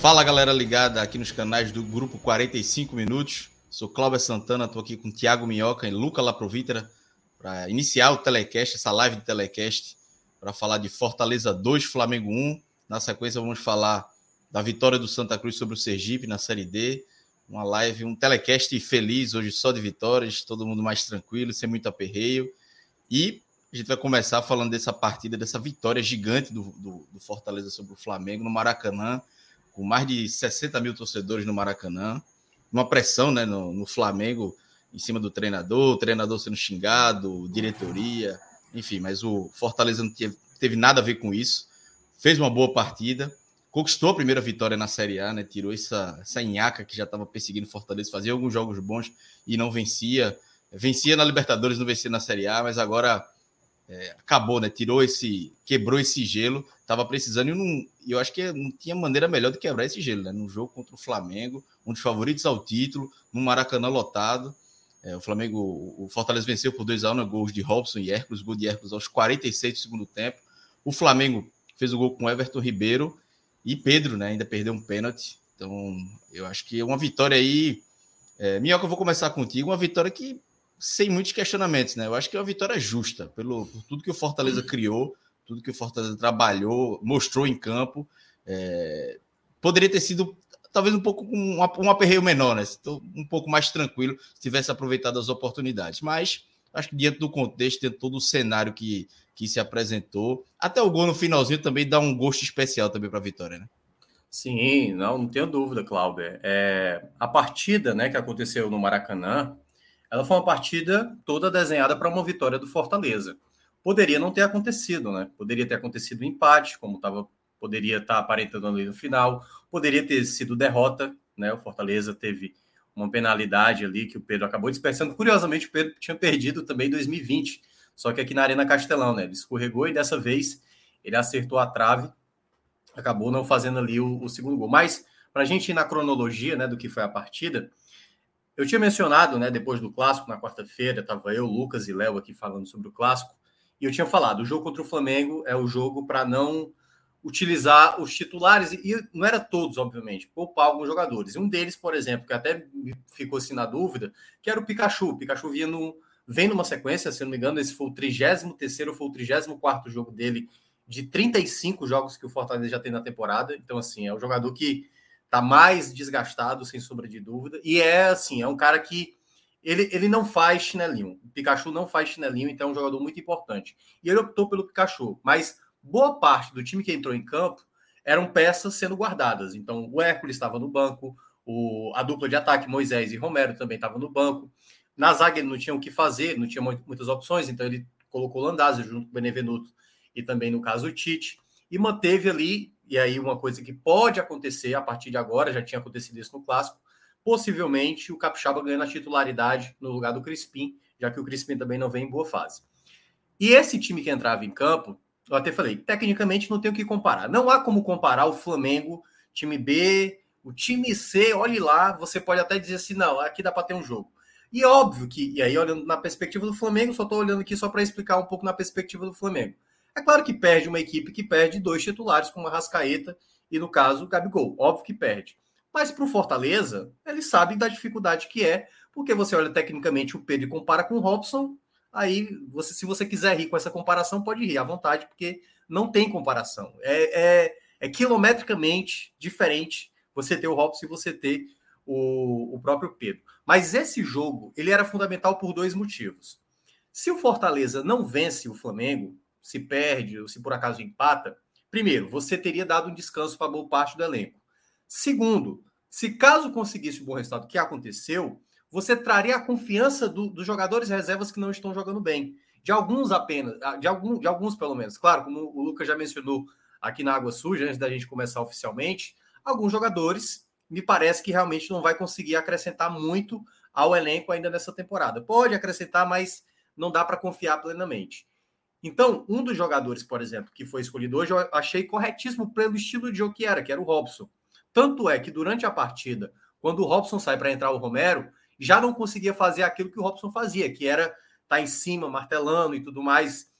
Fala galera ligada aqui nos canais do Grupo 45 Minutos. Sou Cláudio Santana, estou aqui com Tiago Minhoca e Luca Laprovítera para iniciar o telecast, essa live de telecast, para falar de Fortaleza 2, Flamengo 1. Na sequência, vamos falar da vitória do Santa Cruz sobre o Sergipe na Série D. Uma live, um telecast feliz, hoje só de vitórias, todo mundo mais tranquilo, sem muito aperreio. E a gente vai começar falando dessa partida, dessa vitória gigante do, do, do Fortaleza sobre o Flamengo no Maracanã, com mais de 60 mil torcedores no Maracanã. Uma pressão né, no, no Flamengo em cima do treinador, o treinador sendo xingado, diretoria, enfim, mas o Fortaleza não teve, teve nada a ver com isso. Fez uma boa partida, conquistou a primeira vitória na Série A, né? Tirou essa, essa nhaca que já estava perseguindo Fortaleza, fazia alguns jogos bons e não vencia. Vencia na Libertadores, não vencia na Série A, mas agora é, acabou, né? Tirou esse, quebrou esse gelo, estava precisando e não, eu acho que não tinha maneira melhor de quebrar esse gelo, né? No jogo contra o Flamengo, um dos favoritos ao título, no Maracanã lotado. É, o Flamengo, o Fortaleza venceu por 2 a 1 né, gols de Robson e Hércules, gol de Hércules aos 46 do segundo tempo. O Flamengo fez o gol com Everton Ribeiro e Pedro, né, ainda perdeu um pênalti. Então, eu acho que é uma vitória aí. É, Minhoca, eu vou começar contigo. Uma vitória que, sem muitos questionamentos, né? Eu acho que é uma vitória justa, pelo, por tudo que o Fortaleza criou, tudo que o Fortaleza trabalhou, mostrou em campo. É, poderia ter sido talvez um pouco um, um aperreio menor, né? Um pouco mais tranquilo se tivesse aproveitado as oportunidades. Mas acho que diante do contexto, dentro de todo o cenário que, que se apresentou, até o gol no finalzinho também dá um gosto especial também para a vitória, né? Sim, não, não tenho dúvida, Cláudio. É, a partida né, que aconteceu no Maracanã, ela foi uma partida toda desenhada para uma vitória do Fortaleza. Poderia não ter acontecido, né? Poderia ter acontecido um empate, como estava poderia estar tá aparentando ali no final, poderia ter sido derrota, né? O Fortaleza teve uma penalidade ali que o Pedro acabou dispersando. Curiosamente, o Pedro tinha perdido também em 2020, só que aqui na Arena Castelão, né? Ele escorregou e dessa vez ele acertou a trave, acabou não fazendo ali o, o segundo gol. Mas, para a gente ir na cronologia né, do que foi a partida, eu tinha mencionado, né, depois do clássico, na quarta-feira, estava eu, Lucas e Léo aqui falando sobre o clássico, e eu tinha falado: o jogo contra o Flamengo é o jogo para não utilizar os titulares, e não era todos, obviamente, poupar alguns jogadores. E um deles, por exemplo, que até ficou assim na dúvida, que era o Pikachu. O Pikachu vinha no, vem numa sequência, se não me engano, esse foi o 33 ou foi o 34 jogo dele, de 35 jogos que o Fortaleza já tem na temporada. Então, assim, é um jogador que tá mais desgastado, sem sombra de dúvida. E é assim, é um cara que ele, ele não faz chinelinho. O Pikachu não faz chinelinho, então é um jogador muito importante. E ele optou pelo Pikachu, mas boa parte do time que entrou em campo eram peças sendo guardadas. Então, o Hércules estava no banco, o, a dupla de ataque, Moisés e Romero, também estavam no banco. Na zaga ele não tinha o que fazer, não tinha muitas opções, então ele colocou o Landázio junto com o Benevenuto e também, no caso, o Tite, e manteve ali, e aí uma coisa que pode acontecer a partir de agora, já tinha acontecido isso no Clássico, possivelmente o Capixaba ganhando a titularidade no lugar do Crispim, já que o Crispim também não vem em boa fase. E esse time que entrava em campo eu até falei, tecnicamente não tem o que comparar. Não há como comparar o Flamengo, time B, o time C, olhe lá, você pode até dizer assim, não, aqui dá para ter um jogo. E óbvio que, e aí olhando na perspectiva do Flamengo, só estou olhando aqui só para explicar um pouco na perspectiva do Flamengo. É claro que perde uma equipe que perde dois titulares, como a Rascaeta e, no caso, o Gabigol. Óbvio que perde. Mas para o Fortaleza, eles sabem da dificuldade que é, porque você olha tecnicamente o Pedro e compara com o Robson, aí você, se você quiser rir com essa comparação, pode rir à vontade, porque não tem comparação. É, é, é quilometricamente diferente você ter o Robson e você ter o, o próprio Pedro. Mas esse jogo ele era fundamental por dois motivos. Se o Fortaleza não vence o Flamengo, se perde ou se por acaso empata, primeiro, você teria dado um descanso para boa parte do elenco. Segundo, se caso conseguisse um bom resultado, que aconteceu, você traria a confiança do, dos jogadores reservas que não estão jogando bem. De alguns apenas, ah, de, algum, de alguns pelo menos. Claro, como o Lucas já mencionou aqui na Água Suja, antes da gente começar oficialmente, alguns jogadores me parece que realmente não vai conseguir acrescentar muito ao elenco ainda nessa temporada. Pode acrescentar, mas não dá para confiar plenamente. Então, um dos jogadores, por exemplo, que foi escolhido hoje, eu achei corretíssimo pelo estilo de jogo que era, que era o Robson. Tanto é que durante a partida, quando o Robson sai para entrar o Romero, já não conseguia fazer aquilo que o Robson fazia, que era tá em cima, martelando e tudo mais,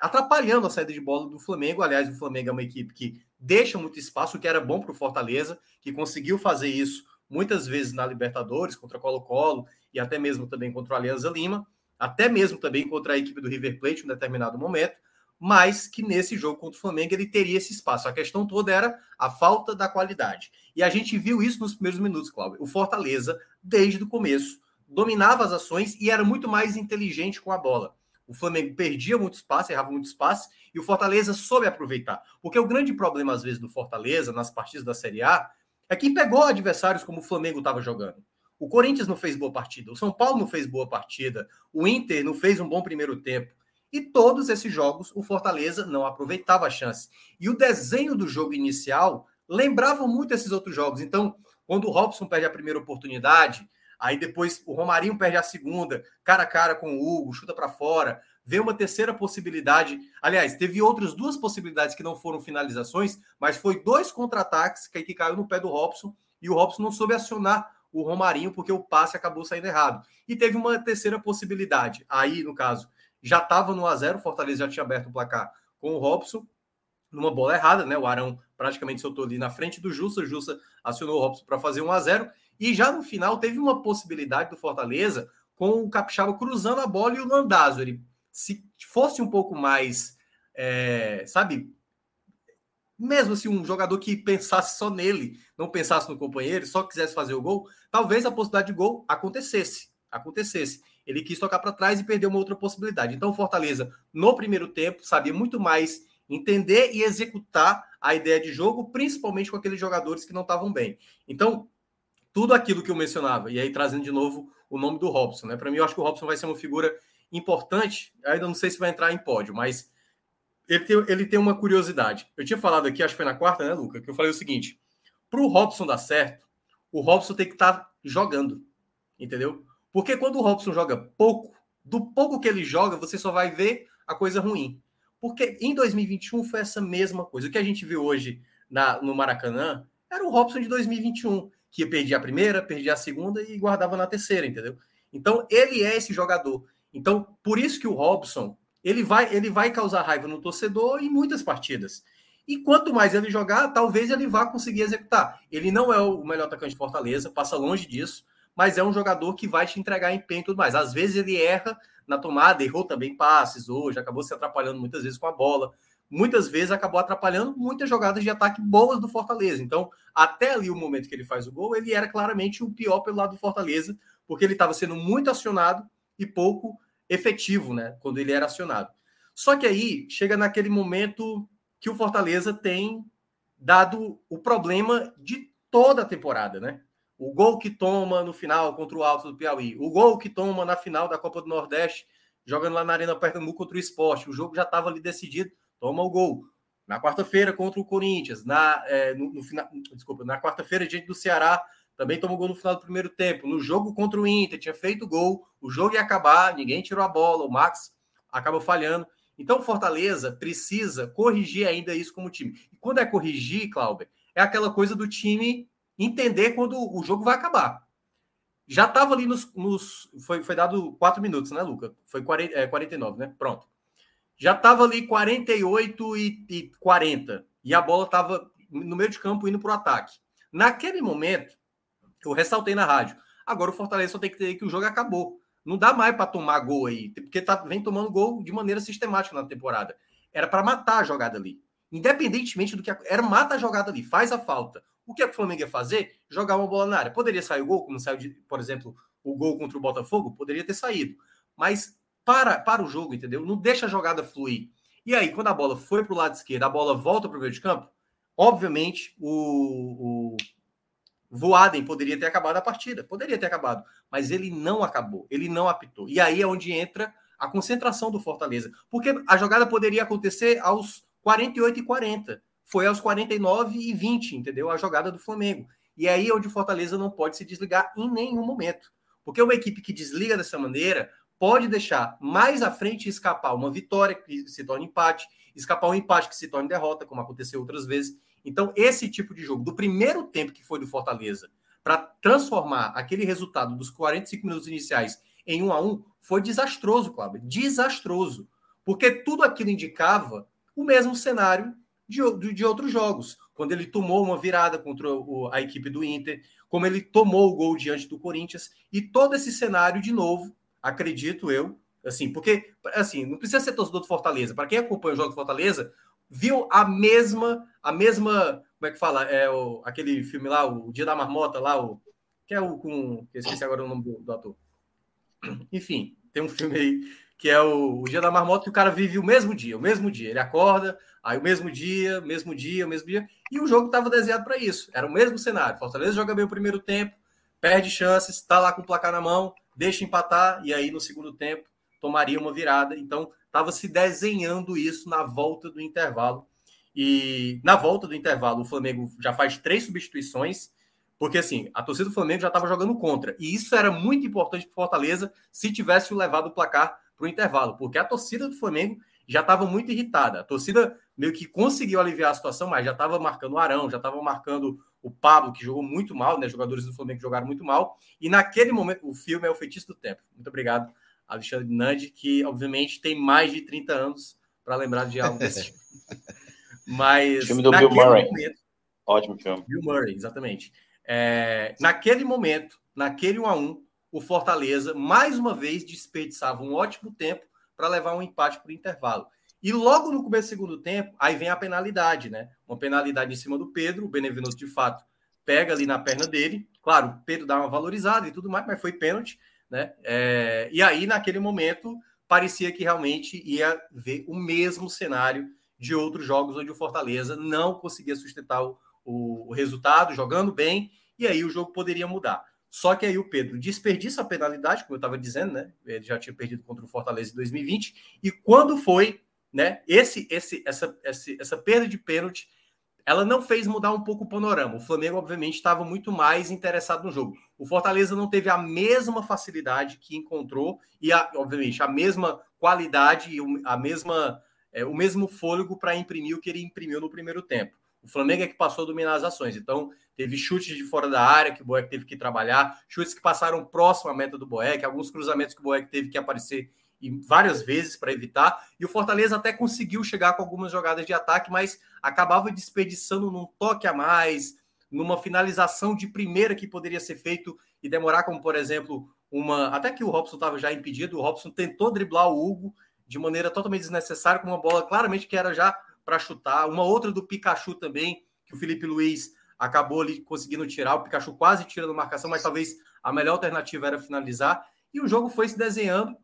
atrapalhando a saída de bola do Flamengo. Aliás, o Flamengo é uma equipe que deixa muito espaço, o que era bom para o Fortaleza, que conseguiu fazer isso muitas vezes na Libertadores, contra Colo-Colo e até mesmo também contra o Alianza Lima, até mesmo também contra a equipe do River Plate em um determinado momento, mas que nesse jogo contra o Flamengo ele teria esse espaço. A questão toda era a falta da qualidade. E a gente viu isso nos primeiros minutos, Cláudio. O Fortaleza, desde o começo, dominava as ações e era muito mais inteligente com a bola. O Flamengo perdia muito espaço, errava muito espaço, e o Fortaleza soube aproveitar. Porque o grande problema, às vezes, do Fortaleza, nas partidas da Série A, é que pegou adversários como o Flamengo estava jogando. O Corinthians não fez boa partida, o São Paulo não fez boa partida, o Inter não fez um bom primeiro tempo. E todos esses jogos, o Fortaleza não aproveitava a chance. E o desenho do jogo inicial lembrava muito esses outros jogos. Então, quando o Robson perde a primeira oportunidade, aí depois o Romarinho perde a segunda, cara a cara com o Hugo, chuta para fora, vê uma terceira possibilidade. Aliás, teve outras duas possibilidades que não foram finalizações, mas foi dois contra-ataques que, que caiu no pé do Robson e o Robson não soube acionar o Romarinho porque o passe acabou saindo errado. E teve uma terceira possibilidade. Aí, no caso, já estava no a 0 o Fortaleza já tinha aberto o placar com o Robson, numa bola errada, né? O Arão praticamente soltou ali na frente do Jussa, o Jussa acionou o Robson para fazer 1 a 0 e já no final teve uma possibilidade do Fortaleza com o Capixaba cruzando a bola e o Landazzo. Ele, se fosse um pouco mais, é, sabe, mesmo assim, um jogador que pensasse só nele, não pensasse no companheiro, só quisesse fazer o gol, talvez a possibilidade de gol acontecesse. Acontecesse ele quis tocar para trás e perdeu uma outra possibilidade. Então, o Fortaleza, no primeiro tempo, sabia muito mais entender e executar a ideia de jogo, principalmente com aqueles jogadores que não estavam bem. Então, tudo aquilo que eu mencionava, e aí trazendo de novo o nome do Robson, né? Para mim, eu acho que o Robson vai ser uma figura importante. Ainda não sei se vai entrar em pódio, mas ele tem, ele tem uma curiosidade. Eu tinha falado aqui, acho que foi na quarta, né, Luca? Que eu falei o seguinte: para o Robson dar certo, o Robson tem que estar tá jogando, entendeu? Porque quando o Robson joga pouco, do pouco que ele joga, você só vai ver a coisa ruim. Porque em 2021 foi essa mesma coisa. O que a gente viu hoje na, no Maracanã era o Robson de 2021, que perdia a primeira, perdia a segunda e guardava na terceira, entendeu? Então, ele é esse jogador. Então, por isso que o Robson, ele vai, ele vai causar raiva no torcedor em muitas partidas. E quanto mais ele jogar, talvez ele vá conseguir executar. Ele não é o melhor atacante de Fortaleza, passa longe disso mas é um jogador que vai te entregar empenho e tudo mais. Às vezes ele erra na tomada, errou também passes hoje, acabou se atrapalhando muitas vezes com a bola. Muitas vezes acabou atrapalhando muitas jogadas de ataque boas do Fortaleza. Então, até ali o momento que ele faz o gol, ele era claramente o pior pelo lado do Fortaleza, porque ele estava sendo muito acionado e pouco efetivo, né, quando ele era acionado. Só que aí chega naquele momento que o Fortaleza tem dado o problema de toda a temporada, né? o gol que toma no final contra o Alto do Piauí, o gol que toma na final da Copa do Nordeste, jogando lá na Arena Pernambuco contra o Esporte, o jogo já estava ali decidido, toma o gol. Na quarta-feira contra o Corinthians, na, é, no, no, desculpa, na quarta-feira diante do Ceará, também tomou gol no final do primeiro tempo. No jogo contra o Inter, tinha feito gol, o jogo ia acabar, ninguém tirou a bola, o Max acaba falhando. Então, Fortaleza precisa corrigir ainda isso como time. E quando é corrigir, Cláudio, é aquela coisa do time entender quando o jogo vai acabar. Já estava ali nos. nos foi, foi dado quatro minutos, né, Luca? Foi 40, é, 49, né? Pronto. Já estava ali 48 e, e 40. E a bola estava no meio de campo indo para o ataque. Naquele momento, eu ressaltei na rádio. Agora o Fortaleza só tem que ter que o jogo acabou. Não dá mais para tomar gol aí, porque tá, vem tomando gol de maneira sistemática na temporada. Era para matar a jogada ali. Independentemente do que. Era mata a jogada ali, faz a falta. O que, é que o Flamengo ia fazer? Jogar uma bola na área. Poderia sair o gol, como saiu, de, por exemplo, o gol contra o Botafogo? Poderia ter saído. Mas para, para o jogo, entendeu? Não deixa a jogada fluir. E aí, quando a bola foi para o lado esquerdo, a bola volta para o meio de campo, obviamente o, o Voaden poderia ter acabado a partida, poderia ter acabado, mas ele não acabou, ele não apitou. E aí é onde entra a concentração do Fortaleza, porque a jogada poderia acontecer aos 48 e 40, foi aos 49 e 20, entendeu? A jogada do Flamengo. E é aí onde o Fortaleza não pode se desligar em nenhum momento. Porque uma equipe que desliga dessa maneira pode deixar mais à frente escapar uma vitória que se torne empate, escapar um empate que se torne derrota, como aconteceu outras vezes. Então, esse tipo de jogo, do primeiro tempo que foi do Fortaleza, para transformar aquele resultado dos 45 minutos iniciais em 1 a 1 foi desastroso, Cláudio. Desastroso. Porque tudo aquilo indicava o mesmo cenário de, de, de outros jogos. Quando ele tomou uma virada contra o, a equipe do Inter, como ele tomou o gol diante do Corinthians, e todo esse cenário de novo, acredito eu, assim, porque assim, não precisa ser torcedor do Fortaleza. Para quem acompanha o jogo do Fortaleza, viu a mesma, a mesma, como é que fala? É o, aquele filme lá, o Dia da Marmota, lá, o, que é o com. Esqueci agora o nome do, do ator. Enfim, tem um filme aí que é o, o, Dia da Marmota, que o cara vive o mesmo dia, o mesmo dia. Ele acorda, aí o mesmo dia, mesmo dia, o mesmo dia. E o jogo estava desenhado para isso. Era o mesmo cenário. Fortaleza joga bem o primeiro tempo, perde chances, está lá com o placar na mão, deixa empatar, e aí no segundo tempo tomaria uma virada. Então, estava se desenhando isso na volta do intervalo. E na volta do intervalo, o Flamengo já faz três substituições, porque assim, a torcida do Flamengo já estava jogando contra. E isso era muito importante para Fortaleza se tivesse levado o placar para o intervalo, porque a torcida do Flamengo já estava muito irritada. A torcida meio que conseguiu aliviar a situação, mas já estava marcando o Arão, já estava marcando o Pablo, que jogou muito mal, né? Jogadores do Flamengo jogaram muito mal. E naquele momento, o filme é o feitiço do tempo. Muito obrigado Alexandre Nandi, que obviamente tem mais de 30 anos para lembrar de algo desse tipo. Mas. O filme do Bill Murray. Momento, Ótimo filme. Bill Murray, exatamente. É, naquele momento, naquele 1 a 1 o Fortaleza, mais uma vez, desperdiçava um ótimo tempo para levar um empate para o intervalo. E logo no começo do segundo tempo, aí vem a penalidade, né? Uma penalidade em cima do Pedro, o Benevenuto de fato pega ali na perna dele. Claro, o Pedro dá uma valorizada e tudo mais, mas foi pênalti. Né? É, e aí, naquele momento, parecia que realmente ia ver o mesmo cenário de outros jogos onde o Fortaleza não conseguia sustentar o, o, resultado, jogando bem, e aí o jogo poderia mudar. Só que aí o Pedro desperdiça a penalidade, como eu estava dizendo, né? Ele já tinha perdido contra o Fortaleza em 2020, e quando foi, né? Esse, esse, essa, essa, essa perda de pênalti ela não fez mudar um pouco o panorama. O Flamengo, obviamente, estava muito mais interessado no jogo. O Fortaleza não teve a mesma facilidade que encontrou e, a, obviamente, a mesma qualidade e a mesma, é, o mesmo fôlego para imprimir o que ele imprimiu no primeiro tempo. O Flamengo é que passou a dominar as ações. Então, teve chutes de fora da área que o Boeck teve que trabalhar, chutes que passaram próximo à meta do Boeck, alguns cruzamentos que o Boeck teve que aparecer e várias vezes para evitar. E o Fortaleza até conseguiu chegar com algumas jogadas de ataque, mas acabava desperdiçando num toque a mais, numa finalização de primeira que poderia ser feito e demorar, como por exemplo, uma. Até que o Robson estava já impedido, o Robson tentou driblar o Hugo de maneira totalmente desnecessária, com uma bola claramente que era já para chutar. Uma outra do Pikachu também, que o Felipe Luiz acabou ali conseguindo tirar. O Pikachu quase tira da marcação, mas talvez a melhor alternativa era finalizar. E o jogo foi se desenhando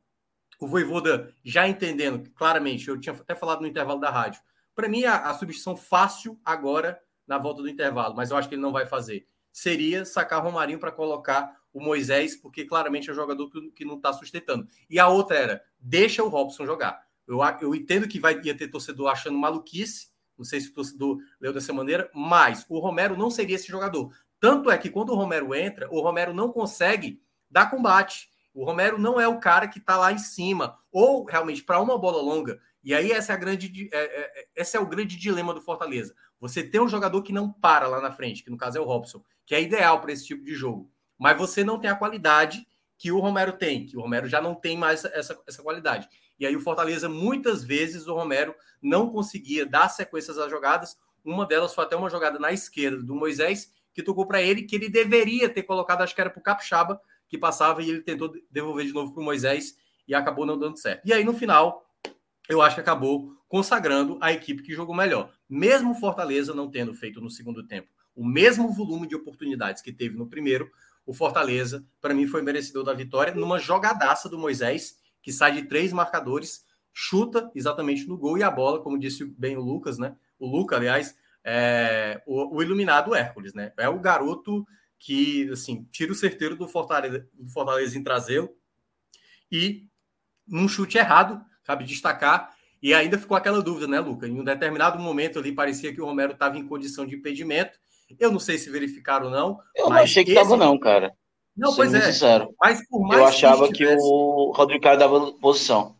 o Voivoda já entendendo claramente, eu tinha até falado no intervalo da rádio, para mim a, a, substituição fácil agora na volta do intervalo, mas eu acho que ele não vai fazer, seria sacar Romarinho para colocar o Moisés, porque claramente é um jogador que, que não está sustentando. E a outra era, deixa o Robson jogar. Eu, eu entendo que vai ia ter torcedor achando maluquice, não sei se o torcedor leu dessa maneira, mas o Romero não seria esse jogador. Tanto é que quando o Romero entra, o Romero não consegue dar combate. O Romero não é o cara que está lá em cima, ou realmente para uma bola longa. E aí essa é a grande, é, é, é, esse é o grande dilema do Fortaleza. Você tem um jogador que não para lá na frente, que no caso é o Robson, que é ideal para esse tipo de jogo. Mas você não tem a qualidade que o Romero tem, que o Romero já não tem mais essa, essa qualidade. E aí o Fortaleza, muitas vezes, o Romero não conseguia dar sequências às jogadas. Uma delas foi até uma jogada na esquerda do Moisés, que tocou para ele, que ele deveria ter colocado, acho que era para o Capixaba, que passava e ele tentou devolver de novo para Moisés e acabou não dando certo. E aí, no final, eu acho que acabou consagrando a equipe que jogou melhor. Mesmo Fortaleza não tendo feito no segundo tempo o mesmo volume de oportunidades que teve no primeiro, o Fortaleza, para mim, foi merecedor da vitória numa jogadaça do Moisés, que sai de três marcadores chuta exatamente no gol e a bola, como disse bem o Lucas, né? O Luca, aliás, é o, o iluminado Hércules, né? É o garoto que, assim, tira o certeiro do Fortaleza, do Fortaleza em trazê-lo e num chute errado, cabe destacar, e ainda ficou aquela dúvida, né, Luca? Em um determinado momento ali parecia que o Romero estava em condição de impedimento. Eu não sei se verificaram ou não. Eu não achei que estava, esse... não, cara. Não, pois é. Sincero. Mas por mais Eu achava que, estivesse... que o Rodrigo Caio dava posição.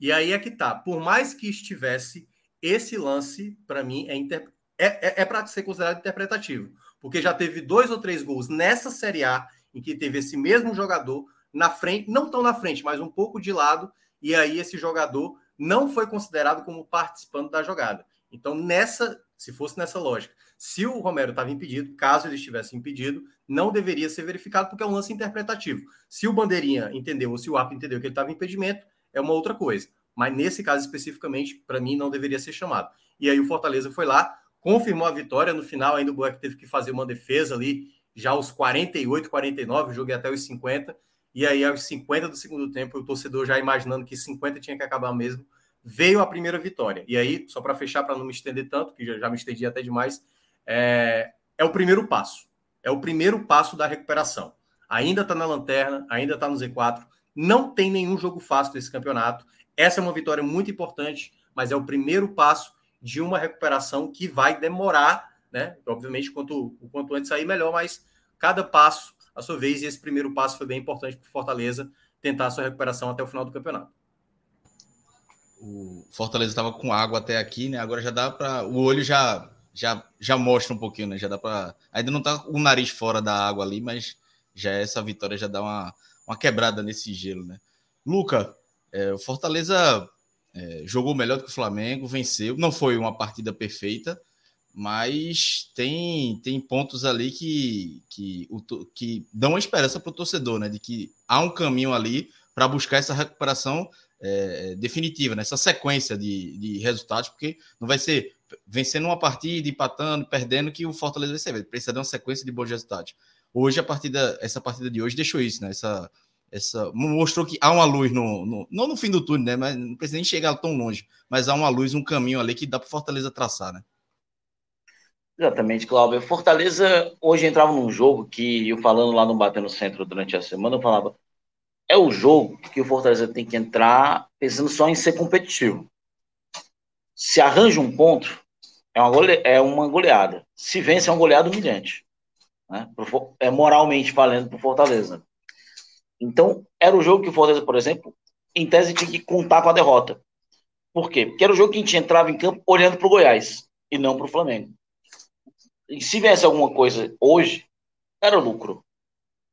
E aí é que tá. Por mais que estivesse, esse lance, para mim, é, inter... é, é, é para ser considerado interpretativo. Porque já teve dois ou três gols nessa Série A em que teve esse mesmo jogador na frente, não tão na frente, mas um pouco de lado, e aí esse jogador não foi considerado como participando da jogada. Então, nessa, se fosse nessa lógica, se o Romero estava impedido, caso ele estivesse impedido, não deveria ser verificado, porque é um lance interpretativo. Se o Bandeirinha entendeu ou se o APA entendeu que ele estava em impedimento, é uma outra coisa. Mas nesse caso especificamente, para mim, não deveria ser chamado. E aí o Fortaleza foi lá, confirmou a vitória. No final, ainda o Bueck teve que fazer uma defesa ali, já aos 48, 49, o jogo até os 50. E aí, aos 50 do segundo tempo, o torcedor já imaginando que 50 tinha que acabar mesmo, veio a primeira vitória. E aí, só para fechar, para não me estender tanto, que já, já me estendi até demais, é, é o primeiro passo. É o primeiro passo da recuperação. Ainda está na lanterna, ainda está no Z4. Não tem nenhum jogo fácil nesse campeonato. Essa é uma vitória muito importante, mas é o primeiro passo de uma recuperação que vai demorar, né? Obviamente, quanto, o quanto antes sair, melhor, mas cada passo a sua vez, e esse primeiro passo foi bem importante para o Fortaleza tentar a sua recuperação até o final do campeonato. O Fortaleza estava com água até aqui, né? Agora já dá para. O olho já, já, já mostra um pouquinho, né? Já dá para. Ainda não está o nariz fora da água ali, mas já essa vitória já dá uma, uma quebrada nesse gelo, né? Luca, é, o Fortaleza é, jogou melhor do que o Flamengo, venceu. Não foi uma partida perfeita, mas tem, tem pontos ali que, que, que dão uma esperança para o torcedor, né? De que há um caminho ali para buscar essa recuperação é, definitiva, nessa né? sequência de, de resultados, porque não vai ser vencendo uma partida, empatando, perdendo, que o Fortaleza vai ser. Precisa de uma sequência de bons resultados. Hoje, a partida, essa partida de hoje deixou isso, né? Essa, essa, mostrou que há uma luz no, no, não no fim do túnel, né? Mas não precisa nem chegar tão longe, mas há uma luz, um caminho ali que dá para Fortaleza traçar, né? Exatamente, Cláudio. Fortaleza hoje entrava num jogo que eu falando lá no Batendo Centro durante a semana, eu falava, é o jogo que o Fortaleza tem que entrar pensando só em ser competitivo. Se arranja um ponto, é uma, gole, é uma goleada. Se vence, é uma goleada humilhante. Né? É moralmente valendo para Fortaleza. Então, era o jogo que o Fortaleza, por exemplo, em tese tinha que contar com a derrota. Por quê? Porque era o jogo que a gente entrava em campo olhando para o Goiás e não para o Flamengo. E se viesse alguma coisa hoje, era lucro.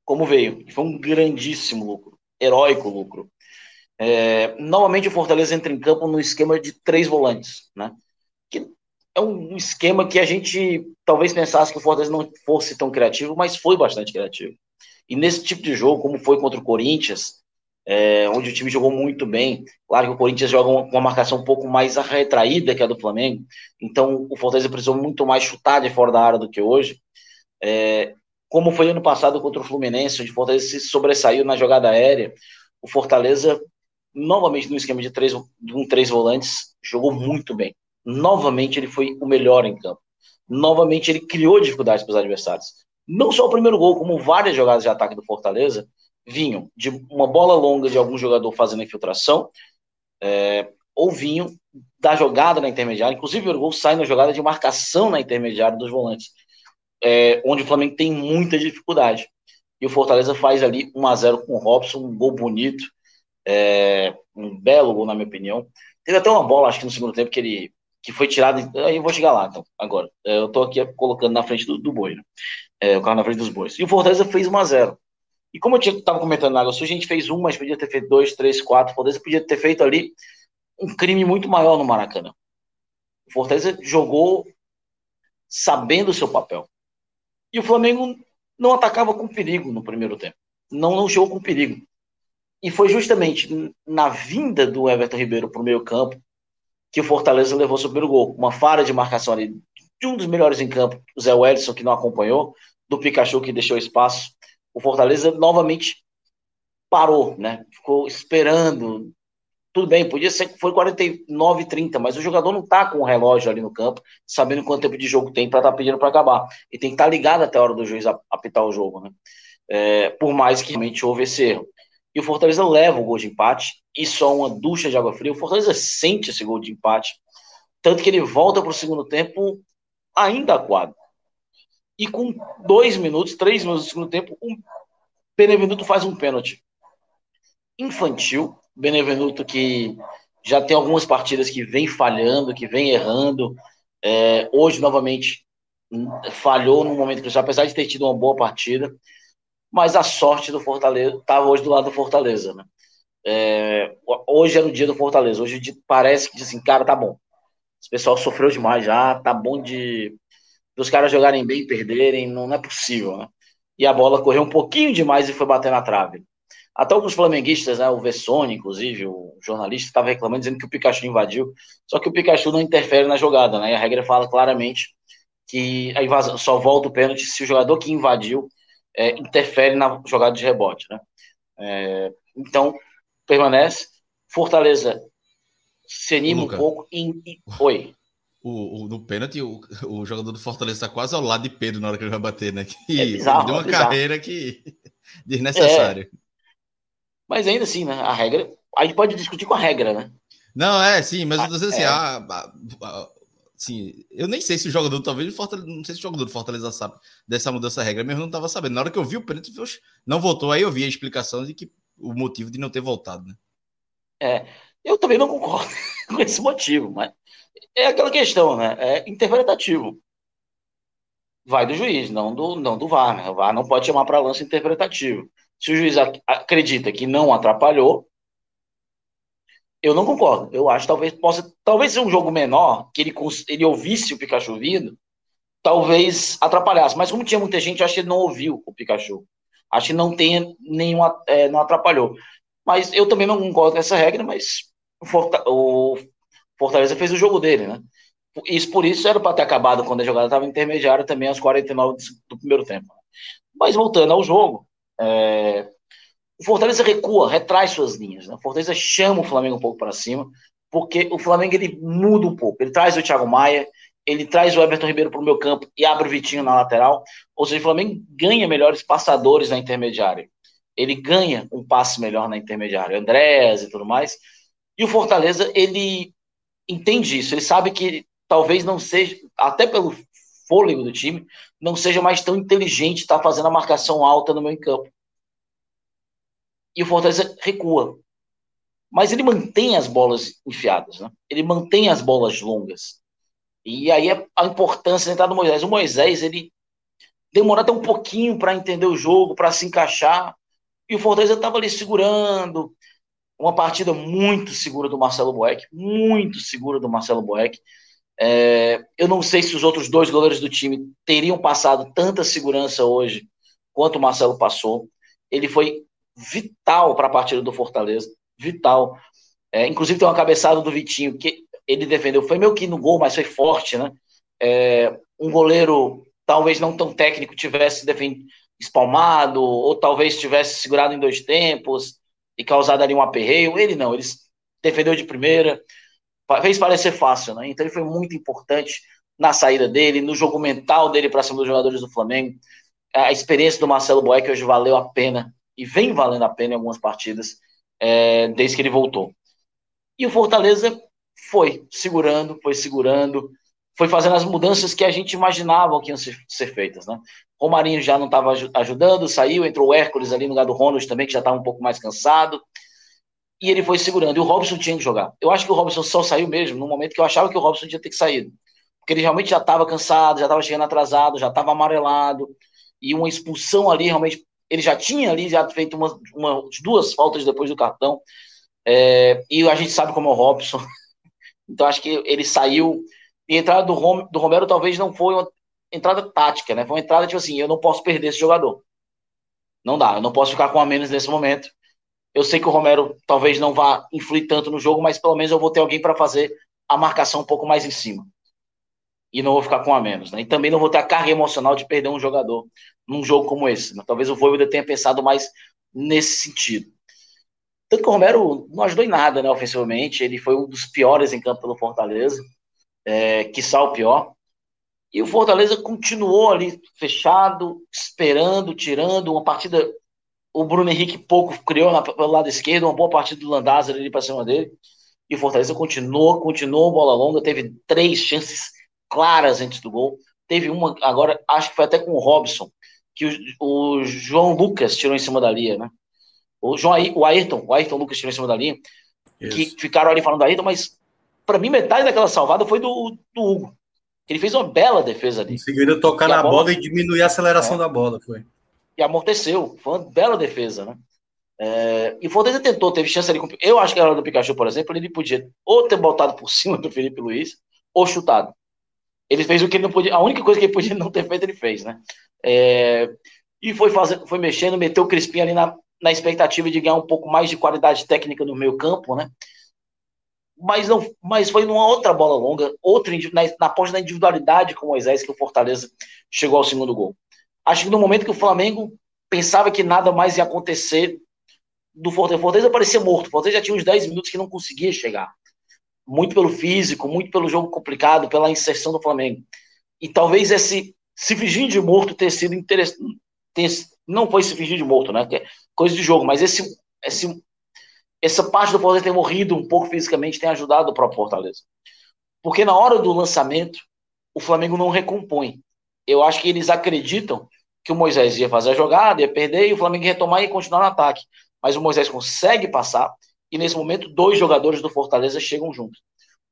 Como veio. Foi um grandíssimo lucro. Heróico lucro. É, novamente o Fortaleza entra em campo no esquema de três volantes, né? Que é um esquema que a gente talvez pensasse que o Fortaleza não fosse tão criativo, mas foi bastante criativo. E nesse tipo de jogo, como foi contra o Corinthians, é, onde o time jogou muito bem. Claro que o Corinthians joga uma, uma, marcação um pouco mais retraída que a do Flamengo, então o Fortaleza precisou muito mais chutar de fora da área do que hoje. É, como foi ano passado contra o Fluminense, onde o Fortaleza se sobressaiu na jogada aérea, o Fortaleza, novamente no esquema de três, um três volantes, jogou muito bem. Novamente ele foi o melhor em campo. Novamente ele criou dificuldades para os adversários. Não só o primeiro gol, como várias jogadas de ataque do Fortaleza, vinham de uma bola longa de algum jogador fazendo infiltração, é, ou vinham da jogada na intermediária. Inclusive, o gol sai na jogada de marcação na intermediária dos volantes, é, onde o Flamengo tem muita dificuldade. E o Fortaleza faz ali 1 a 0 com o Robson, um gol bonito, é, um belo gol, na minha opinião. Teve até uma bola, acho que no segundo tempo, que ele que foi tirado. Aí eu vou chegar lá, então, agora. É, eu tô aqui colocando na frente do, do boi, né? É, o carro na frente dos bois. E o Fortaleza fez 1 a 0 e como eu estava comentando na Água Sul, a gente fez um, mas podia ter feito dois, três, quatro. O Fortaleza podia ter feito ali um crime muito maior no Maracanã. O Fortaleza jogou sabendo o seu papel. E o Flamengo não atacava com perigo no primeiro tempo. Não, não chegou com perigo. E foi justamente na vinda do Everton Ribeiro para o meio campo que o Fortaleza levou seu primeiro gol. Uma falha de marcação ali de um dos melhores em campo, o Zé Wellison, que não acompanhou, do Pikachu, que deixou espaço o Fortaleza novamente parou, né? Ficou esperando tudo bem, podia ser que foi 49 30, mas o jogador não tá com o relógio ali no campo, sabendo quanto tempo de jogo tem para estar tá pedindo para acabar. E tem que estar tá ligado até a hora do juiz apitar o jogo, né? É, por mais que realmente houve esse erro. E o Fortaleza leva o gol de empate, e só uma ducha de água fria. O Fortaleza sente esse gol de empate, tanto que ele volta para o segundo tempo ainda quadro. E com dois minutos, três minutos do segundo tempo, um Benevenuto faz um pênalti infantil, Benevenuto que já tem algumas partidas que vem falhando, que vem errando. É, hoje, novamente, falhou no momento que apesar de ter tido uma boa partida, mas a sorte do Fortaleza estava hoje do lado do Fortaleza, né? É, hoje era o dia do Fortaleza. Hoje parece que assim, cara, tá bom. Esse pessoal sofreu demais já, tá bom de os caras jogarem bem e perderem, não, não é possível, né? E a bola correu um pouquinho demais e foi bater na trave. Até alguns flamenguistas, né, o Vessone, inclusive, o jornalista, estava reclamando, dizendo que o Pikachu invadiu. Só que o Pikachu não interfere na jogada, né? E a regra fala claramente que a invasão só volta o pênalti se o jogador que invadiu é, interfere na jogada de rebote, né? É, então, permanece. Fortaleza se anima Luca. um pouco. Em. Oi. O, o, no pênalti, o, o jogador do Fortaleza está quase ao lado de Pedro na hora que ele vai bater, né? Que é bizarro, deu uma é carreira que desnecessária. É, mas ainda assim, né? A regra. A gente pode discutir com a regra, né? Não, é, sim, mas eu tô dizendo assim, é. a, a, a, assim, eu nem sei se o jogador, talvez Fortaleza, não sei se o jogador do Fortaleza sabe dessa mudança da regra, mesmo não estava sabendo. Na hora que eu vi o pênalti, não voltou, aí eu vi a explicação de que o motivo de não ter voltado, né? É, eu também não concordo com esse motivo, mas é aquela questão, né? É interpretativo. Vai do juiz, não do, não do VAR, né? O VAR não pode chamar para lance interpretativo. Se o juiz acredita que não atrapalhou, eu não concordo. Eu acho que talvez possa, talvez ser um jogo menor, que ele, ele ouvisse o Pikachu vindo, talvez atrapalhasse. Mas como tinha muita gente, acho que ele não ouviu o Pikachu. Acho que não tem nenhuma, é, não atrapalhou. Mas eu também não concordo com essa regra, mas o Fortaleza fez o jogo dele, né? Isso por isso era para ter acabado quando a jogada estava intermediária também aos 49 do primeiro tempo. Mas voltando ao jogo, é... O Fortaleza recua, retrai suas linhas. Né? O Fortaleza chama o Flamengo um pouco para cima, porque o Flamengo ele muda um pouco. Ele traz o Thiago Maia, ele traz o Everton Ribeiro para o meu campo e abre o Vitinho na lateral. Ou seja, o Flamengo ganha melhores passadores na intermediária. Ele ganha um passe melhor na intermediária, Andrés e tudo mais. E o Fortaleza, ele entende isso. Ele sabe que talvez não seja, até pelo fôlego do time, não seja mais tão inteligente estar fazendo a marcação alta no meio campo. E o Fortaleza recua. Mas ele mantém as bolas enfiadas, né? ele mantém as bolas longas. E aí a importância de entrar no Moisés. O Moisés, ele demorou até um pouquinho para entender o jogo, para se encaixar. E o Fortaleza estava ali segurando. Uma partida muito segura do Marcelo Boeck, muito segura do Marcelo Boeck. É, eu não sei se os outros dois goleiros do time teriam passado tanta segurança hoje quanto o Marcelo passou. Ele foi vital para a partida do Fortaleza, vital. É, inclusive tem uma cabeçada do Vitinho que ele defendeu, foi meio que no gol, mas foi forte, né? É, um goleiro talvez não tão técnico tivesse defendido, espalmado, ou talvez tivesse segurado em dois tempos e causado ali um aperreio. Ele não, ele defendeu de primeira, fez parecer fácil, né? Então ele foi muito importante na saída dele, no jogo mental dele para cima dos jogadores do Flamengo. A experiência do Marcelo Boeck hoje valeu a pena e vem valendo a pena em algumas partidas é, desde que ele voltou. E o Fortaleza foi segurando, foi segurando, foi fazendo as mudanças que a gente imaginava que iam ser, ser feitas, né? Romarinho já não estava ajudando, saiu, entrou o Hércules ali no lugar do Ronald também, que já estava um pouco mais cansado e ele foi segurando. E o Robson tinha que jogar. Eu acho que o Robson só saiu mesmo no momento que eu achava que o Robson tinha que ter saído. Porque ele realmente já estava cansado, já estava chegando atrasado, já estava amarelado. E uma expulsão ali, realmente, ele já tinha ali já feito duas faltas depois do cartão. É, e a gente sabe como é o Robson. Então acho que ele saiu. E a entrada do, Rom, do Romero talvez não foi uma entrada tática, né? Foi uma entrada tipo assim: eu não posso perder esse jogador. Não dá, eu não posso ficar com a menos nesse momento. Eu sei que o Romero talvez não vá influir tanto no jogo, mas pelo menos eu vou ter alguém para fazer a marcação um pouco mais em cima. E não vou ficar com a menos. Né? E também não vou ter a carga emocional de perder um jogador num jogo como esse. Né? Talvez o Voivoda tenha pensado mais nesse sentido. Tanto que o Romero não ajudou em nada, né, ofensivamente. Ele foi um dos piores em campo pelo Fortaleza, é, quiçá pior. E o Fortaleza continuou ali fechado, esperando, tirando uma partida. O Bruno Henrique pouco criou na, pelo lado esquerdo, uma boa partida do Landázaro ali para cima dele. E o Fortaleza continuou, continuou bola longa, teve três chances claras antes do gol. Teve uma, agora, acho que foi até com o Robson, que o, o João Lucas tirou em cima da linha, né? O, João, o Ayrton, o Ayrton Lucas tirou em cima da linha, Isso. que ficaram ali falando do Ayrton, mas para mim metade daquela salvada foi do, do Hugo. Ele fez uma bela defesa ali. Conseguiu tocar na bola, bola, e diminuir a aceleração é. da bola, foi. E amorteceu. Foi uma bela defesa, né? É, e o Fortaleza tentou, teve chance ali. Com, eu acho que na hora do Pikachu, por exemplo, ele podia ou ter botado por cima do Felipe Luiz ou chutado. Ele fez o que ele não podia. A única coisa que ele podia não ter feito, ele fez, né? É, e foi fazendo, foi mexendo, meteu o Crispim ali na, na expectativa de ganhar um pouco mais de qualidade técnica no meio campo, né? mas não, mas foi numa outra bola longa, outra na, na ponte da individualidade com o Moisés que o Fortaleza chegou ao segundo gol. Acho que no momento que o Flamengo pensava que nada mais ia acontecer do Fortaleza, Fortaleza parecia morto. O Fortaleza já tinha uns 10 minutos que não conseguia chegar. Muito pelo físico, muito pelo jogo complicado, pela inserção do Flamengo. E talvez esse se fingir de morto ter sido interessante. Não foi se fingir de morto, né? Coisa de jogo, mas esse, esse essa parte do Fortaleza ter morrido um pouco fisicamente tem ajudado o próprio Fortaleza. Porque na hora do lançamento, o Flamengo não recompõe. Eu acho que eles acreditam que o Moisés ia fazer a jogada, ia perder, e o Flamengo ia retomar e continuar no ataque. Mas o Moisés consegue passar, e nesse momento, dois jogadores do Fortaleza chegam juntos.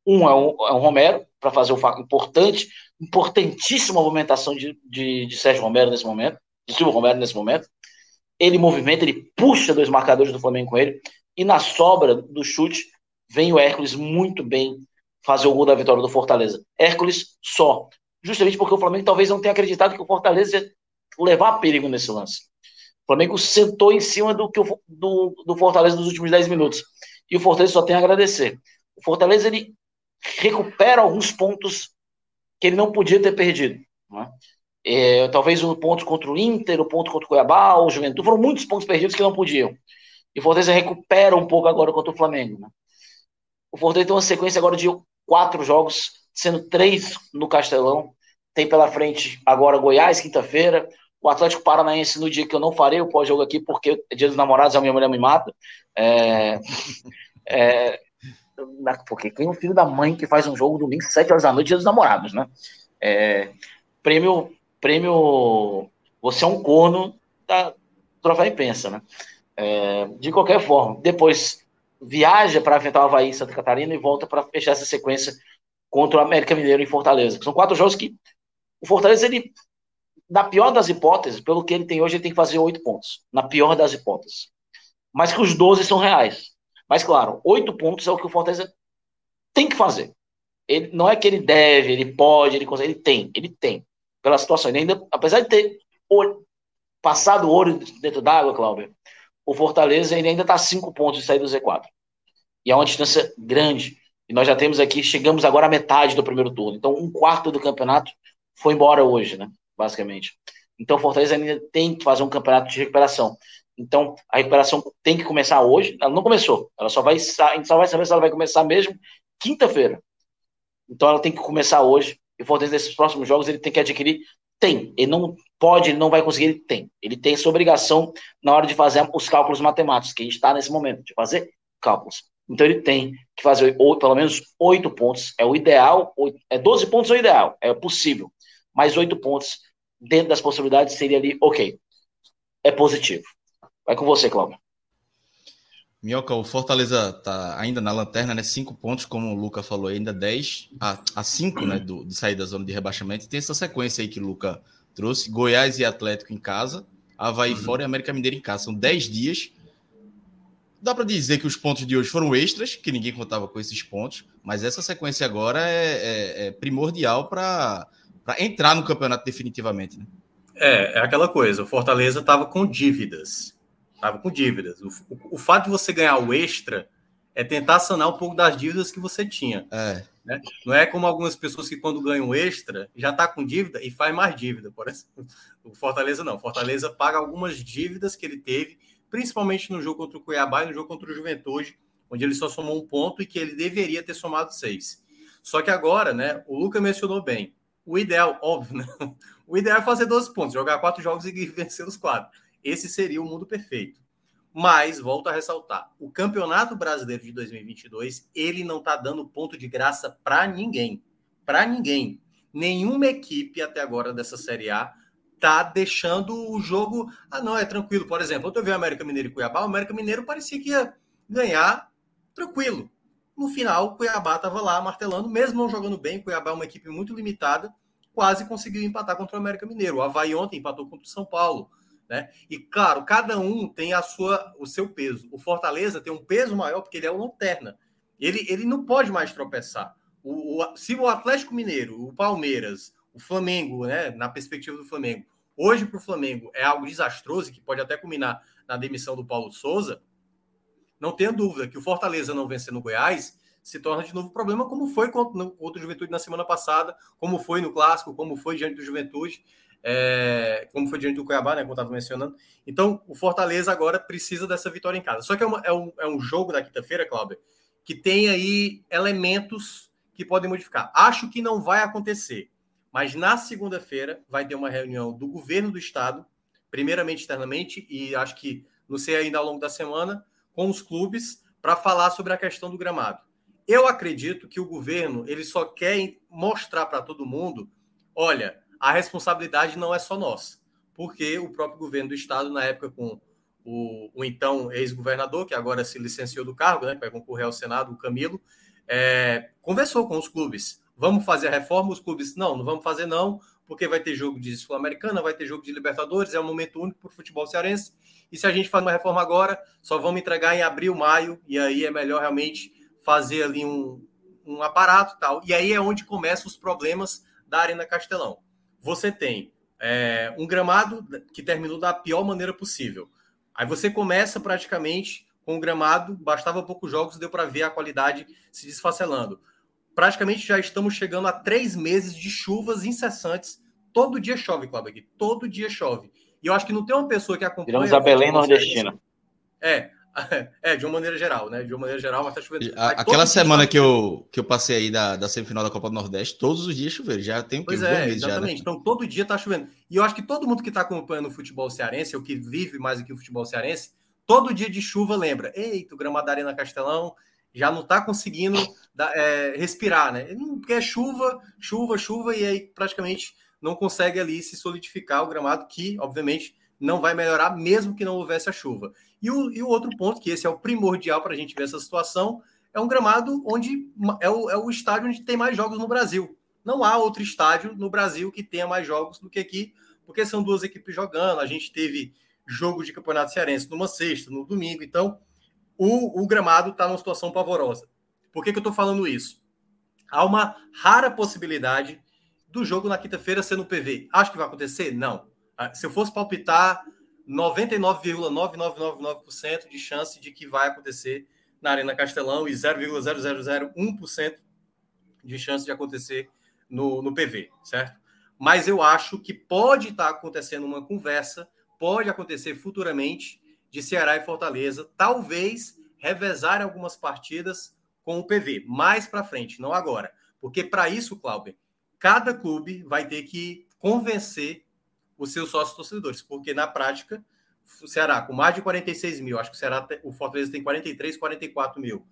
Um é um, é um Romero, para fazer o importante, importantíssima movimentação de, de, de Sérgio Romero nesse momento, de Silvio Romero nesse momento. Ele movimenta, ele puxa dois marcadores do Flamengo com ele, e na sobra do chute, vem o Hércules muito bem fazer o gol da vitória do Fortaleza. Hércules só. Justamente porque o Flamengo talvez não tenha acreditado que o Fortaleza ia levar perigo nesse lance. O Flamengo sentou em cima do, que o, do, do Fortaleza nos últimos 10 minutos. E o Fortaleza só tem a agradecer. O Fortaleza ele recupera alguns pontos que ele não podia ter perdido. Né? É, talvez o ponto contra o Inter, o ponto contra o Cuiabá, o Juventude. Foram muitos pontos perdidos que não podiam. E o Fortaleza recupera um pouco agora contra o Flamengo. Né? O Fortaleza tem uma sequência agora de quatro jogos, sendo três no Castelão. Tem pela frente agora Goiás, quinta-feira. O Atlético Paranaense no dia que eu não farei o pós-jogo aqui, porque é dia dos namorados, a minha mulher me mata. É, é, porque quem é o filho da mãe que faz um jogo domingo, sete horas da noite, dia dos namorados, né? É, prêmio, prêmio, você é um corno da Troféu Pensa, né? É, de qualquer forma, depois viaja para enfrentar o Havaí em Santa Catarina e volta para fechar essa sequência contra o América Mineiro em Fortaleza. São quatro jogos que o Fortaleza, ele, na pior das hipóteses, pelo que ele tem hoje, ele tem que fazer oito pontos. Na pior das hipóteses. Mas que os 12 são reais. Mas, claro, oito pontos é o que o Fortaleza tem que fazer. Ele, não é que ele deve, ele pode, ele consegue, ele tem, ele tem. Pela situação. Ele ainda, apesar de ter passado o olho dentro d'água, Cláudio, o Fortaleza ainda está cinco pontos de sair do Z4. E é uma distância grande. E nós já temos aqui, chegamos agora à metade do primeiro turno. Então, um quarto do campeonato foi embora hoje, né? Basicamente. Então, o Fortaleza ainda tem que fazer um campeonato de recuperação. Então, a recuperação tem que começar hoje. Ela não começou. Ela só vai, a gente só vai saber se ela vai começar mesmo quinta-feira. Então, ela tem que começar hoje. E o Fortaleza, nesses próximos jogos, ele tem que adquirir tem. Ele não pode, ele não vai conseguir, ele tem. Ele tem essa obrigação na hora de fazer os cálculos matemáticos, que a gente está nesse momento, de fazer cálculos. Então ele tem que fazer ou, pelo menos oito pontos. É o ideal, 8, é 12 pontos é o ideal, é possível. Mas oito pontos, dentro das possibilidades, seria ali, ok. É positivo. Vai com você, Cláudio. Minhoca, o Fortaleza tá ainda na lanterna, né? Cinco pontos, como o Luca falou, ainda dez a, a cinco, né? Do, de sair da zona de rebaixamento. E tem essa sequência aí que o Luca trouxe: Goiás e Atlético em casa, Havaí uhum. fora e América Mineira em casa. São dez dias. Dá para dizer que os pontos de hoje foram extras, que ninguém contava com esses pontos, mas essa sequência agora é, é, é primordial para entrar no campeonato definitivamente. Né? É, é aquela coisa: o Fortaleza estava com dívidas Estava com dívidas. O, o, o, fato de você ganhar o extra é tentar sanar um pouco das dívidas que você tinha. É. Né? Não é como algumas pessoas que, quando ganham o extra, já está com dívida e faz mais dívida. Por exemplo. O Fortaleza não. O Fortaleza paga algumas dívidas que ele teve principalmente no jogo contra o Cuiabá e no jogo contra o Juventude, onde ele só somou um ponto e que ele deveria ter somado seis. Só que agora, né, o Luca mencionou bem, o ideal, óbvio, né? o ideal é fazer 12 pontos, jogar quatro jogos e vencer os quatro. Esse seria o mundo perfeito. Mas, volto a ressaltar, o Campeonato Brasileiro de 2022, ele não está dando ponto de graça para ninguém. Para ninguém. Nenhuma equipe até agora dessa Série A tá deixando o jogo. Ah, não, é tranquilo. Por exemplo, eu vi o América Mineiro e Cuiabá, o América Mineiro parecia que ia ganhar tranquilo. No final, Cuiabá estava lá martelando, mesmo não jogando bem. Cuiabá é uma equipe muito limitada, quase conseguiu empatar contra o América Mineiro. O Havaí ontem empatou contra o São Paulo. Né? E claro, cada um tem a sua, o seu peso. O Fortaleza tem um peso maior porque ele é o lanterna. Ele, ele não pode mais tropeçar. O, o, se o Atlético Mineiro, o Palmeiras, o Flamengo, né, na perspectiva do Flamengo, hoje para o Flamengo é algo desastroso que pode até culminar na demissão do Paulo Souza, não tenha dúvida que o Fortaleza não vencer no Goiás se torna de novo problema, como foi contra, o Juventude na semana passada, como foi no Clássico, como foi diante do Juventude é, como foi diante do Cuiabá, né, como eu estava mencionando. Então, o Fortaleza agora precisa dessa vitória em casa. Só que é, uma, é, um, é um jogo da quinta-feira, Cláudio, que tem aí elementos que podem modificar. Acho que não vai acontecer, mas na segunda-feira vai ter uma reunião do governo do estado, primeiramente externamente, e acho que, não sei ainda ao longo da semana, com os clubes, para falar sobre a questão do gramado. Eu acredito que o governo ele só quer mostrar para todo mundo, olha, a responsabilidade não é só nossa, porque o próprio governo do estado, na época, com o, o então ex-governador, que agora se licenciou do cargo, né, vai concorrer ao Senado, o Camilo, é, conversou com os clubes. Vamos fazer a reforma? Os clubes, não, não vamos fazer não, porque vai ter jogo de Sul-Americana, vai ter jogo de Libertadores, é um momento único para o futebol cearense. E se a gente faz uma reforma agora, só vamos entregar em abril, maio, e aí é melhor realmente fazer ali um, um aparato tal. E aí é onde começam os problemas da Arena Castelão você tem é, um gramado que terminou da pior maneira possível. Aí você começa praticamente com o gramado, bastava poucos jogos, deu para ver a qualidade se desfacelando. Praticamente já estamos chegando a três meses de chuvas incessantes. Todo dia chove, Cláudio, aqui. Todo dia chove. E eu acho que não tem uma pessoa que acompanha. Viramos a Belém Nordestina. É, É, de uma maneira geral, né? De uma maneira geral, mas tá chovendo. Aquela semana que eu, que eu passei aí da, da semifinal da Copa do Nordeste, todos os dias choveram. Já tem pois é, exatamente. Já, né? Então, todo dia tá chovendo. E eu acho que todo mundo que tá acompanhando o futebol cearense, ou que vive mais aqui o futebol cearense, todo dia de chuva lembra. Eita, o gramado da Arena Castelão já não tá conseguindo é, respirar, né? Porque é chuva, chuva, chuva, e aí praticamente não consegue ali se solidificar o gramado, que, obviamente, não vai melhorar, mesmo que não houvesse a chuva. E o, e o outro ponto, que esse é o primordial para a gente ver essa situação, é um gramado onde é o, é o estádio onde tem mais jogos no Brasil. Não há outro estádio no Brasil que tenha mais jogos do que aqui, porque são duas equipes jogando. A gente teve jogo de campeonato cearense numa sexta, no domingo. Então, o, o gramado está numa situação pavorosa. Por que, que eu estou falando isso? Há uma rara possibilidade do jogo na quinta-feira ser no PV. Acho que vai acontecer? Não. Ah, se eu fosse palpitar, 99,9999% de chance de que vai acontecer na Arena Castelão e 0,0001% de chance de acontecer no, no PV, certo? Mas eu acho que pode estar acontecendo uma conversa, pode acontecer futuramente de Ceará e Fortaleza, talvez revezar algumas partidas com o PV, mais para frente, não agora. Porque para isso, Cláudio, cada clube vai ter que convencer os seus sócios torcedores, porque na prática, o Ceará, com mais de 46 mil, acho que o Ceará, o Fortaleza tem 43, 44 mil.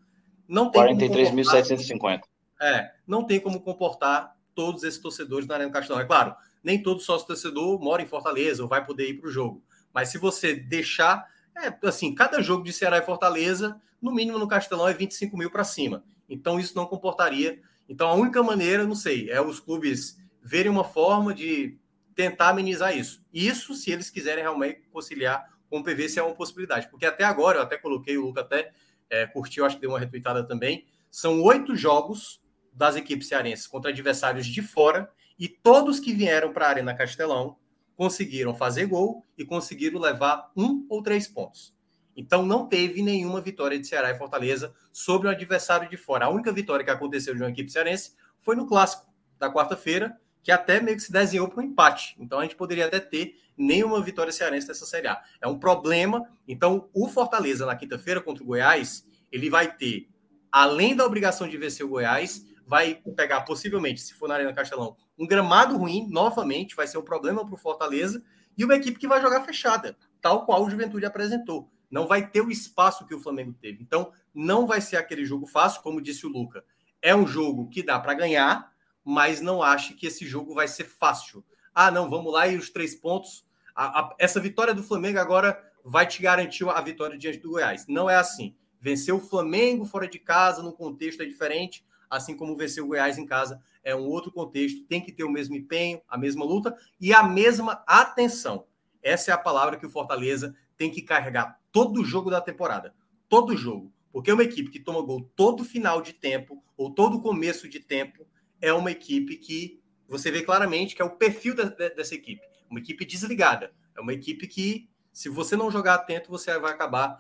Não tem 43.750. É, não tem como comportar todos esses torcedores na Arena Castelão. É claro, nem todo sócio torcedor mora em Fortaleza ou vai poder ir para o jogo. Mas se você deixar, é assim, cada jogo de Ceará e Fortaleza, no mínimo no Castelão é 25 mil para cima. Então isso não comportaria. Então a única maneira, não sei, é os clubes verem uma forma de tentar amenizar isso. Isso se eles quiserem realmente conciliar com o PV, se é uma possibilidade. Porque até agora, eu até coloquei, o Luca até é, curtiu, acho que deu uma retweetada também, são oito jogos das equipes cearenses contra adversários de fora e todos que vieram para a Arena Castelão conseguiram fazer gol e conseguiram levar um ou três pontos. Então não teve nenhuma vitória de Ceará e Fortaleza sobre um adversário de fora. A única vitória que aconteceu de uma equipe cearense foi no clássico da quarta-feira, que até meio que se desenhou para um empate. Então a gente poderia até ter nenhuma vitória cearense nessa Série A. É um problema. Então o Fortaleza na quinta-feira contra o Goiás, ele vai ter, além da obrigação de vencer o Goiás, vai pegar possivelmente, se for na Arena Castelão, um gramado ruim novamente, vai ser um problema para o Fortaleza e uma equipe que vai jogar fechada, tal qual o Juventude apresentou. Não vai ter o espaço que o Flamengo teve. Então, não vai ser aquele jogo fácil, como disse o Luca. É um jogo que dá para ganhar, mas não ache que esse jogo vai ser fácil. Ah, não, vamos lá e os três pontos. A, a, essa vitória do Flamengo agora vai te garantir a vitória diante do Goiás. Não é assim. Vencer o Flamengo fora de casa, num contexto é diferente, assim como vencer o Goiás em casa é um outro contexto. Tem que ter o mesmo empenho, a mesma luta e a mesma atenção. Essa é a palavra que o Fortaleza tem que carregar todo jogo da temporada. Todo jogo. Porque é uma equipe que toma gol todo final de tempo ou todo começo de tempo é uma equipe que você vê claramente que é o perfil da, dessa equipe. Uma equipe desligada. É uma equipe que, se você não jogar atento, você vai acabar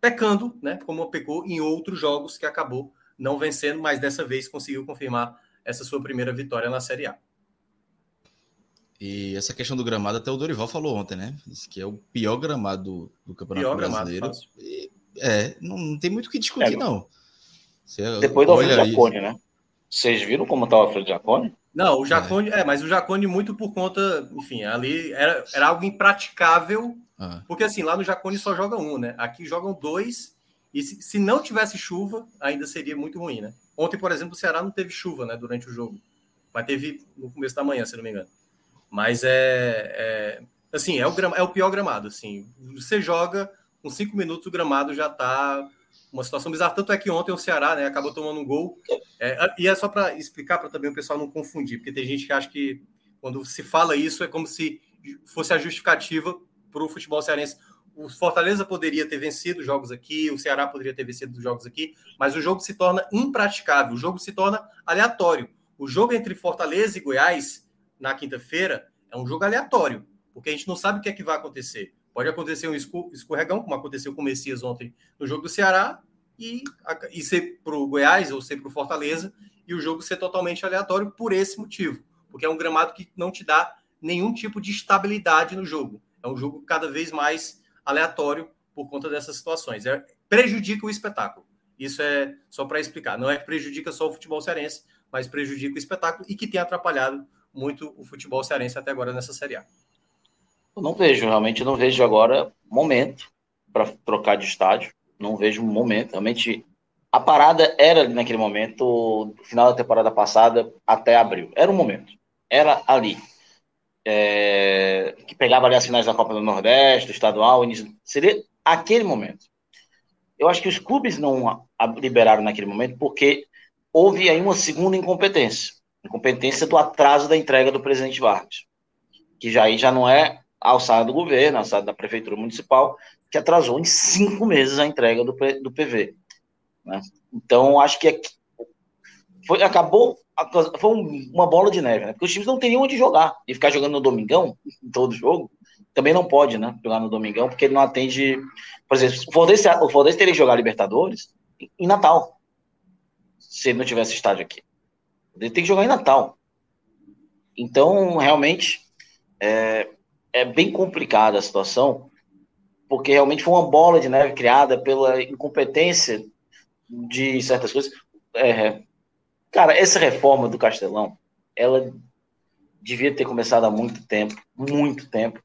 pecando, né? Como pecou em outros jogos que acabou não vencendo, mas dessa vez conseguiu confirmar essa sua primeira vitória na Série A. E essa questão do gramado, até o Dorival falou ontem, né? Disse que é o pior gramado do, do Campeonato pior Brasileiro. Gramado, é, não, não, tem muito o que discutir, é, não. Você Depois do Jacone, né? Vocês viram como estava o Alfredo Jacone? Não, o Jacone, é. é. mas o Jacone muito por conta, enfim, ali era, era algo impraticável, ah. porque assim, lá no Jacone só joga um, né? Aqui jogam dois, e se, se, não tivesse chuva, ainda seria muito ruim, né? Ontem, por exemplo, o Ceará não teve chuva, né, durante o jogo, mas teve no começo da manhã, se não me engano. Mas é, é assim, é o, é o pior gramado, assim. Você joga, com cinco minutos o gramado já está uma situação bizarra. Tanto é que ontem o Ceará né, acabou tomando um gol. É, e é só para explicar, para também o pessoal não confundir, porque tem gente que acha que quando se fala isso é como se fosse a justificativa para o futebol cearense. O Fortaleza poderia ter vencido jogos aqui, o Ceará poderia ter vencido os jogos aqui, mas o jogo se torna impraticável, o jogo se torna aleatório. O jogo entre Fortaleza e Goiás, na quinta-feira, é um jogo aleatório, porque a gente não sabe o que é que vai acontecer. Pode acontecer um escorregão, como aconteceu com o Messias ontem no jogo do Ceará, e, e ser para o Goiás ou ser para o Fortaleza, e o jogo ser totalmente aleatório por esse motivo, porque é um gramado que não te dá nenhum tipo de estabilidade no jogo. É um jogo cada vez mais aleatório por conta dessas situações. É, prejudica o espetáculo. Isso é só para explicar. Não é que prejudica só o futebol cearense, mas prejudica o espetáculo e que tem atrapalhado muito o futebol cearense até agora nessa Série A. Eu não vejo, realmente não vejo agora momento para trocar de estádio. Não vejo momento. Realmente, a parada era naquele momento, final da temporada passada até abril. Era um momento. Era ali. É, que pegava ali as finais da Copa do Nordeste, do estadual, início, seria aquele momento. Eu acho que os clubes não liberaram naquele momento porque houve aí uma segunda incompetência. Incompetência do atraso da entrega do presidente Vargas. Que já aí já não é alçada do governo, alçada da prefeitura municipal, que atrasou em cinco meses a entrega do, do PV. Né? Então, acho que foi, acabou, foi uma bola de neve, né? porque os times não teriam onde jogar, e ficar jogando no domingão, em todo jogo, também não pode, né, jogar no domingão, porque ele não atende, por exemplo, o Fortaleza, o Fortaleza teria que jogar Libertadores em Natal, se ele não tivesse estádio aqui. Ele tem que jogar em Natal. Então, realmente, é, é bem complicada a situação, porque realmente foi uma bola de neve criada pela incompetência de certas coisas. É, cara, essa reforma do Castelão, ela devia ter começado há muito tempo, muito tempo.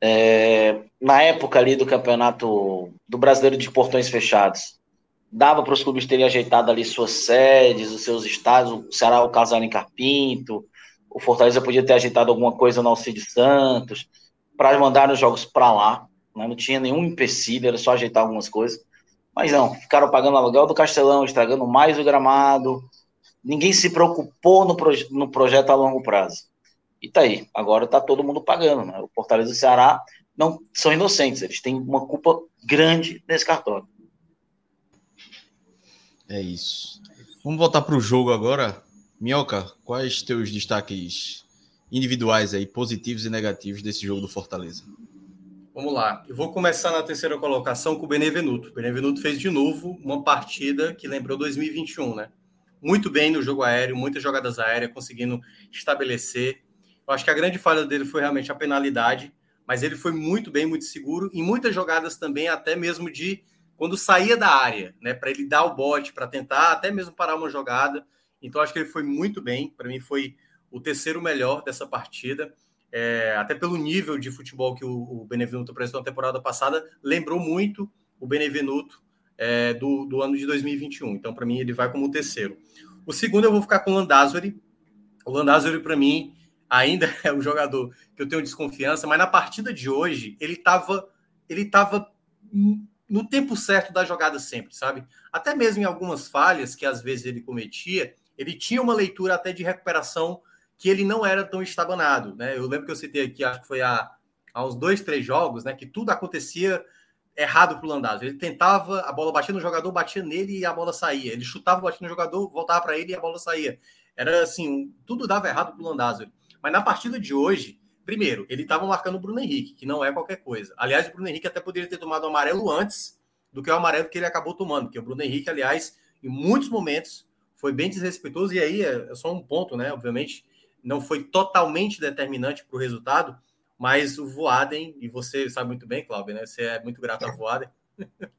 É, na época ali do campeonato do brasileiro de portões fechados, dava para os clubes terem ajeitado ali suas sedes, os seus estádios, o Ceará o casal em Carpinto, o Fortaleza podia ter ajeitado alguma coisa no Alcide Santos para mandar os jogos para lá. Né? Não tinha nenhum empecilho, era só ajeitar algumas coisas. Mas não, ficaram pagando aluguel do Castelão, estragando mais o gramado. Ninguém se preocupou no, proje no projeto a longo prazo. E tá aí, agora tá todo mundo pagando. Né? O Fortaleza e o Ceará não são inocentes, eles têm uma culpa grande nesse cartório. É isso. Vamos voltar para o jogo agora. Minhoca, quais teus destaques individuais aí, positivos e negativos desse jogo do Fortaleza? Vamos lá. Eu vou começar na terceira colocação com o Benevenuto. O Benevenuto fez de novo uma partida que lembrou 2021, né? muito bem no jogo aéreo, muitas jogadas aéreas, conseguindo estabelecer. Eu acho que a grande falha dele foi realmente a penalidade, mas ele foi muito bem, muito seguro, em muitas jogadas também, até mesmo de quando saía da área, né, para ele dar o bote, para tentar até mesmo parar uma jogada. Então, acho que ele foi muito bem. Para mim, foi o terceiro melhor dessa partida. É, até pelo nível de futebol que o, o Benevenuto apresentou na temporada passada, lembrou muito o Benevenuto é, do, do ano de 2021. Então, para mim, ele vai como o terceiro. O segundo, eu vou ficar com o Landázuri. O Landázuri, para mim, ainda é um jogador que eu tenho desconfiança, mas na partida de hoje, ele estava ele tava no tempo certo da jogada sempre, sabe? Até mesmo em algumas falhas que às vezes ele cometia, ele tinha uma leitura até de recuperação que ele não era tão estabanado, né? Eu lembro que eu citei aqui, acho que foi há, há uns dois, três jogos, né? Que tudo acontecia errado para o Landazzo. Ele tentava, a bola batia no jogador, batia nele e a bola saía. Ele chutava, batia no jogador, voltava para ele e a bola saía. Era assim, tudo dava errado para o Landazzo. Mas na partida de hoje, Primeiro, ele estava marcando o Bruno Henrique, que não é qualquer coisa. Aliás, o Bruno Henrique até poderia ter tomado o amarelo antes do que o amarelo que ele acabou tomando, porque o Bruno Henrique, aliás, em muitos momentos foi bem desrespeitoso, e aí é, é só um ponto, né? Obviamente, não foi totalmente determinante para o resultado, mas o Voaden, e você sabe muito bem, Cláudio, né? Você é muito grato ao Voaden.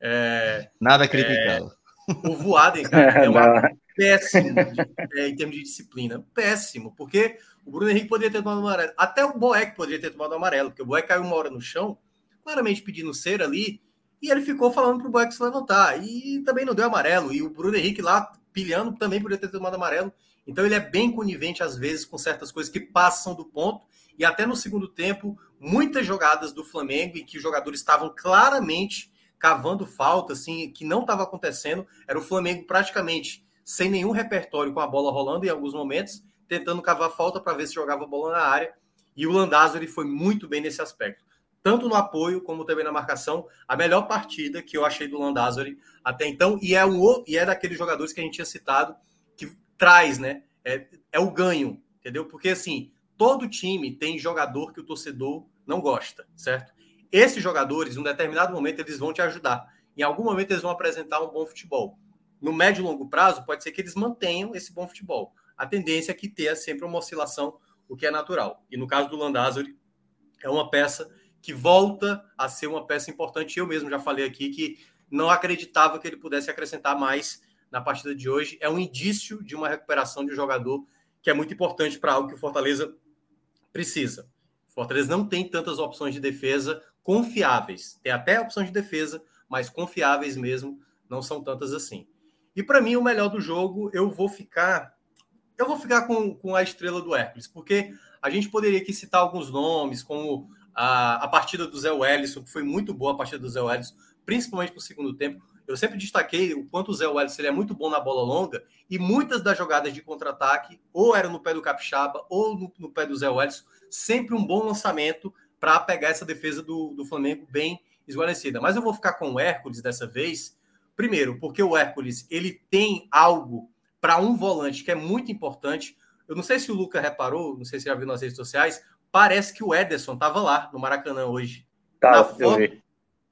é, Nada criticado. É, o Voaden, cara, é uma péssimo de, é, em termos de disciplina. Péssimo, porque o Bruno Henrique poderia ter tomado amarelo. Até o Boeck poderia ter tomado amarelo, porque o Boeck caiu uma hora no chão, claramente pedindo cera ali, e ele ficou falando para o Boeck se levantar. E também não deu amarelo. E o Bruno Henrique lá, pilhando, também poderia ter tomado amarelo. Então ele é bem conivente, às vezes, com certas coisas que passam do ponto. E até no segundo tempo, muitas jogadas do Flamengo, em que os jogadores estavam claramente cavando falta, assim, que não estava acontecendo. Era o Flamengo praticamente sem nenhum repertório, com a bola rolando em alguns momentos tentando cavar falta para ver se jogava a bola na área. E o ele foi muito bem nesse aspecto. Tanto no apoio como também na marcação. A melhor partida que eu achei do Landazuri até então. E é, um, e é daqueles jogadores que a gente tinha citado que traz, né? É, é o ganho, entendeu? Porque assim, todo time tem jogador que o torcedor não gosta, certo? Esses jogadores, em um determinado momento, eles vão te ajudar. Em algum momento, eles vão apresentar um bom futebol. No médio e longo prazo, pode ser que eles mantenham esse bom futebol a tendência é que tenha sempre uma oscilação, o que é natural. E no caso do Landázuri, é uma peça que volta a ser uma peça importante. Eu mesmo já falei aqui que não acreditava que ele pudesse acrescentar mais na partida de hoje. É um indício de uma recuperação de um jogador que é muito importante para algo que o Fortaleza precisa. O Fortaleza não tem tantas opções de defesa confiáveis. Tem até opções de defesa, mas confiáveis mesmo não são tantas assim. E para mim, o melhor do jogo, eu vou ficar eu vou ficar com, com a estrela do Hércules, porque a gente poderia aqui citar alguns nomes, como a, a partida do Zé Wellison, que foi muito boa a partida do Zé Wellison, principalmente no segundo tempo. Eu sempre destaquei o quanto o Zé Wellison ele é muito bom na bola longa, e muitas das jogadas de contra-ataque, ou era no pé do Capixaba, ou no, no pé do Zé Wellison, sempre um bom lançamento para pegar essa defesa do, do Flamengo bem esguarecida. Mas eu vou ficar com o Hércules dessa vez, primeiro, porque o Hércules ele tem algo para um volante que é muito importante. Eu não sei se o Luca reparou, não sei se já viu nas redes sociais, parece que o Ederson estava lá no Maracanã hoje. Tá, na, foto,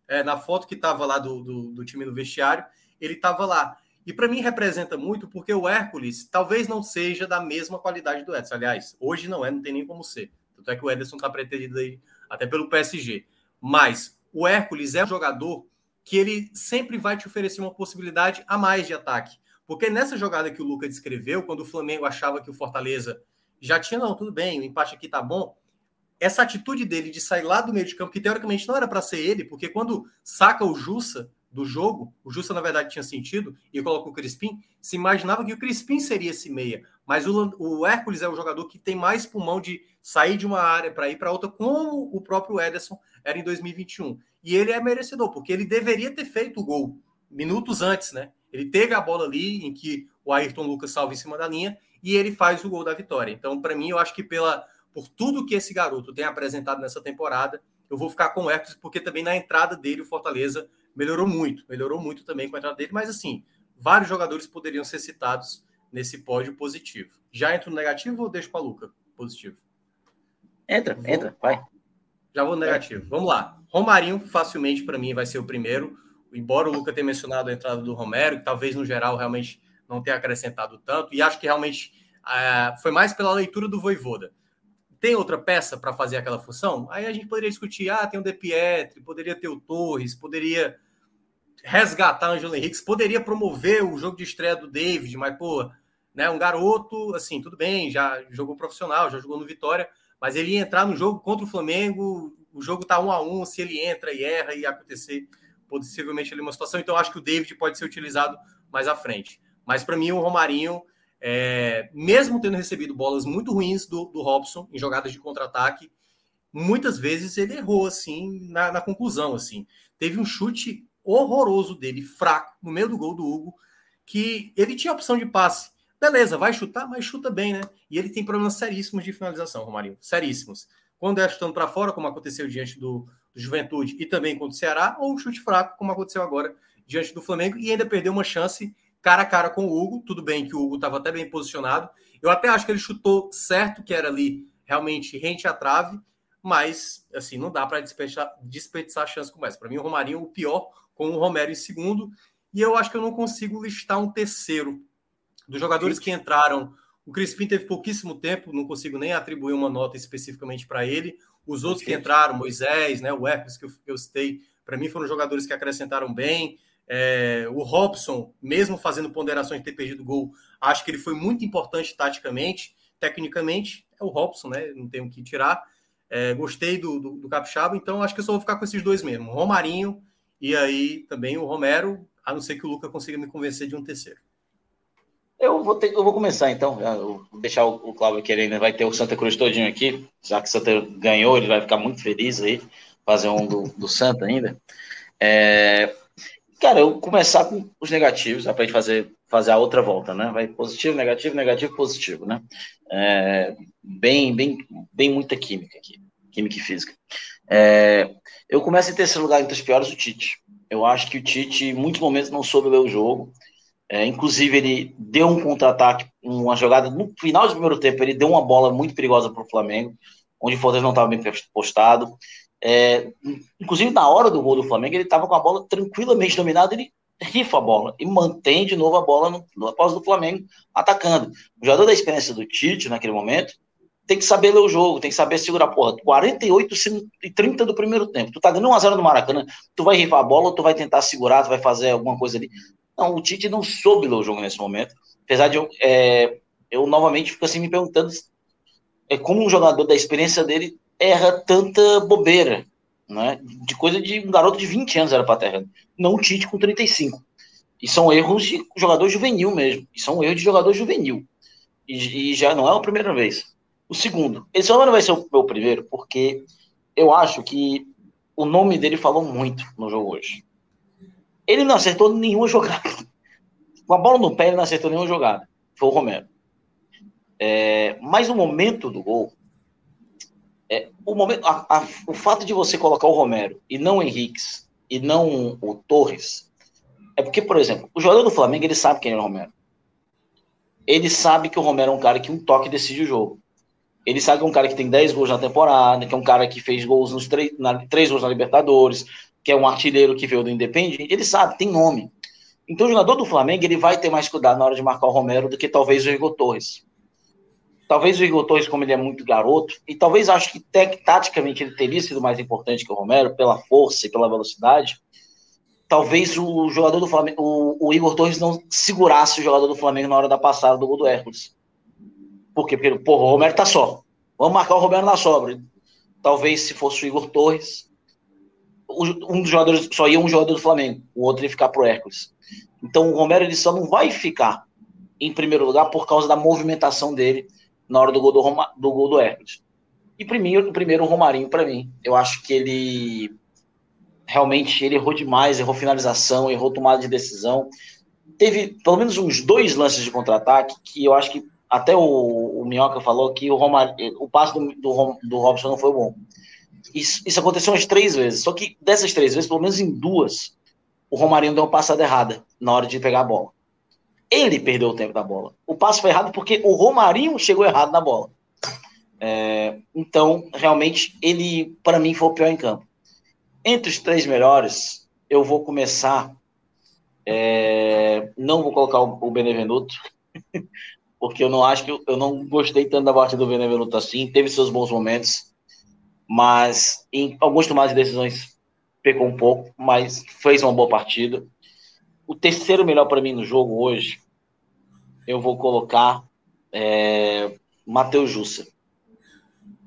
é, na foto que estava lá do, do, do, time no vestiário, ele estava lá. E para mim representa muito porque o Hércules talvez não seja da mesma qualidade do Edson. Aliás, hoje não é, não tem nem como ser. Tanto é que o Ederson está pretendido aí até pelo PSG. Mas o Hércules é um jogador que ele sempre vai te oferecer uma possibilidade a mais de ataque. Porque nessa jogada que o Lucas descreveu, quando o Flamengo achava que o Fortaleza já tinha, não, tudo bem, o empate aqui tá bom. Essa atitude dele de sair lá do meio de campo, que teoricamente não era para ser ele, porque quando saca o Jussa do jogo, o Jussa na verdade tinha sentido, e coloca o Crispim, se imaginava que o Crispim seria esse meia. Mas o, o Hércules é o jogador que tem mais pulmão de sair de uma área para ir para outra, como o próprio Ederson era em 2021. E ele é merecedor, porque ele deveria ter feito o gol minutos antes, né? Ele teve a bola ali em que o Ayrton Lucas salva em cima da linha e ele faz o gol da vitória. Então, para mim, eu acho que pela por tudo que esse garoto tem apresentado nessa temporada, eu vou ficar com o Hércules, porque também na entrada dele o Fortaleza melhorou muito, melhorou muito também com a entrada dele, mas assim, vários jogadores poderiam ser citados nesse pódio positivo. Já entra no negativo ou deixo para Luca? Positivo. Entra, vou... entra, vai. Já vou no negativo. Vamos lá. Romarinho facilmente para mim vai ser o primeiro embora o Luca tenha mencionado a entrada do Romero, que talvez no geral realmente não ter acrescentado tanto, e acho que realmente é, foi mais pela leitura do Voivoda. Tem outra peça para fazer aquela função? Aí a gente poderia discutir, ah, tem o De Pietri, poderia ter o Torres, poderia resgatar o Angelo Henrique, poderia promover o jogo de estreia do David, mas, pô, né, um garoto, assim, tudo bem, já jogou profissional, já jogou no Vitória, mas ele ia entrar no jogo contra o Flamengo, o jogo tá um a um, se ele entra e erra e acontecer possivelmente ali uma situação, então acho que o David pode ser utilizado mais à frente. Mas para mim o Romarinho, é, mesmo tendo recebido bolas muito ruins do, do Robson em jogadas de contra-ataque, muitas vezes ele errou assim na, na conclusão assim. Teve um chute horroroso dele, fraco, no meio do gol do Hugo, que ele tinha opção de passe. Beleza, vai chutar, mas chuta bem, né? E ele tem problemas seríssimos de finalização, Romarinho. Seríssimos. Quando é chutando para fora, como aconteceu diante do, do, Juventude e também contra o Ceará, ou um chute fraco, como aconteceu agora diante do Flamengo, e ainda perdeu uma chance cara a cara com o Hugo. Tudo bem que o Hugo estava até bem posicionado. Eu até acho que ele chutou certo, que era ali realmente rente à trave, mas assim, não dá para desperdiçar, desperdiçar chance como essa. Para mim, o Romarinho, o pior com o Romero em segundo. E eu acho que eu não consigo listar um terceiro. Dos jogadores que entraram, o Crispim teve pouquíssimo tempo, não consigo nem atribuir uma nota especificamente para ele. Os outros que entraram, Moisés, né, o Herpes que eu, que eu citei, para mim foram jogadores que acrescentaram bem. É, o Robson, mesmo fazendo ponderações de ter perdido gol, acho que ele foi muito importante taticamente, tecnicamente, é o Robson, né? Não tenho que tirar. É, gostei do, do, do Capixaba, então acho que eu só vou ficar com esses dois mesmo. Romarinho e aí também o Romero, a não ser que o Luca consiga me convencer de um terceiro. Eu vou, ter, eu vou começar então, vou deixar o, o Cláudio querendo, vai ter o Santa Cruz todinho aqui, já que o Santa ganhou, ele vai ficar muito feliz aí, fazer um do, do Santa ainda. É, cara, eu começar com os negativos, para a gente fazer, fazer a outra volta, né? Vai positivo, negativo, negativo, positivo, né? É, bem, bem, bem muita química aqui, química e física. É, eu começo em terceiro lugar entre os piores o Tite. Eu acho que o Tite, em muitos momentos, não soube ler o jogo. É, inclusive, ele deu um contra-ataque, uma jogada no final do primeiro tempo. Ele deu uma bola muito perigosa para o Flamengo, onde o Fortaleza não estava bem postado. É, inclusive, na hora do gol do Flamengo, ele estava com a bola tranquilamente dominada. Ele rifa a bola e mantém de novo a bola no, no após do Flamengo atacando. O jogador da experiência do Tite, naquele momento, tem que saber ler o jogo, tem que saber segurar, porra, 48 e 30 do primeiro tempo. Tu tá ganhando 1x0 no Maracanã, tu vai rifar a bola tu vai tentar segurar, tu vai fazer alguma coisa ali. Não, o Tite não soube ler o jogo nesse momento. Apesar de eu, é, eu novamente fico assim me perguntando é como um jogador da experiência dele erra tanta bobeira, né? De coisa de um garoto de 20 anos era para terra, não o Tite com 35. E são erros de jogador juvenil mesmo. E são erros de jogador juvenil. E, e já não é a primeira vez. O segundo, esse não vai ser o meu primeiro, porque eu acho que o nome dele falou muito no jogo hoje. Ele não acertou nenhuma jogada. Com a bola no pé, ele não acertou nenhuma jogada. Foi o Romero. É, mas o momento do gol, é, o, momento, a, a, o fato de você colocar o Romero e não o Henriques e não o Torres, é porque, por exemplo, o jogador do Flamengo ele sabe quem é o Romero. Ele sabe que o Romero é um cara que um toque decide o jogo. Ele sabe que é um cara que tem 10 gols na temporada, que é um cara que fez gols nos 3, na, 3 gols na Libertadores, que é um artilheiro que veio do Independente. Ele sabe, tem nome. Então o jogador do Flamengo ele vai ter mais cuidado na hora de marcar o Romero do que talvez o Igor Torres. Talvez o Igor Torres, como ele é muito garoto, e talvez acho que taticamente ele teria sido mais importante que o Romero, pela força e pela velocidade, talvez o jogador do Flamengo, o, o Igor Torres não segurasse o jogador do Flamengo na hora da passada do gol do Hércules. Por quê? Porque, porra, o Romero tá só. Vamos marcar o Romero na sobra. Talvez se fosse o Igor Torres, um dos jogadores só ia um jogador do Flamengo, o outro ia ficar pro Hércules. Então o Romero ele só não vai ficar em primeiro lugar por causa da movimentação dele na hora do gol do, Roma, do, gol do Hércules. E primeiro, primeiro o Romarinho para mim. Eu acho que ele realmente ele errou demais, errou finalização, errou tomada de decisão. Teve pelo menos uns dois lances de contra-ataque que eu acho que até o, o Minhoca falou que o, Romar, o passe do, do, do Robson não foi bom. Isso, isso, aconteceu umas três vezes. Só que dessas três vezes, pelo menos em duas, o Romarinho deu uma passada errada na hora de pegar a bola. Ele perdeu o tempo da bola. O passe foi errado porque o Romarinho chegou errado na bola. É, então, realmente, ele, para mim, foi o pior em campo. Entre os três melhores, eu vou começar É, não vou colocar o, Benevenuto, porque eu não acho que eu, eu não gostei tanto da partida do Benevenuto assim. Teve seus bons momentos, mas em algumas tomadas de decisões pecou um pouco, mas fez uma boa partida. O terceiro melhor para mim no jogo hoje, eu vou colocar é, Matheus Jussa.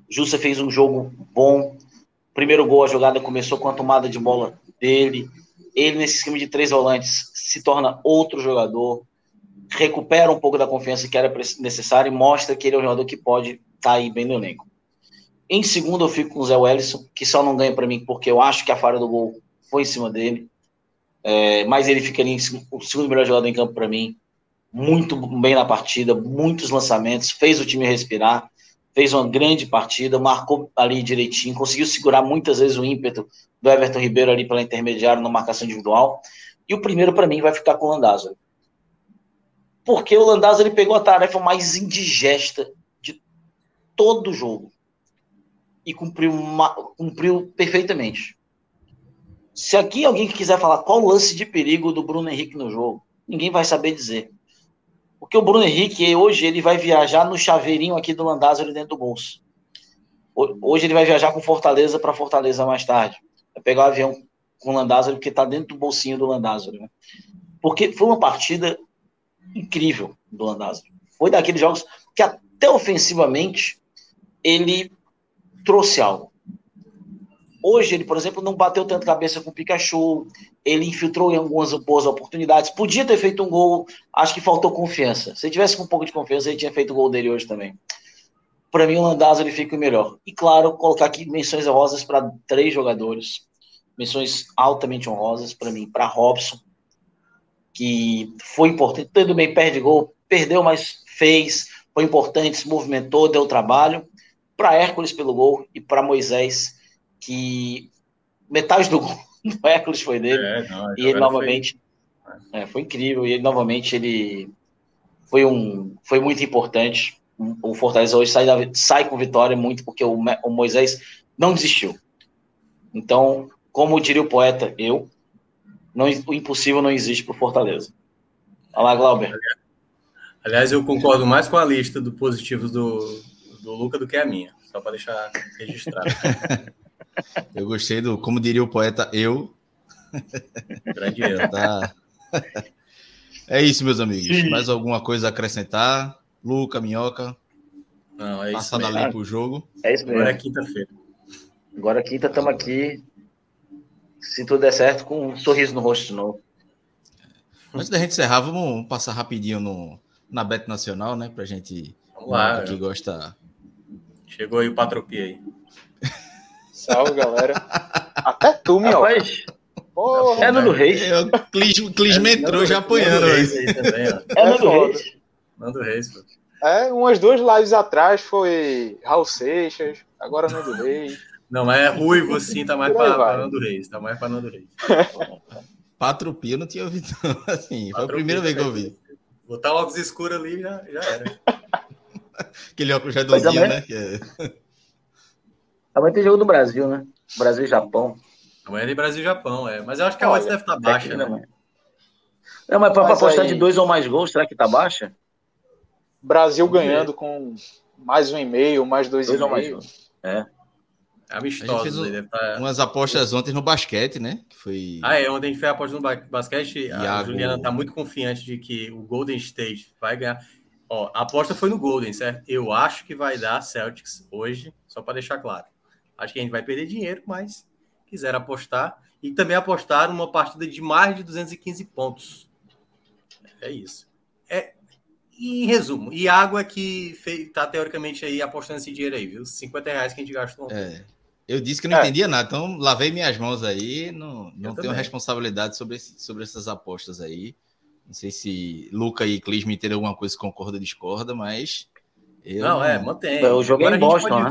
Jussa fez um jogo bom. Primeiro gol, a jogada começou com a tomada de bola dele. Ele, nesse esquema de três volantes, se torna outro jogador, recupera um pouco da confiança que era necessária e mostra que ele é um jogador que pode estar tá aí bem no elenco. Em segundo, eu fico com o Zé Wellison, que só não ganha para mim porque eu acho que a falha do gol foi em cima dele. É, mas ele fica ali o segundo melhor jogador em campo para mim. Muito bem na partida, muitos lançamentos, fez o time respirar fez uma grande partida, marcou ali direitinho, conseguiu segurar muitas vezes o ímpeto do Everton Ribeiro ali pela intermediária na marcação individual. E o primeiro, para mim, vai ficar com o Landázuri. Porque o Landázuri pegou a tarefa mais indigesta de todo o jogo. E cumpriu, uma, cumpriu perfeitamente. Se aqui alguém quiser falar qual o lance de perigo do Bruno Henrique no jogo, ninguém vai saber dizer. Porque o Bruno Henrique, hoje, ele vai viajar no chaveirinho aqui do Landázuri dentro do bolso. Hoje ele vai viajar com Fortaleza para Fortaleza mais tarde. Vai pegar o avião com o Landázuri, porque está dentro do bolsinho do Landázuri. Né? Porque foi uma partida incrível do Landázuri. Foi daqueles jogos que até ofensivamente ele trouxe algo. Hoje ele, por exemplo, não bateu tanto cabeça com o Pikachu, ele infiltrou em algumas boas oportunidades, podia ter feito um gol, acho que faltou confiança. Se ele tivesse com um pouco de confiança, ele tinha feito o gol dele hoje também. Para mim, o Landazzo ele fica o melhor. E claro, colocar aqui menções honrosas para três jogadores, menções altamente honrosas para mim, para Robson, que foi importante, tudo bem, perde gol, perdeu, mas fez, foi importante, se movimentou, deu trabalho. Para Hércules pelo gol e para Moisés que metade do gol do Hércules foi dele. É, não, e ele novamente. Foi... É, foi incrível. E ele novamente ele foi um foi muito importante. O Fortaleza hoje sai, da, sai com vitória muito porque o, o Moisés não desistiu. Então, como diria o poeta, eu, não, o impossível não existe para o Fortaleza. Olha lá, Glauber. Aliás, eu concordo mais com a lista do positivos do, do Luca do que a minha, só para deixar registrado. Eu gostei do, como diria o poeta, eu. Grande eu. Tá. É isso, meus amigos. Sim. Mais alguma coisa a acrescentar? Luca, Minhoca? Não, é Passada isso. Passada ali pro jogo. É isso mesmo. Agora é quinta-feira. Agora quinta, estamos aqui. Se tudo der certo, com um sorriso no rosto de novo. Antes da gente encerrar, vamos passar rapidinho no, na Bet Nacional, né? Pra gente. Vamos lá. Que gosta. Chegou aí o Patropi aí. Salve, galera. Até tu, meu. Rapaz, Porra, é Nando Reis. Eu, Clis, Clis é, metrô já apanhando aí. É Nando Reis. Nando Reis, pô. É, umas duas lives atrás foi Raul Seixas, agora Nando Reis. Não, mas é ruivo assim, tá mais para Nando Reis. Tá mais para Nando Reis. Patrupi eu não tinha ouvido, assim. Foi a primeira vez que eu ouvi. Botar o óculos escuro ali já, já era. Aquele óculos redondinho, né? É... Amanhã tem jogo do Brasil, né? Brasil e Japão. Amanhã tem Brasil e Japão, é. Mas eu acho que a odds deve estar tá baixa, é né? Não, mas para apostar aí... de dois ou mais gols, será que tá baixa? Brasil ganhando com mais um e meio, mais dois, dois e meio. É. Amistosos. Um, tá... Umas apostas ontem no basquete, né? Que foi... Ah, é. Ontem a gente fez a aposta no basquete. Iago... A Juliana tá muito confiante de que o Golden State vai ganhar. Ó, a aposta foi no Golden, certo? Eu acho que vai dar Celtics hoje, só para deixar claro. Acho que a gente vai perder dinheiro, mas quiser apostar. E também apostar numa partida de mais de 215 pontos. É isso. É, em resumo, Iago é que está teoricamente aí apostando esse dinheiro aí, viu? 50 reais que a gente gastou. É. Eu disse que não é. entendia nada, então lavei minhas mãos aí. Não, não tenho responsabilidade sobre, esse, sobre essas apostas aí. Não sei se Luca e Clis me terem alguma coisa que concorda ou discorda, mas eu não, é, mantém. Eu joguei em Boston, né?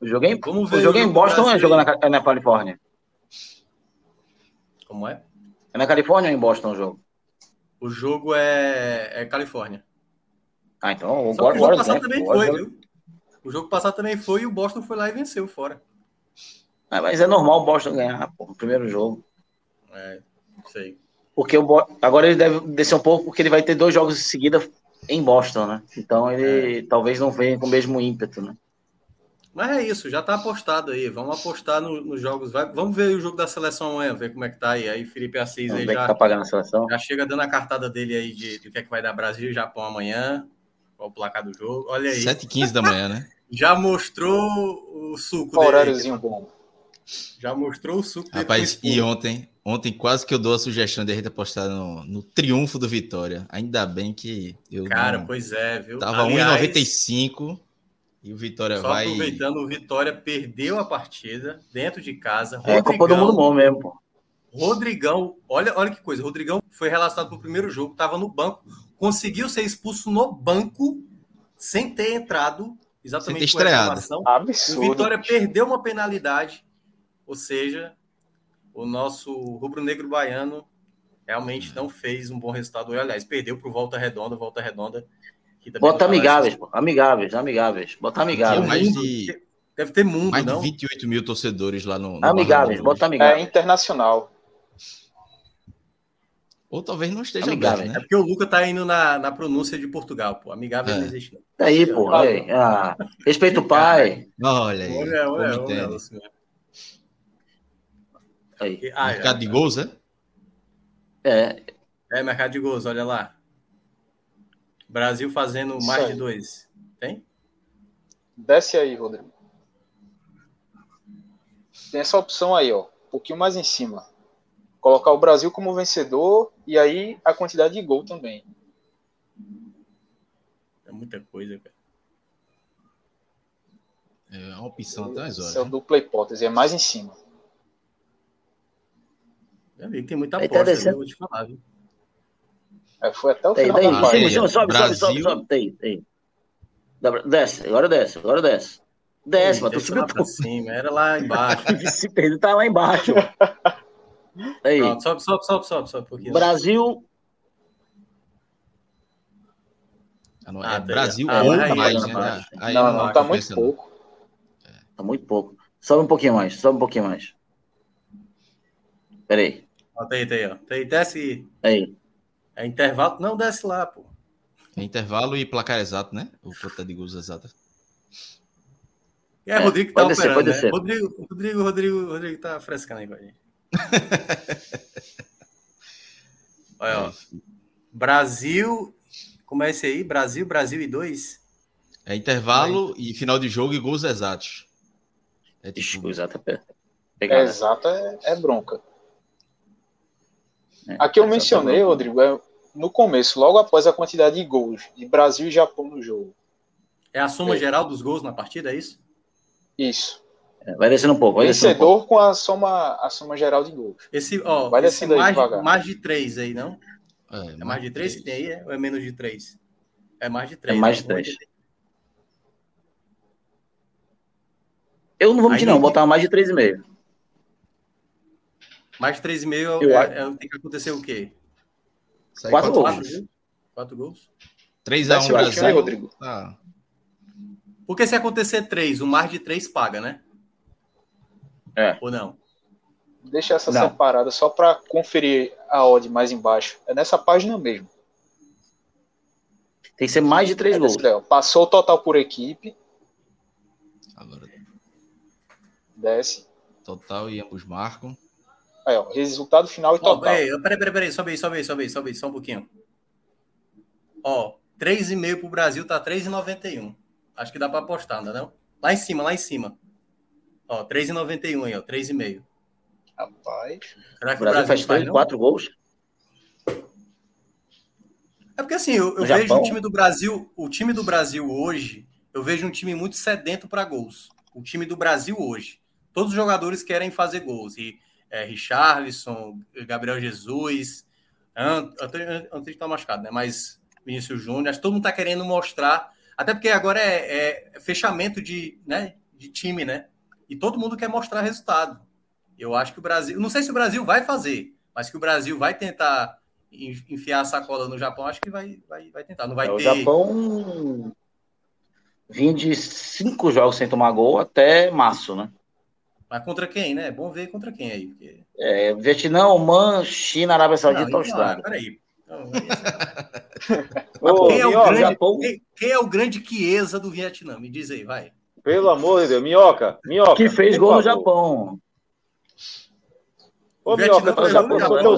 Eu joguei, ver eu joguei em Boston ou é jogar na, na Califórnia? Como é? É na Califórnia ou em Boston o jogo? O jogo é, é Califórnia. Ah, então o, Só o jogo passado também foi, viu? O jogo passado também foi e o Boston foi lá e venceu fora. Ah, mas é normal o Boston ganhar, pô, no primeiro jogo. É, sei. Porque o Bo- agora ele deve descer um pouco, porque ele vai ter dois jogos em seguida em Boston, né? Então ele talvez não venha com o mesmo ímpeto, né? Mas é isso, já tá apostado aí. Vamos apostar no- nos jogos. Vai- vamos ver o jogo da seleção amanhã, ver como é que tá aí. Aí Felipe Assis Vamos aí já, tá pagando a seleção. já chega dando a cartada dele aí de, de o que é que vai dar Brasil e Japão amanhã. Qual o placar do jogo? Olha aí. 7h15 da manhã, né? Já mostrou o suco dele. aí. Horáriozinho bom. Já mostrou o suco dele. Rapaz, e ontem, ontem quase que eu dou a sugestão de a gente apostar no, no triunfo do Vitória. Ainda bem que eu Cara, não... pois é, viu? tava Aliás, 1,95 e o Vitória Só vai... aproveitando, o Vitória perdeu a partida dentro de casa. É Copa do Mundo bom mesmo, pô. Rodrigão, olha, olha que coisa. Rodrigão foi relacionado para o primeiro jogo, estava no banco, conseguiu ser expulso no banco sem ter entrado, exatamente Sem ter essa estreado. O Absurdo. Vitória perdeu uma penalidade, ou seja, o nosso rubro-negro baiano realmente não fez um bom resultado. Aliás, perdeu para o Volta Redonda, Volta Redonda. Bota amigáveis, pô. Amigáveis, amigáveis. Bota amigáveis. mais de- Deve ter mundo, Mais de não? 28 mil torcedores lá no. no Amigáveis, bota É amigáveis. internacional. Ou talvez não esteja Amigáveis. aberto, É né? porque o Luca tá indo na, na pronúncia de Portugal, pô. Amigável É. não existe, não. Aí, pô. Aí. Ah, respeita o pai. Olha aí. Olha, olha, como olha. entende. Aí. Ah, Mercado de gols, é? É, é, mercado de gols, olha lá. Brasil fazendo Isso mais aí. de dois. Tem? Desce aí, Rodrigo. Tem essa opção aí, ó. Um pouquinho mais em cima. Colocar o Brasil como vencedor e aí a quantidade de gol também. É muita coisa, cara. É uma opção até as horas. Essa é a né? dupla hipótese, é mais em cima. Já vi que tem muita tá aposta, viu? Vou te falar, viu? É, foi até o Daí, final daí, da cima, cima, sobe, sobe, sobe, Brasil. sobe. Daí, daí. Dá- Desce, agora desce, agora desce. Desce, mas tu subiu tudo. cima, era lá embaixo. Se perder, tá lá embaixo. Aí, Pronto, sobe, sobe, sobe, sobe, sobe um pouquinho. Brasil. Ah, não, Ah, é tá Brasil. Ah, ou mais, tá né? baixo. Aí Não, não, tá muito não. pouco. Tá muito pouco. Sobe um pouquinho mais, sobe um pouquinho mais. Peraí. Ó, aí, tá aí, ó. Tá aí, desce. Aí. É intervalo? Não, desce lá, pô. É intervalo e placar exato, né? O quantidade de gols exata. É, É, Rodrigo que tá descer, operando, pode né? Rodrigo, Rodrigo, Rodrigo, Rodrigo tá frescando aí com a gente. Olha, ó. Brasil. Como é esse aí? Brasil, Brasil e dois? É intervalo e final de jogo e gols exatos. É Ixi, tipo, tá pe- É, pegada. exato, é, é bronca. É, Aqui eu mencionei, é. Rodrigo, é no começo, logo após a quantidade de gols de Brasil e Japão no jogo. É a soma É. geral dos gols na partida, é isso? Isso. É, Vai descendo um pouco, vai descendo um pouco. Vencedor com a soma, a soma geral de gols. Esse, ó, Vai esse descendo aí mais, devagar. mais de três aí, não? é, É mais de três que tem aí? é? Ou é menos de três? É mais de É três. mais né? de três. Eu não vou mentir, Aí não. nem- Botar mais de 3,5. Mais de três e meio Eu é- acho- é- tem que acontecer o quê? Sai Quatro quatro- gols. Quatro gols? Quatro gols? 3 a 1 Desce o último aí, Brasil. Rodrigo. Tá. Porque se acontecer três, o mais de três paga, né? É. Ou não? Deixa essa Não. separada só para conferir a odd mais embaixo. É nessa página mesmo. Tem que ser mais de 3 É gols. ó. Passou o total por equipe, Agora, desce. total e ambos marcam. Aí, ó, resultado final e total. peraí, peraí, peraí, peraí, sobe aí, sobe aí, sobe aí, sobe aí, só um pouquinho. Ó, 3,5 pro Brasil tá 3,91. Acho que dá pra apostar, não é não? Lá em cima, lá em cima. Ó, 3,91 aí, ó, 3,5. Rapaz. Será O que o Brasil Brasil faz faz, 3, não? 4 gols. É porque assim, eu, eu vejo o time do Brasil, o time do Brasil hoje, eu vejo um time muito sedento para gols. O time do Brasil hoje. Todos os jogadores querem fazer gols. E é, Richarlison, Gabriel Jesus, Ant- Antônio Antônio tá machucado, né? Mas Vinícius Júnior, acho que todo mundo tá querendo mostrar. Até porque agora é, é fechamento de, né, de time, né? E todo mundo quer mostrar resultado. Eu acho que o Brasil. Não sei se o Brasil vai fazer, mas que o Brasil vai tentar en- enfiar a sacola no Japão, acho que vai, vai, vai tentar. Não vai É, o ter. Japão vinha de 5 jogos sem tomar gol até março, né? Mas contra quem, né? É bom ver contra quem aí. Porque... É, Vietnã, Oman, China, Arábia Saudita e Austrália. Peraí. Não, quem, é o grande, quem, quem, é o grande Chiesa do Vietnã? Me diz aí, vai. Pelo amor de Deus, Minhoca, Minhoca. Que fez gol no Japão. Ô, Minhoca, o Japão, Japão.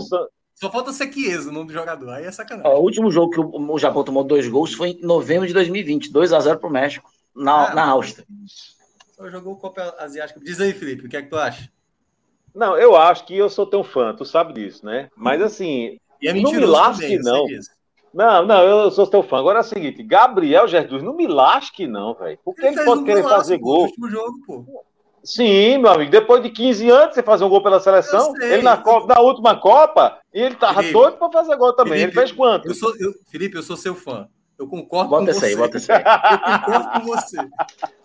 Só falta ser Chiesa o nome do jogador. Aí é sacanagem. Ó, o último jogo que o, Japão tomou dois gols foi em novembro de 2020, 2x0 pro México, na, ah, na Áustria. Só jogou Copa Asiática. Diz aí, Felipe, o que é que tu acha? Não, eu acho que eu sou teu fã, tu sabe disso, né? Mas assim, é não me lasque, não. Não, não, eu sou teu fã. Agora é o seguinte, Gabriel Jesus, não me lasque, não, velho. Porque ele, ele pode um querer fazer gol. Jogo, pô. Sim, meu amigo. Depois de 15 anos, você fazer um gol pela seleção. Ele na, Copa, na última Copa, e ele tava Felipe, doido para fazer gol também. Felipe, ele fez quanto? Eu sou, eu, Felipe, eu sou seu fã. Eu concordo bota com você. Aí, bota esse aí. Eu concordo com você.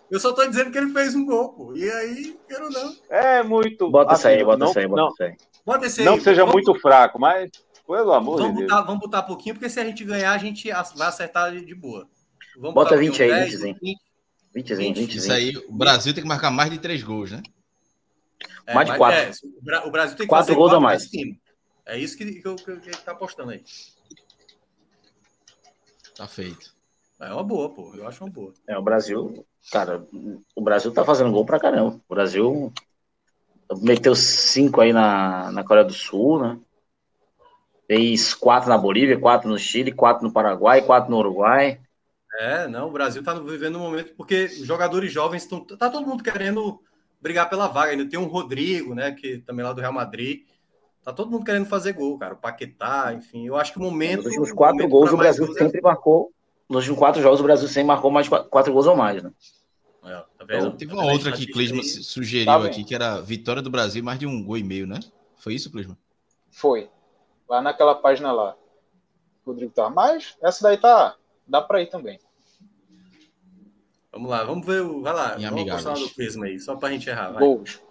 Eu só tô dizendo que ele fez um gol, pô. E aí, quero não. É muito. Bota assim, aí, bota esse aí, bota esse aí. Bota esse aí. Não que seja vamos... muito fraco, mas. Pelo amor vamos de botar, Deus. Vamos botar pouquinho, porque se a gente ganhar, a gente vai acertar de boa. Vamos Bota 20 aí, 10, 20, 20. 20, 20, 20, Isso aí, o Brasil tem que marcar mais de 3 gols, né? É, mais de 4. É, o Brasil tem que quatro fazer gols ou mais. É isso que, que, que, que tá apostando aí. Tá feito. É uma boa, pô. Eu acho uma boa. É, o Brasil, cara, o Brasil tá fazendo gol pra caramba. O Brasil meteu 5 aí na, na Coreia do Sul, né? Fez quatro na Bolívia, quatro no Chile, quatro no Paraguai, quatro no Uruguai. É, não, o Brasil está vivendo um momento porque os jogadores jovens estão. Tá todo mundo querendo brigar pela vaga. Ainda tem um Rodrigo, né? Que também lá do Real Madrid. Tá todo mundo querendo fazer gol, cara. O Paquetá, enfim. Eu acho que o momento. Nos últimos quatro gols, o Brasil sempre marcou. Nos últimos quatro jogos, o Brasil sempre marcou mais quatro, quatro gols ou mais, né? É, tá então, teve uma outra que Clisma sugeriu tá aqui, que era vitória do Brasil, mais de um gol e meio, né? Foi isso, Clisma? Foi lá naquela página lá. Rodrigo tá. Mas essa daí tá. Dá para ir também. Vamos lá, vamos ver o. Vai lá, vamos postar do Prisma aí, só pra gente errar. Vai. Gols.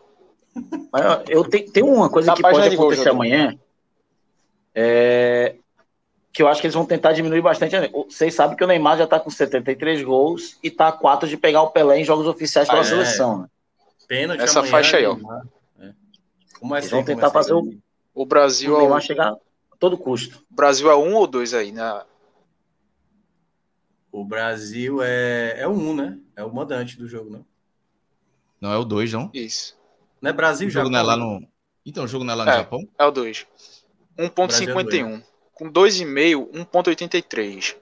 Eu tenho, tem uma coisa Na que pode acontecer amanhã. É, que eu acho que eles vão tentar diminuir bastante. Vocês sabem que o Neymar já tá com 73 gols e tá a 4 de pegar o Pelé em jogos oficiais pela ah, é. seleção. Né? Pênalti Essa amanhã, faixa aí, ó. É. Eles vão tentar fazer o, o Brasil. O vai chegar a todo custo. O Brasil é um ou dois aí, né? O Brasil é, é o um, né? É o mandante do jogo, não? Não é o dois, não? Isso. Não é Brasil, já? Não é lá no... Então, o jogo não é lá no é, Japão? É o 2. 1.51. É com 2,5, 1.83.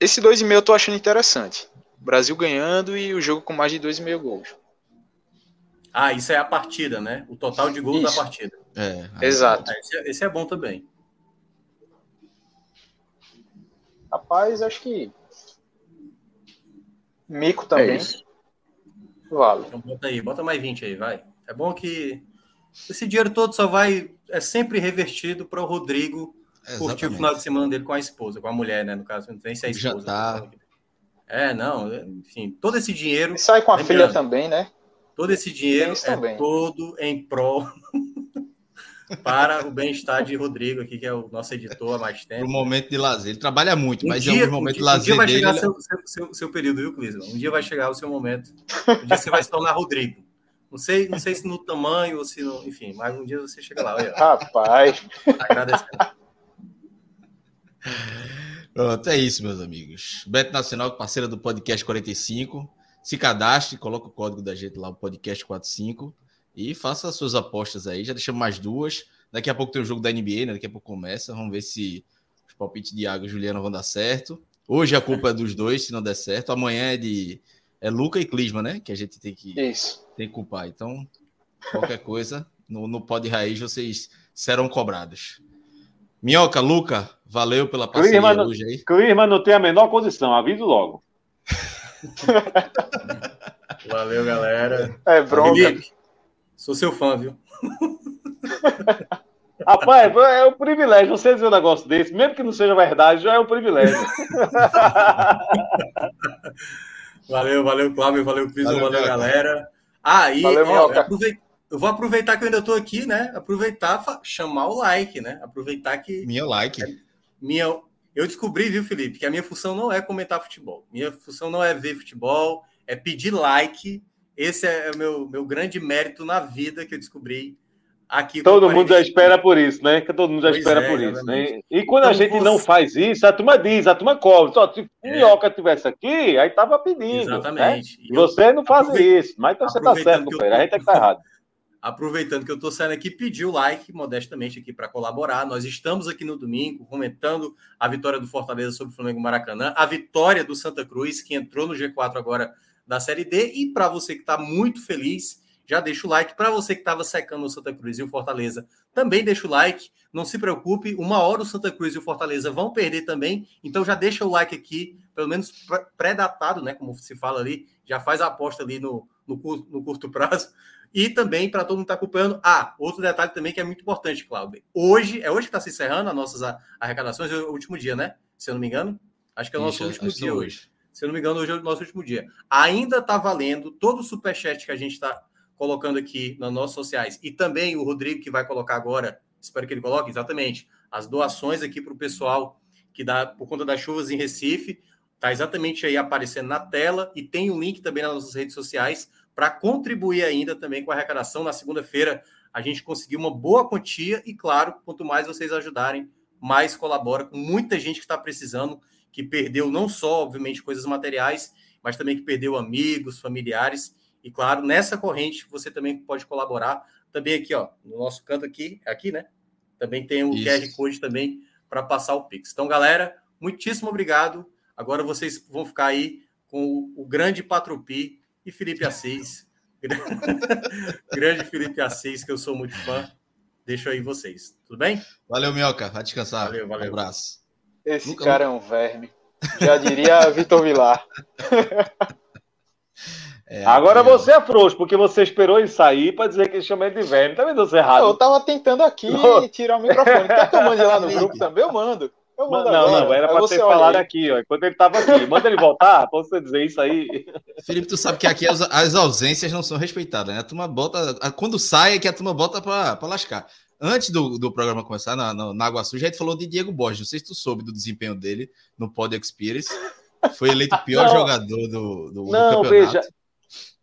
Esse 2,5 eu tô achando interessante. Brasil ganhando e o jogo com mais de 2,5 gols. Ah, isso é a partida, né? O total de gols isso. da partida. É, Exato. Ah, esse, é, esse, é, bom também. Rapaz, acho que. Mico também. É vale. Então bota aí, bota mais 20 aí, vai. É bom que esse dinheiro todo só vai. É sempre revertido para o Rodrigo Exatamente. curtir o final de semana dele com a esposa, com a mulher, né? No caso, não tem se é a esposa. Já tá. É, não, enfim, todo esse dinheiro. E sai com a filha também, né? Todo esse dinheiro é todo em prol para o bem-estar de Rodrigo aqui, que é o nosso editor há mais tempo. Para o momento de lazer. Ele trabalha muito, um mas dia, em algum momento um dia, de lazer. Um dia vai dele, chegar seu, seu, seu, seu, período, viu, Clisman? Um dia vai chegar o seu momento. Um dia você vai se tornar Rodrigo. Não sei, não sei se no tamanho ou se no. Enfim, mas um dia você chega lá. Olha, Rapaz. Agradecendo. Pronto, é isso, meus amigos. Beto Nacional, parceira do Podcast 45. Se cadastre, coloca o código da gente lá, o podcast 45, e faça as suas apostas aí. Já deixamos mais duas. Daqui a pouco tem o jogo da NBA, né? Daqui a pouco começa. Vamos ver se os palpites de Iago e Juliano vão dar certo. Hoje a culpa é dos dois, se não der certo. Amanhã é de é Luca e Clisma, né? Que a gente tem que, Isso. tem que culpar. Então, qualquer coisa, no, no Pod Raiz vocês serão cobrados. Minhoca, Luca, valeu pela parceria Clisma hoje aí. Clisma não tem a menor condição, aviso logo. Valeu, galera. É bronca. Felipe, sou seu fã, viu? Rapaz, é um privilégio você dizer um negócio desse, mesmo que não seja verdade, já é um privilégio. valeu, valeu, Cláudio, valeu, Cris, valeu, valeu galera. Ah, e valeu, eu, eu vou aproveitar que eu ainda estou aqui, né? Aproveitar, chamar o like, né? Aproveitar que. Minha like. Minha, eu descobri, viu, Felipe, que a minha função não é comentar futebol. Minha função não é ver futebol, é pedir like Esse é o meu, meu grande mérito na vida que eu descobri aqui. Todo mundo já espera por isso, né? Todo mundo já pois espera é, por isso, né? E quando então, a gente você... não faz isso, a turma diz, a turma cobra. Só se é. Minhoca tivesse aqui, aí tava pedindo. Né? Exatamente. Né? Você não faz isso, mas então você tá certo. A gente é que tá errado. Aproveitando que eu estou saindo aqui, pedir o like modestamente aqui para colaborar. Nós estamos aqui no domingo comentando a vitória do Fortaleza sobre o Flamengo Maracanã, a vitória do Santa Cruz, que entrou no G4 agora da Série D. E para você que está muito feliz, já deixa o like. Para você que estava secando o Santa Cruz e o Fortaleza, também deixa o like. Não se preocupe, uma hora o Santa Cruz e o Fortaleza vão perder também. Então já deixa o like aqui, pelo menos pré-datado, né? Como se fala ali, já faz a aposta ali no, no, no curto prazo e também, para todo mundo estar tá acompanhando, ah, outro detalhe também que é muito importante, Cláudio. Hoje, é hoje que está se encerrando as nossas arrecadações, é o último dia, né? Se eu não me engano. Acho que é o nosso Ixi, último dia hoje. hoje. Se eu não me engano, hoje é o nosso último dia. Ainda está valendo todo o superchat que a gente está colocando aqui nas nossas sociais. E também o Rodrigo, que vai colocar agora, espero que ele coloque, exatamente, as doações aqui para o pessoal que dá por conta das chuvas em Recife. Está exatamente aí aparecendo na tela e tem um link também nas nossas redes sociais para contribuir ainda também com a arrecadação. Na segunda-feira, a gente conseguiu uma boa quantia e, claro, quanto mais vocês ajudarem, mais colabora com muita gente que está precisando, que perdeu não só, obviamente, coisas materiais, mas também que perdeu amigos, familiares. E, claro, nessa corrente você também pode colaborar. Também aqui, ó, no nosso canto aqui, aqui, né? Também tem o Isso. QR Code também para passar o Pix. Então, galera, muitíssimo obrigado. Agora vocês vão ficar aí com o, o grande Patropi, e Felipe Assis. Grande Felipe Assis, que eu sou muito fã. Deixo aí vocês. Tudo bem? Valeu, Minhoca. Vai descansar. Valeu, valeu. Um abraço. Esse Nunca... cara é um verme. Já diria Vitor Vilar. É, Agora é... você é frouxo, porque você esperou ele sair para dizer que ele chama ele de verme. Tá vendo você errado? Eu tava tentando aqui tirar o microfone. Quer que eu mande lá no grupo também? Eu mando. Eu mando não, agora. não, era para ter falado aqui, ó, enquanto ele estava aqui. Manda ele voltar para você dizer isso aí. Felipe, tu sabe que aqui as, as ausências não são respeitadas, né? A turma bota. Quando sai é que a turma bota para lascar. Antes do, do programa começar, na, na, na Água Suja, a gente falou de Diego Borges. Não sei se tu soube do desempenho dele no Pod Experience. Foi eleito o pior não, jogador do, do, não, do Veja,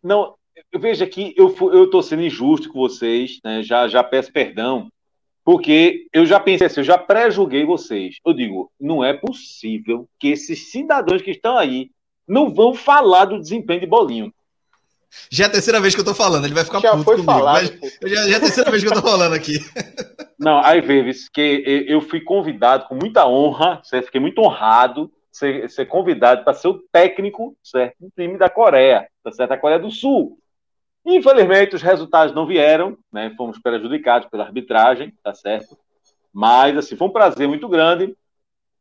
não, veja que eu, eu tô sendo injusto com vocês, né? Já, já peço perdão porque eu já pensei assim, eu já pré-julguei vocês. Eu digo, não é possível que esses cidadãos que estão aí não vão falar do desempenho de Bolinho. Já é a terceira vez que eu tô falando, ele vai ficar já puto foi comigo. Falado, já, já, é a terceira vez que eu tô falando aqui. Não, aí Veves, que eu fui convidado com muita honra, certo? fiquei muito honrado ser, ser convidado para ser o técnico certo? do time da Coreia, tá certo? Da Coreia do Sul. Infelizmente, os resultados não vieram, né? Fomos prejudicados pela arbitragem, tá certo? Mas, assim, foi um prazer muito grande.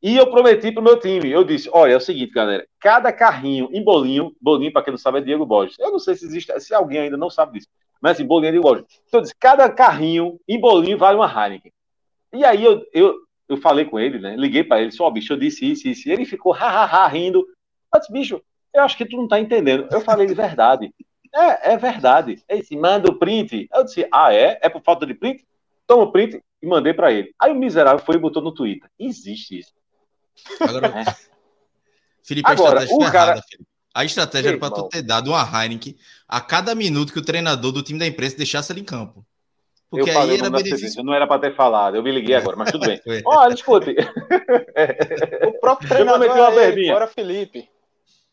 E eu prometi para o meu time, eu disse, olha, é o seguinte, galera, cada carrinho em bolinho, bolinho, para quem não sabe, é Diego Borges. Eu não sei se existe, se alguém ainda não sabe disso, mas assim, bolinho é Diego Borges. Então eu disse, cada carrinho em bolinho vale uma Heineken. E aí eu, eu, eu falei com ele, né? Liguei para ele, só, oh, bicho, eu disse isso, isso. E ele ficou, hahaha, rindo. Eu disse, bicho, eu acho que tu não tá entendendo. Eu falei de verdade. É, é verdade. Ele disse, manda o print. Eu disse, ah, é? É por falta de print? Toma o print e mandei para ele. Aí o miserável foi e botou no Twitter. Existe isso. Agora, é. Felipe, Agora, a estratégia o cara... errada, Felipe. A estratégia Ei, era para tu ter dado uma Heineken a cada minuto que o treinador do time da imprensa deixasse ele em campo. Porque eu aí era benefício. Não era para ter falado, eu me liguei agora, mas tudo bem. Olha, escute. o próprio treinador eu uma é ele, Felipe.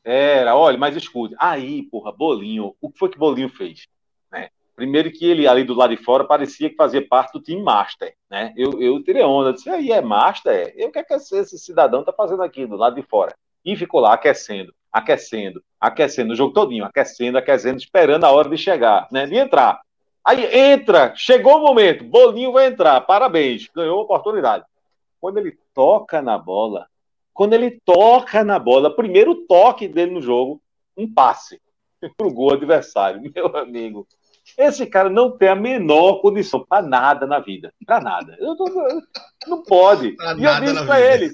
Era, olha, mas escute. Aí, porra, Bolinho, o que foi que Bolinho fez? Né? Primeiro que ele ali do lado de fora parecia que fazia parte do time Master, né? Eu, eu tirei onda, disse, aí é Master? Eu, o que é que esse cidadão tá fazendo aqui do lado de fora? E ficou lá aquecendo, aquecendo, aquecendo, o jogo todinho, aquecendo, aquecendo, esperando a hora de chegar, né? De entrar. Aí entra, chegou o momento, Bolinho vai entrar, parabéns, ganhou a oportunidade. Quando ele toca na bola, quando ele toca na bola, primeiro toque dele no jogo, um passe pro gol adversário. Meu amigo, esse cara não tem a menor condição para nada na vida. Para nada. Eu tô, não pode. Pra e eu disse para ele.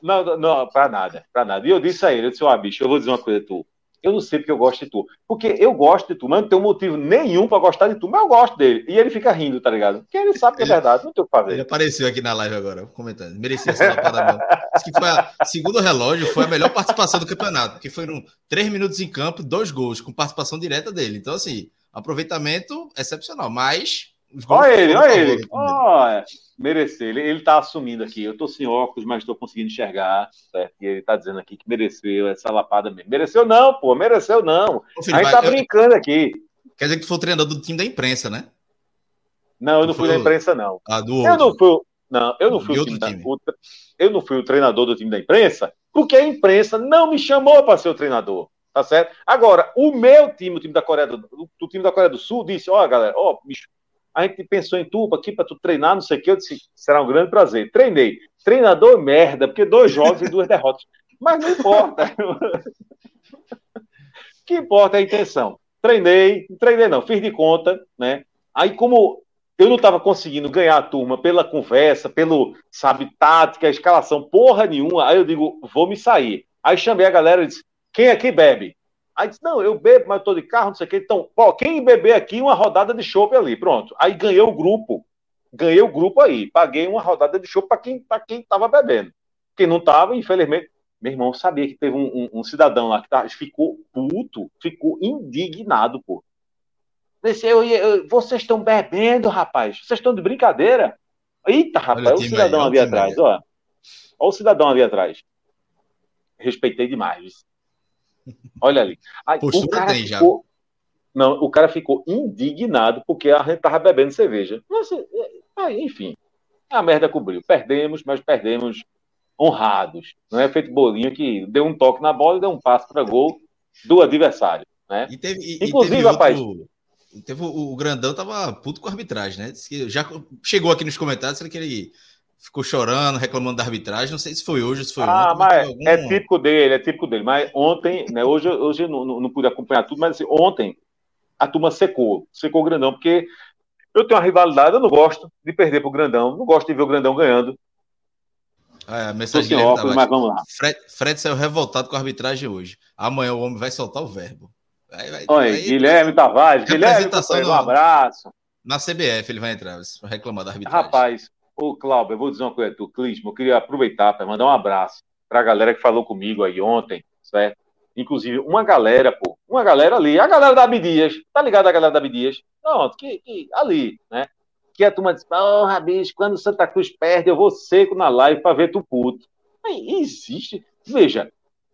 Não, não, para nada, para nada. E eu disse a ele, eu disse, ó, bicho, eu vou dizer uma coisa tu. Eu não sei porque eu gosto de tu. Porque eu gosto de tu, mas não tenho motivo nenhum para gostar de tu, mas eu gosto dele. E ele fica rindo, tá ligado? Porque ele sabe que é verdade, não tem o que fazer. Ele apareceu aqui na live agora, comentando. Merecia essa lapada mesmo. que foi a, segundo o relógio, foi a melhor participação do campeonato, porque foram três minutos em campo, dois gols, com participação direta dele. Então, assim, aproveitamento excepcional, mas Olha ele, olha ele. Olha, merecer. Ele, ele tá assumindo aqui. Eu tô sem óculos, mas estou conseguindo enxergar. Certo? E ele tá dizendo aqui que mereceu essa lapada mesmo. Mereceu não, pô. Mereceu não. Ô, filho, a gente tá eu... brincando aqui. Quer dizer que tu foi o treinador do time da imprensa, né? Não, eu não fui da imprensa, não. Ah, do eu não fui. Não, eu não fui o time, time. Da... o... Eu não fui o treinador do time da imprensa, porque a imprensa não me chamou para ser o treinador. Tá certo? Agora, o meu time, o time da Coreia do, o time da Coreia do Sul, disse: ó, galera, ó, bicho, a gente pensou em tu aqui para tu treinar, não sei o que. Eu disse, será um grande prazer. Treinei. Treinador merda, porque dois jogos e duas derrotas. Mas não importa. o que importa é a intenção. Treinei, treinei não, fiz de conta, né? Aí, como eu não estava conseguindo ganhar a turma pela conversa, pelo, sabe, tática, escalação, porra nenhuma, aí eu digo, vou me sair. Aí chamei a galera e disse, quem aqui bebe? Aí disse, não, eu bebo, mas estou de carro, não sei o quê. Então, ó, quem beber aqui, uma rodada de chopp ali, pronto. Aí ganhei o grupo. Ganhei o grupo aí. Paguei uma rodada de chopp para quem quem estava bebendo. Quem não estava, infelizmente. Meu irmão sabia que teve um, um, um cidadão lá que tá, ficou puto, ficou indignado, pô. Disse, eu, eu, vocês estão bebendo, rapaz. Vocês estão de brincadeira. Eita, rapaz, olha o cidadão aí, ali atrás, ó. Olha o cidadão ali atrás. Respeitei demais. Olha ali. Aí, o cara ficou... Não, o cara ficou indignado porque a gente tava bebendo cerveja. Mas, é, é, enfim, a merda cobriu. Perdemos, mas perdemos honrados. Não é feito bolinho que deu um toque na bola e deu um passo para gol do adversário. Né? E teve, e, Inclusive, e teve rapaz. Outro, teve o, o, Grandão tava puto com a arbitragem, né? já chegou aqui nos comentários que ele ficou chorando, reclamando da arbitragem. Não sei se foi hoje, se foi ah, ontem. Mas algum... é típico dele, é típico dele. Mas ontem, né? Hoje, hoje eu não, não, não pude acompanhar tudo, mas assim, ontem a turma secou, secou o grandão, porque eu tenho uma rivalidade, eu não gosto de perder pro grandão, não gosto de ver o grandão ganhando. É, a mensagem Tô óculos, mas vamos lá. Fred, Fred saiu revoltado com a arbitragem hoje. Amanhã o homem vai soltar o verbo. Vai, vai, Oi, vai, Guilherme Tavares, Guilherme, um abraço. Na CBF ele vai entrar, vai reclamar da arbitragem. Rapaz, Ô, Cláudio, eu vou dizer uma coisa, tu, Clismo, eu queria aproveitar para mandar um abraço para a galera que falou comigo aí ontem, certo? Inclusive, uma galera, pô, uma galera ali, a galera da Abdias, tá ligado a galera da Abdias? Não, que, que, ali, né? Que a turma diz, porra, bicho, quando Santa Cruz perde, eu vou seco na live para ver tu puto. Aí, existe. Veja,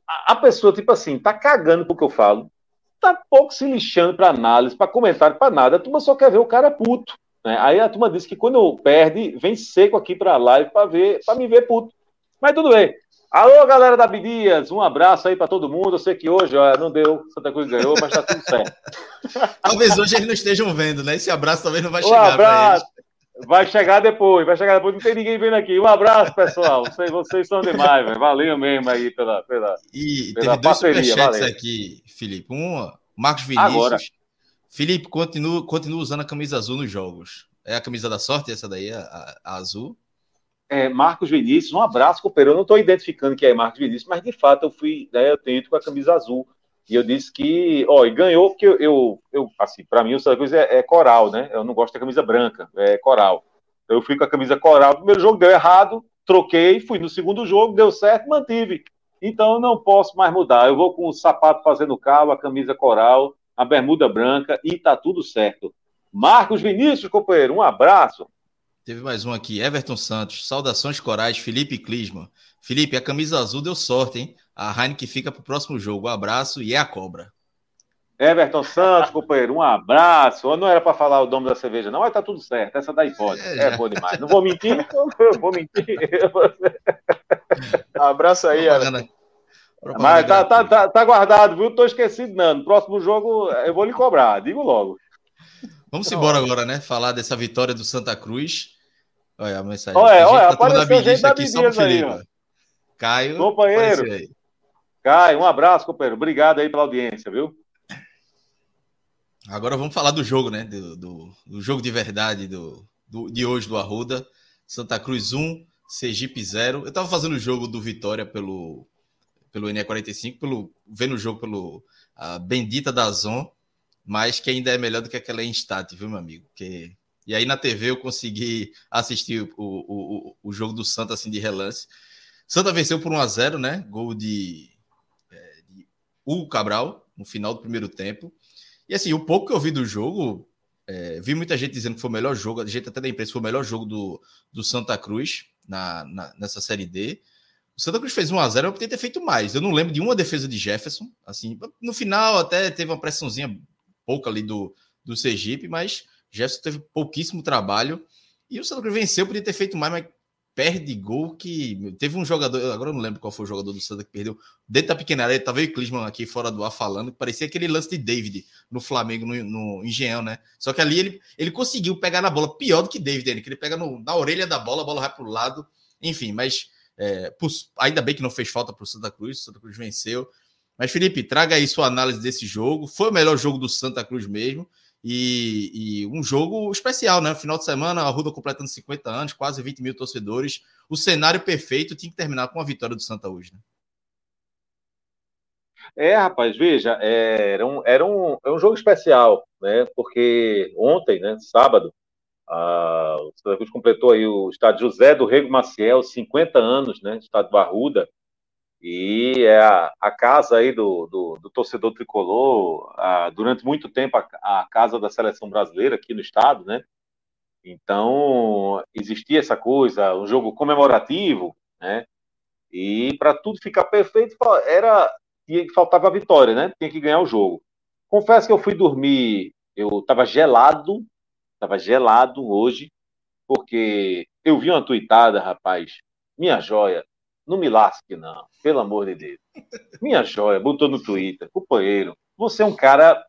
a, a, pessoa, tipo assim, tá cagando pro que eu falo, tá pouco se lixando para análise, para comentário, para nada. A turma só quer ver o cara puto. Né? Aí a turma disse que quando eu perde, vem seco aqui para a live para ver, para me ver puto. Mas tudo bem. Alô, galera da Bidias, um abraço aí para todo mundo. Eu sei que hoje ó, não deu, Santa Cruz ganhou, mas tá tudo certo. talvez hoje eles não estejam vendo, né? Esse abraço talvez não vai um chegar. Abraço. Vai chegar depois, vai chegar depois. Não tem ninguém vendo aqui. Um abraço, pessoal. Vocês, vocês são demais, velho. Valeu mesmo aí pela, pela, e pela teve dois superchats aqui, Felipe. Um, Marcos Vinícius. Agora. Felipe, continua, continua usando a camisa azul nos jogos. É a camisa da sorte essa daí, a, a azul? É, Marcos Vinícius, um abraço, companheiro. Eu não estou identificando que é Marcos Vinícius, mas de fato eu fui, né, eu tenho com a camisa azul. E eu disse que, ó, e ganhou porque eu, eu, eu assim, para mim o Santa Cruz é, é, coral, né? Eu não gosto da camisa branca, é coral. Eu fui com a camisa coral. O primeiro jogo deu errado, troquei, fui no segundo jogo, deu certo, mantive. Então eu não posso mais mudar. Eu vou com o sapato fazendo calo, a camisa coral, a bermuda branca e tá tudo certo. Marcos Vinícius, companheiro, um abraço. Teve mais um aqui, Everton Santos. Saudações corais, Felipe Clisma. Felipe, a camisa azul deu sorte, hein? A Heineken fica para o próximo jogo. Um abraço e é a cobra. Everton Santos, companheiro, um abraço. Não era para falar o nome da cerveja, não, mas tá tudo certo. Essa daí pode. É, é bom demais. Não vou mentir, não vou mentir. abraço aí, Propaganda. Mas tá, tá, tá, tá, guardado, viu? Tô esquecido, não. No próximo jogo eu vou lhe cobrar, digo logo. Vamos embora agora, né? Falar dessa vitória do Santa Cruz. Olha a mensagem. Olha, olha, tá apareceu gente da aqui só aí, ó. Caio. Companheiro. Caio, um abraço, companheiro. Obrigado aí pela audiência, viu? Agora vamos falar do jogo, né? Do, do, do jogo de verdade do, do, de hoje do Arruda. Santa Cruz 1, Sergipe 0. Eu tava fazendo o jogo do Vitória pelo, pelo NE45, pelo, vendo o jogo pelo a bendita da Zon, mas que ainda é melhor do que aquela em stat, viu, meu amigo? Que... E aí na TV eu consegui assistir o, o, o, o jogo do Santa assim de relance. Santa venceu por 1 a 0 né? Gol de, é, de Hugo Cabral no final do primeiro tempo. E assim, o pouco que eu vi do jogo, é, vi muita gente dizendo que foi o melhor jogo, a gente até da imprensa foi o melhor jogo do, do Santa Cruz na, na, nessa Série D. O Santa Cruz fez 1x0, eu poderia ter feito mais. Eu não lembro de uma defesa de Jefferson. Assim, no final até teve uma pressãozinha pouca ali do, do Sergipe, mas Jefferson teve pouquíssimo trabalho. E o Santa Cruz venceu, podia ter feito mais, mas perde gol que. Teve um jogador, agora eu não lembro qual foi o jogador do Santa que perdeu. Dentro da pequena área, tava o Clisman aqui fora do ar falando, que parecia aquele lance de David no Flamengo, no, no Engenhão, né? Só que ali ele, ele conseguiu pegar na bola, pior do que David, ele, que ele pega no, na orelha da bola, a bola vai pro lado. Enfim, mas é, ainda bem que não fez falta pro Santa Cruz, o Santa Cruz venceu. Mas, Felipe, traga aí sua análise desse jogo. Foi o melhor jogo do Santa Cruz mesmo. E, e, um jogo especial, né? Final de semana, a Ruda completando 50 anos, quase 20 mil torcedores. O cenário perfeito tinha que terminar com a vitória do Santa hoje, né? É, rapaz, veja, é, era, um, era, um, é um jogo especial, né? Porque ontem, né, sábado, a, o Santa Cruz completou aí o estádio José do Rego Maciel, 50 anos, né? Estádio Barruda. E é a, a casa aí do, do, do torcedor tricolor, a, durante muito tempo, a, a, casa da seleção brasileira aqui no estado, né? Então, existia essa coisa, um jogo comemorativo, né? E para tudo ficar perfeito, era faltava a vitória, né? Tinha que ganhar o jogo. Confesso que eu fui dormir, eu estava gelado, estava gelado hoje, porque eu vi uma tuitada, rapaz, minha joia, não me lasque, não. Pelo amor de Deus. Minha joia, botou no Twitter. Companheiro, você é um cara.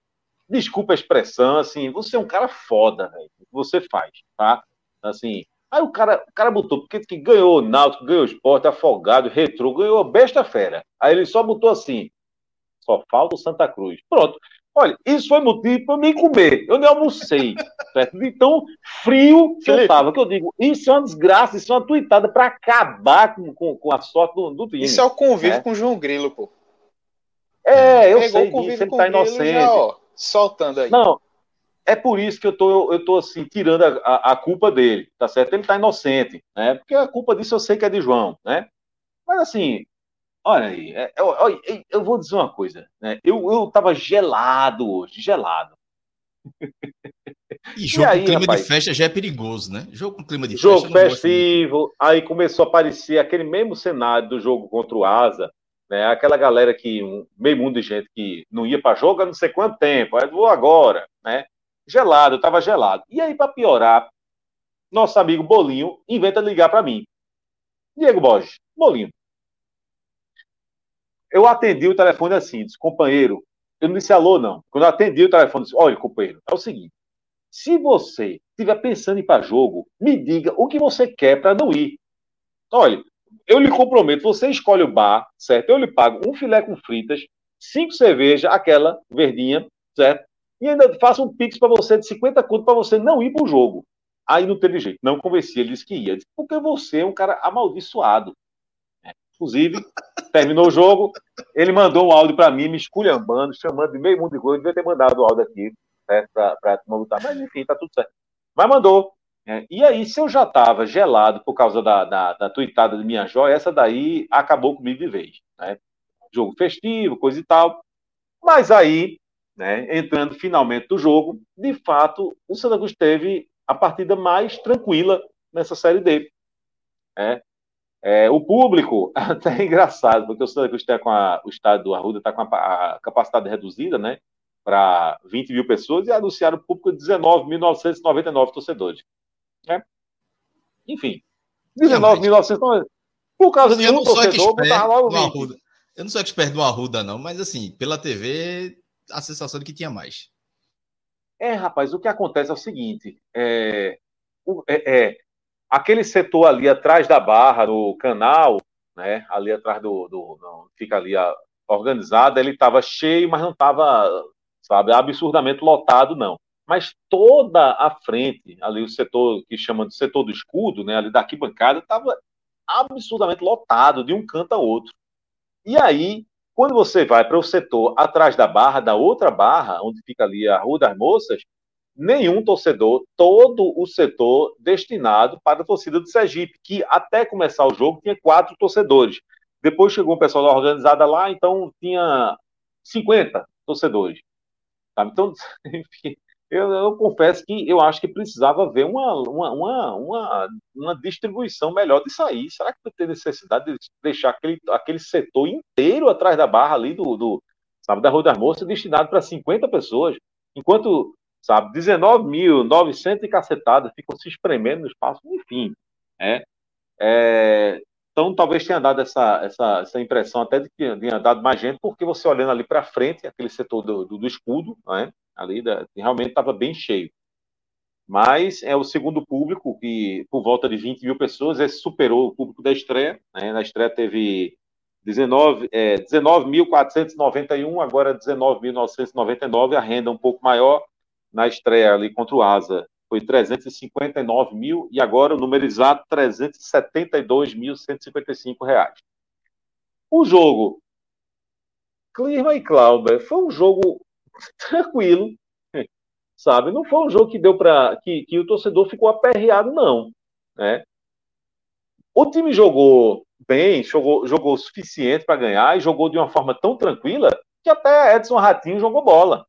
Desculpa a expressão, assim, você é um cara foda, velho. Você faz, tá? Assim. Aí o cara, o cara botou, porque que ganhou o Náutico, ganhou o Esporte, Afogado, Retrô, ganhou a besta fera. Aí ele só botou assim: só falta o Santa Cruz. Pronto. Olha, isso foi motivo para mim comer. Eu nem almocei. Certo? Então, frio que eu tava. Que eu digo, isso é uma desgraça, isso é uma tuitada para acabar com, com, com, a sorte do, do time. Isso é o convívio é. com o João Grilo, pô. É, eu Pegou sei disso, ele tá inocente. Já, ó, soltando aí. Não, é por isso que eu tô, eu tô assim, tirando a, a, a, culpa dele, tá certo? Ele tá inocente, né? Porque a culpa disso eu sei que é de João, né? Mas assim, Olha aí, é, eu, eu, eu, vou dizer uma coisa, né? Eu, eu tava gelado hoje, gelado. E jogo e aí, com clima rapaz, de festa já é perigoso, né? Jogo com clima de jogo festa. Jogo festivo, aí começou a aparecer aquele mesmo cenário do jogo contra o Asa, né? Aquela galera que, um, meio mundo de gente que não ia para jogo há não sei quanto tempo, aí vou agora, né? Gelado, eu tava gelado. E aí, para piorar, nosso amigo Bolinho inventa ligar para mim. Diego Borges, Bolinho, eu atendi o telefone assim, disse, companheiro, eu não disse alô, não. Quando eu atendi o telefone, disse, olha, companheiro, é o seguinte, se você estiver pensando em ir para jogo, me diga o que você quer para não ir. Olha, eu lhe comprometo, você escolhe o bar, certo? Eu lhe pago um filé com fritas, cinco cervejas, aquela verdinha, certo? E ainda faço um pix para você de 50 conto para você não ir para o jogo. Aí não teve jeito, não convenci, ele disse que ia. Disse, porque você é um cara amaldiçoado. Inclusive, terminou o jogo, ele mandou um áudio para mim, me esculhambando, chamando de meio mundo de coisa. Eu devia ter mandado o áudio aqui né, para lutar, mas enfim, tá tudo certo. Mas mandou. É, e aí, se eu já estava gelado por causa da, da, da tuitada de minha joia, essa daí acabou comigo de vez. Né? Jogo festivo, coisa e tal. Mas aí, né, entrando finalmente do jogo, de fato, o Santa Cruz teve a partida mais tranquila nessa Série D. É, é, o público, até é engraçado, porque o Santa Cruz está com a, o estádio do Arruda está com a, a, capacidade reduzida, né? Para 20 mil pessoas e anunciaram o público de 19.999 torcedores. Né? Enfim, 19.999. Por causa de um torcedor, botava logo 20. Arruda. Eu não sou expert do Arruda, não, mas assim, pela TV, a sensação de que tinha mais. É, rapaz, o que acontece é o seguinte: é, é, é aquele setor ali atrás da barra, no canal, né, ali atrás do, do não, fica ali a, organizado, ele estava cheio, mas não estava, sabe, absurdamente lotado, não. Mas toda a frente, ali o setor que chama de setor do escudo, né, ali da arquibancada, estava absurdamente lotado de um canto a outro. E aí, quando você vai para o setor atrás da barra, da outra barra, onde fica ali a Rua das Moças, nenhum torcedor, todo o setor destinado para a torcida do Sergipe, que até começar o jogo tinha quatro torcedores. Depois chegou o pessoal da organizada lá, então tinha 50 torcedores. Então, enfim, eu, eu, confesso que eu acho que precisava haver uma, uma, uma, uma, uma distribuição melhor disso aí. Será que vai ter necessidade de deixar aquele, aquele setor inteiro atrás da barra ali do, do sabe, da Rua das Moças destinado para 50 pessoas? Enquanto, sabe, 19.900 e cacetadas ficam se espremendo no espaço, enfim. É, é, então, talvez tenha dado essa, essa, essa impressão até de que tinha dado mais gente, porque você olhando ali para frente, aquele setor do, do, do escudo, né, ali da, realmente estava bem cheio. Mas é o segundo público, que por volta de 20 mil pessoas, esse superou o público da estreia. Né, na estreia teve 19.491, é, 19 agora 19.999, a renda um pouco maior. Na estreia ali contra o Asa, foi 359 mil e agora o número exato 372.155 reais. O jogo Clima e Clauber foi um jogo tranquilo, sabe? Não foi um jogo que deu para que, que o torcedor ficou aperreado não, né? O time jogou bem, jogou, jogou o suficiente para ganhar e jogou de uma forma tão tranquila que até Edson Ratinho jogou bola.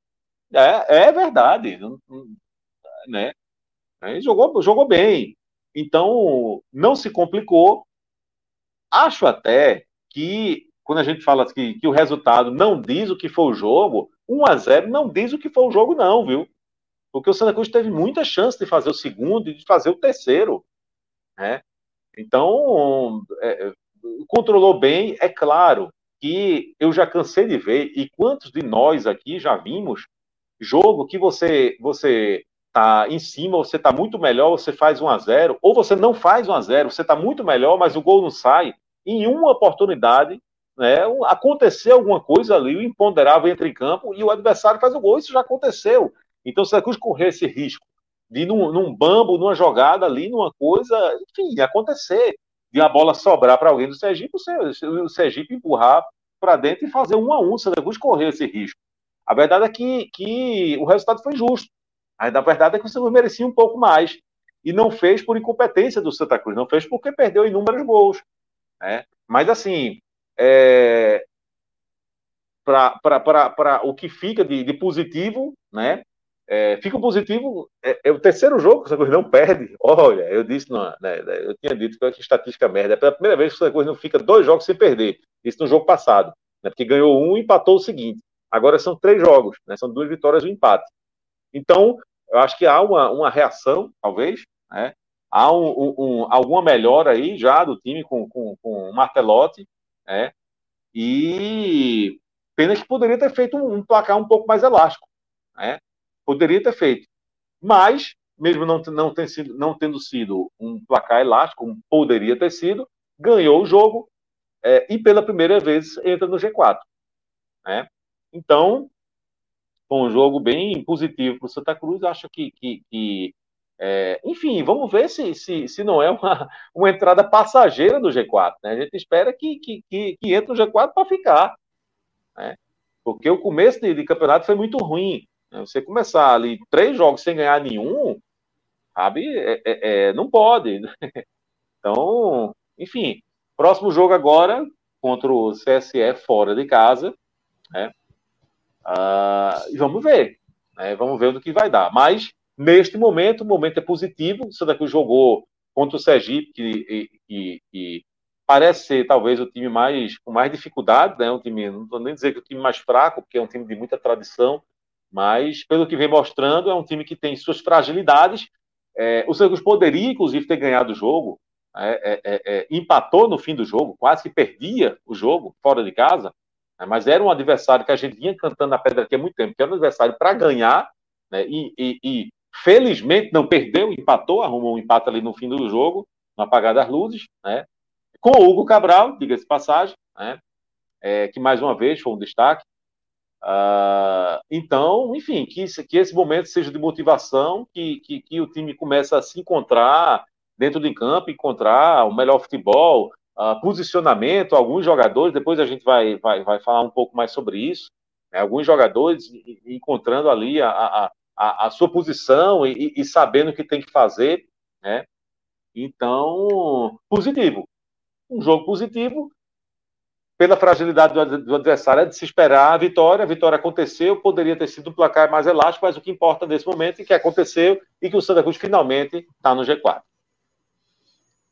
É, é verdade, né? Ele jogou, jogou bem. Então, não se complicou. Acho até que, quando a gente fala que, que o resultado não diz o que foi o jogo, 1 a 0 não diz o que foi o jogo, não, viu? Porque o Santa Cruz teve muita chance de fazer o segundo e de fazer o terceiro. Né? Então, é, controlou bem, é claro que eu já cansei de ver, e quantos de nós aqui já vimos jogo que você você está em cima, você está muito melhor, você faz 1 a 0 ou você não faz 1 a 0 você está muito melhor, mas o gol não sai. Em uma oportunidade, né, aconteceu alguma coisa ali, o imponderável entra em campo e o adversário faz o gol. Isso já aconteceu. Então, se a Cruz correr esse risco de num, num bambo, numa jogada ali, numa coisa, enfim, acontecer, de a bola sobrar para alguém do Sergipe, o Sergipe empurrar para dentro e fazer um a um, se a Cruz correr esse risco. A verdade é que, que o resultado foi justo. Na verdade, é que o Santa Cruz merecia um pouco mais. E não fez por incompetência do Santa Cruz, não fez porque perdeu inúmeros gols. Né? Mas, assim, é... para o que fica de, de positivo, né? É, fica positivo, é, é, o terceiro jogo que o Santa Cruz não perde. Olha, eu disse, não, né, né eu tinha dito que estatística merda. É pela primeira vez que o Santa Cruz não fica dois jogos sem perder. Isso no jogo passado, né, porque ganhou um e empatou o seguinte. Agora são três jogos, né, são duas vitórias e um empate. Então, eu acho que há uma, uma reação, talvez, né? há um, um, alguma melhora aí já do time com, com, com o Martelotti, né? e pena que poderia ter feito um, um placar um pouco mais elástico, né? poderia ter feito, mas mesmo não, não, ter sido, não tendo sido um placar elástico, poderia ter sido, ganhou o jogo é, e pela primeira vez entra no G4. Né? Então, foi um jogo bem positivo para o Santa Cruz. Acho que, que, que é, enfim, vamos ver se, se, se não é uma, uma entrada passageira do G4. Né? A gente espera que, que, que, que entre o G4 para ficar. Né? Porque o começo de, de, campeonato foi muito ruim. Né? Você começar ali três jogos sem ganhar nenhum, sabe? É, é, é não pode. Então, enfim, próximo jogo agora contra o CSE fora de casa. Né? Uh, e vamos ver. Né? Vamos ver no que vai dar. Mas, neste momento, o momento é positivo. O Santa Cruz jogou contra o Sergipe, que, que, que parece ser talvez o time mais com mais dificuldade, né? Um time, não estou nem dizer que é o time mais fraco, porque é um time de muita tradição, mas pelo que vem mostrando, é um time que tem suas fragilidades. É, o Cruz poderia, inclusive, ter ganhado o jogo, é, é, é, é empatou no fim do jogo, quase que perdia o jogo fora de casa, né? Mas era um adversário que a gente vinha cantando na pedra aqui há muito tempo, que era um adversário para ganhar, né? e, e, e, felizmente não perdeu, empatou, arrumou um empate ali no fim do jogo, no apagar das luzes, né? com o Hugo Cabral, diga-se passagem, né? É, que mais uma vez foi um destaque. Uh, então, enfim, que, que esse momento seja de motivação, que, que, que o time comece a se encontrar dentro de campo, encontrar o melhor futebol, uh, posicionamento, alguns jogadores, depois a gente vai, vai, vai falar um pouco mais sobre isso, né? alguns jogadores encontrando ali a, a, a, a sua posição e, e, sabendo o que tem que fazer, né? Então, positivo. Um jogo positivo, pela fragilidade do, do adversário, é de se esperar a vitória. A vitória aconteceu, poderia ter sido um placar mais elástico, mas o que importa nesse momento é que aconteceu e que o Santa Cruz finalmente está no G4.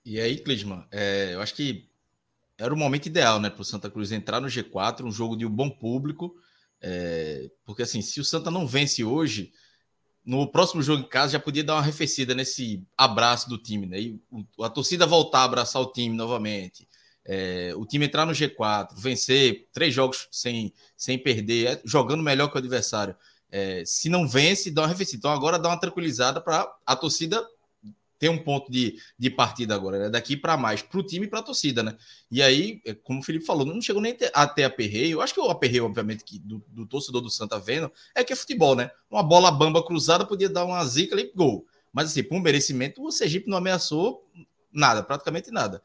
E aí, Clisman, é, eu acho que era o momento ideal né, para o Santa Cruz entrar no G4, um jogo de um bom público. É, porque assim, se o Santa não vence hoje, no próximo jogo em casa já podia dar uma arrefecida nesse abraço do time, né? E a torcida voltar a abraçar o time novamente. É, o time entrar no G4, vencer três jogos sem, sem perder, é, jogando melhor que o adversário. É, se não vence, dá uma arrefecida. Então agora dá uma tranquilizada para a torcida tem um ponto de, de partida agora, né? Daqui para mais, para o time e para a torcida, né? E aí, é, como o Felipe falou, não chegou nem até aperreio. Eu acho que o aperreio, obviamente, que do, do, torcedor do Santa vendo, é que é futebol, né? Uma bola bamba cruzada podia dar uma zica e gol. Mas, assim, por um merecimento, o Sergipe não ameaçou nada, praticamente nada.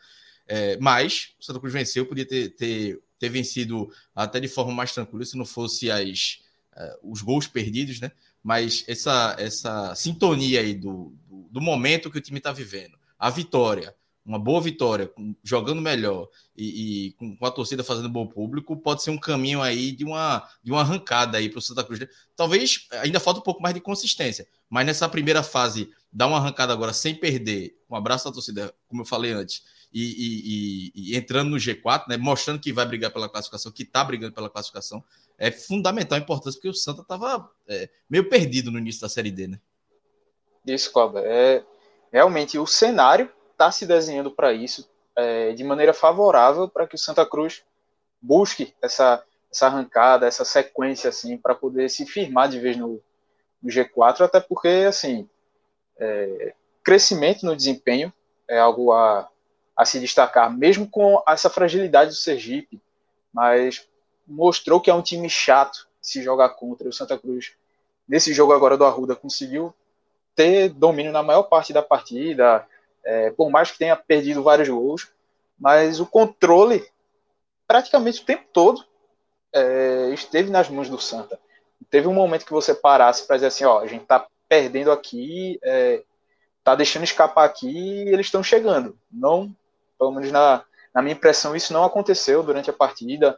É, mas o Santa Cruz venceu, podia ter, ter, ter vencido até de forma mais tranquila se não fosse as, uh, os gols perdidos, né? Mas essa, essa sintonia aí do, do momento que o time está vivendo. A vitória, uma boa vitória, jogando melhor e, e, com a torcida fazendo bom público, pode ser um caminho aí de uma, de uma arrancada aí para o Santa Cruz. Talvez ainda falta um pouco mais de consistência, mas nessa primeira fase, dar uma arrancada agora sem perder, um abraço à torcida, como eu falei antes, e, e, e entrando no G4, né, mostrando que vai brigar pela classificação, que está brigando pela classificação, é fundamental a importância, porque o Santa estava é, meio perdido no início da Série D, né? Isso, Cláudio. É, realmente o cenário está se desenhando para isso é, de maneira favorável para que o Santa Cruz busque essa, essa arrancada, essa sequência assim, para poder se firmar de vez no, no G4, até porque assim é, crescimento no desempenho é algo a, a se destacar, mesmo com essa fragilidade do Sergipe, mas mostrou que é um time chato se jogar contra. O Santa Cruz, nesse jogo agora do Arruda, conseguiu ter domínio na maior parte da partida, é, por mais que tenha perdido vários gols, mas o controle praticamente o tempo todo é, esteve nas mãos do Santa. Teve um momento que você parasse para dizer assim, ó, a gente tá perdendo aqui, é, tá deixando escapar aqui e eles estão chegando. Não, pelo menos na, na minha impressão, isso não aconteceu durante a partida.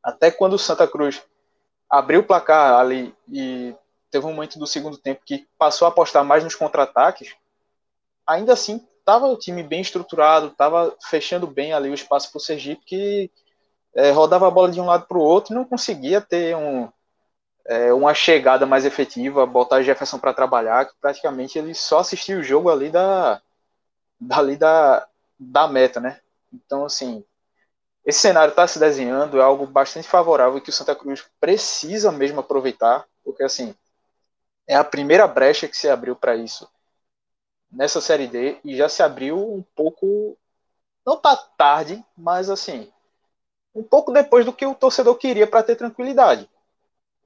Até quando o Santa Cruz abriu o placar ali e teve um momento do segundo tempo que passou a apostar mais nos contra-ataques, ainda assim estava o time bem estruturado, estava fechando bem ali o espaço para o Sergipe, que é, rodava a bola de um lado para o outro e não conseguia ter um, é, uma chegada mais efetiva, botar Jefferson para trabalhar, que praticamente ele só assistia o jogo ali da, dali da, da meta, né? Então, assim, esse cenário está se desenhando, é algo bastante favorável que o Santa Cruz precisa mesmo aproveitar, porque, assim, é a primeira brecha que se abriu para isso nessa série D e já se abriu um pouco não tá tarde, mas assim, um pouco depois do que o torcedor queria para ter tranquilidade.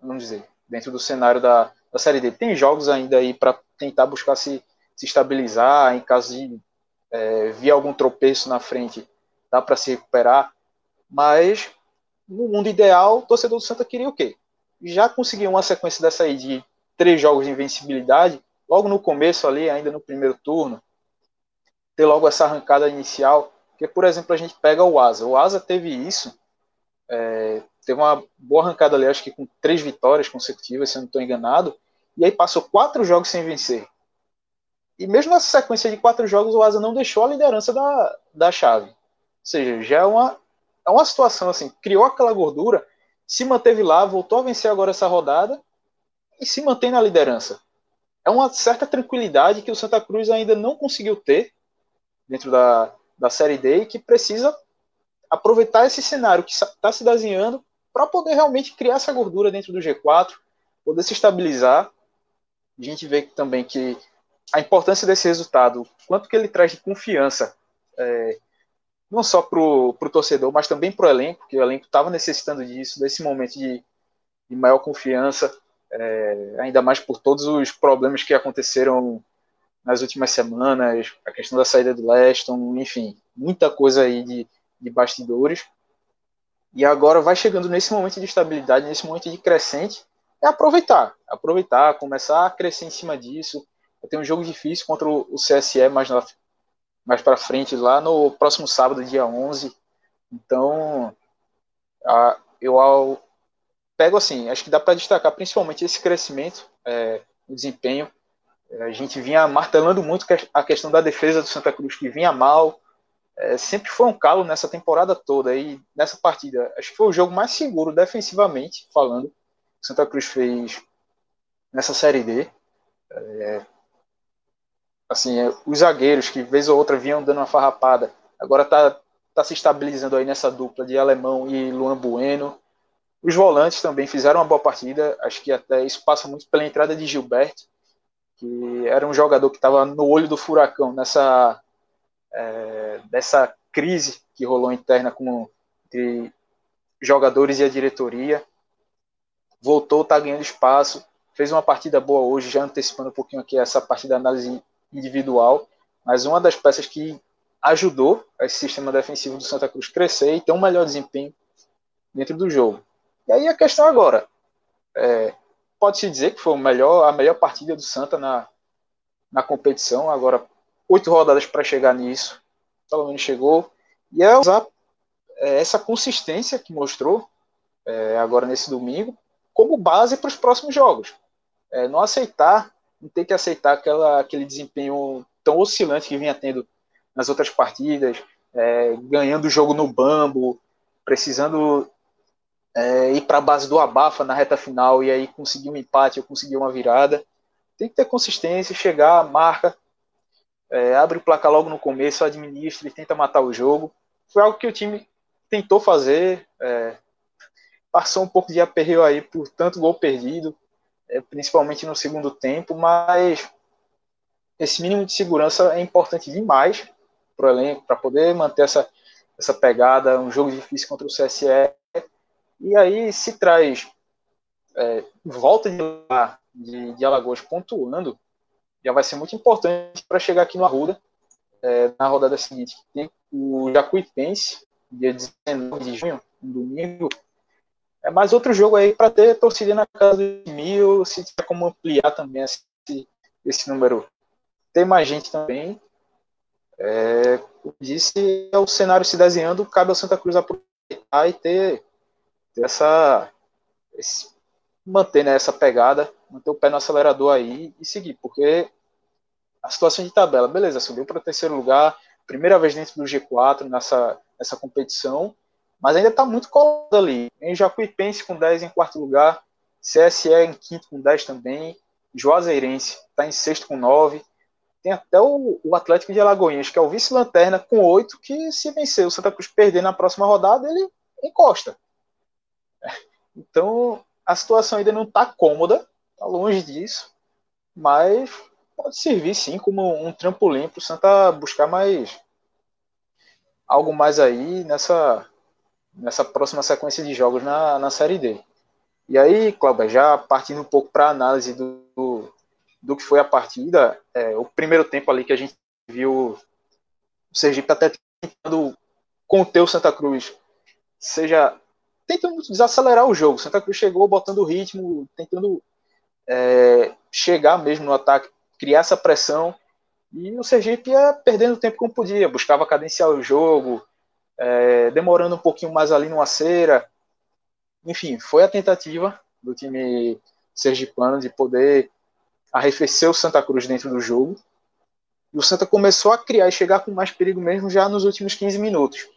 Vamos dizer, dentro do cenário da, da série D. Tem jogos ainda aí para tentar buscar se, se estabilizar em caso de é, vir algum tropeço na frente, dá para se recuperar, mas no mundo ideal, o torcedor do Santa queria o quê? Já conseguiu uma sequência dessa aí de três jogos de invencibilidade, logo no começo ali, ainda no primeiro turno, ter logo essa arrancada inicial, porque, por exemplo, a gente pega o Asa. O Asa teve isso, é, teve uma boa arrancada ali, acho que com três vitórias consecutivas, se eu não estou enganado, e aí passou quatro jogos sem vencer. E mesmo nessa sequência de quatro jogos, o Asa não deixou a liderança da, da chave. Ou seja, já é uma, é uma situação assim, criou aquela gordura, se manteve lá, voltou a vencer agora essa rodada, e se mantém na liderança. É uma certa tranquilidade que o Santa Cruz ainda não conseguiu ter dentro da, da Série D e que precisa aproveitar esse cenário que está se desenhando para poder realmente criar essa gordura dentro do G4, poder se estabilizar. A gente vê também que a importância desse resultado, quanto que ele traz de confiança, é, não só para o torcedor, mas também para o elenco, que o elenco estava necessitando disso, desse momento de, de maior confiança, é, ainda mais por todos os problemas que aconteceram nas últimas semanas, a questão da saída do Leston, enfim, muita coisa aí de, de bastidores. E agora vai chegando nesse momento de estabilidade, nesse momento de crescente, é aproveitar, aproveitar, começar a crescer em cima disso. Tem um jogo difícil contra o CSE mais, mais para frente, lá no próximo sábado, dia 11. Então, a, eu pego assim, acho que dá para destacar principalmente esse crescimento, é, o desempenho. A gente vinha martelando muito a questão da defesa do Santa Cruz, que vinha mal, é, sempre foi um calo nessa temporada toda. E nessa partida, acho que foi o jogo mais seguro defensivamente, falando, que Santa Cruz fez nessa Série D. É, assim, é, os zagueiros que vez ou outra vinham dando uma farrapada, agora tá, tá se estabilizando aí nessa dupla de Alemão e Luan Bueno. Os volantes também fizeram uma boa partida, acho que até isso passa muito pela entrada de Gilberto, que era um jogador que estava no olho do furacão nessa é, dessa crise que rolou interna com entre jogadores e a diretoria. Voltou, está ganhando espaço, fez uma partida boa hoje, já antecipando um pouquinho aqui essa partida análise individual, mas uma das peças que ajudou esse sistema defensivo do Santa Cruz crescer e ter um melhor desempenho dentro do jogo. E aí a questão agora, é, pode-se dizer que foi melhor, a melhor partida do Santa na, na competição, agora oito rodadas para chegar nisso, pelo menos chegou, e é usar é, essa consistência que mostrou é, agora nesse domingo como base para os próximos jogos. É, não aceitar, não ter que aceitar aquela, aquele desempenho tão oscilante que vinha tendo nas outras partidas, é, ganhando o jogo no bambo, precisando é, ir para a base do abafa na reta final e aí conseguir um empate ou conseguir uma virada. Tem que ter consistência, chegar, marca, é, abre o placar logo no começo, administra e tenta matar o jogo. Foi algo que o time tentou fazer, é, passou um pouco de aperreio aí por tanto gol perdido, é, principalmente no segundo tempo, mas esse mínimo de segurança é importante demais para o elenco, para poder manter essa, essa pegada, um jogo difícil contra o CSE. E aí se traz é, volta de lá de, de Alagoas pontuando, já vai ser muito importante para chegar aqui no Arruda, é, na rodada seguinte. Tem o Jacuipense, dia 19 de junho, domingo. É mais outro jogo aí para ter torcida na casa de mil, se tiver como ampliar também esse, esse número. Tem mais gente também. É, como disse, é o cenário se desenhando, cabe ao Santa Cruz aproveitar e ter essa. Esse, manter né, essa pegada manter o pé no acelerador aí e seguir, porque a situação de tabela, beleza, subiu para o terceiro lugar, primeira vez dentro do G4 nessa, nessa competição, mas ainda está muito colado ali. Em Jacuipense com 10 em quarto lugar, CSE em quinto com 10 também, Juazeirense está em sexto com 9, tem até o, o, Atlético de Alagoinhas, que é o vice-lanterna, com 8, que se vencer o Santa Cruz perder na próxima rodada, ele encosta. Então, a situação ainda não está cômoda, Está longe disso, mas pode servir sim como um trampolim para o Santa buscar mais algo mais aí nessa, nessa próxima sequência de jogos na, na Série D. E aí, Cláudio, já partindo um pouco para a análise do, do, que foi a partida, é, o primeiro tempo ali que a gente viu o Sergipe até tentando conter o Santa Cruz, seja tentando desacelerar o jogo. Santa Cruz chegou botando ritmo, tentando é, chegar mesmo no ataque, criar essa pressão. E o Sergipe ia perdendo tempo como podia, buscava cadenciar o jogo, é, demorando um pouquinho mais ali numa cera. Enfim, foi a tentativa do time sergipano de poder arrefecer o Santa Cruz dentro do jogo. E o Santa começou a criar e chegar com mais perigo mesmo já nos últimos 15 minutos.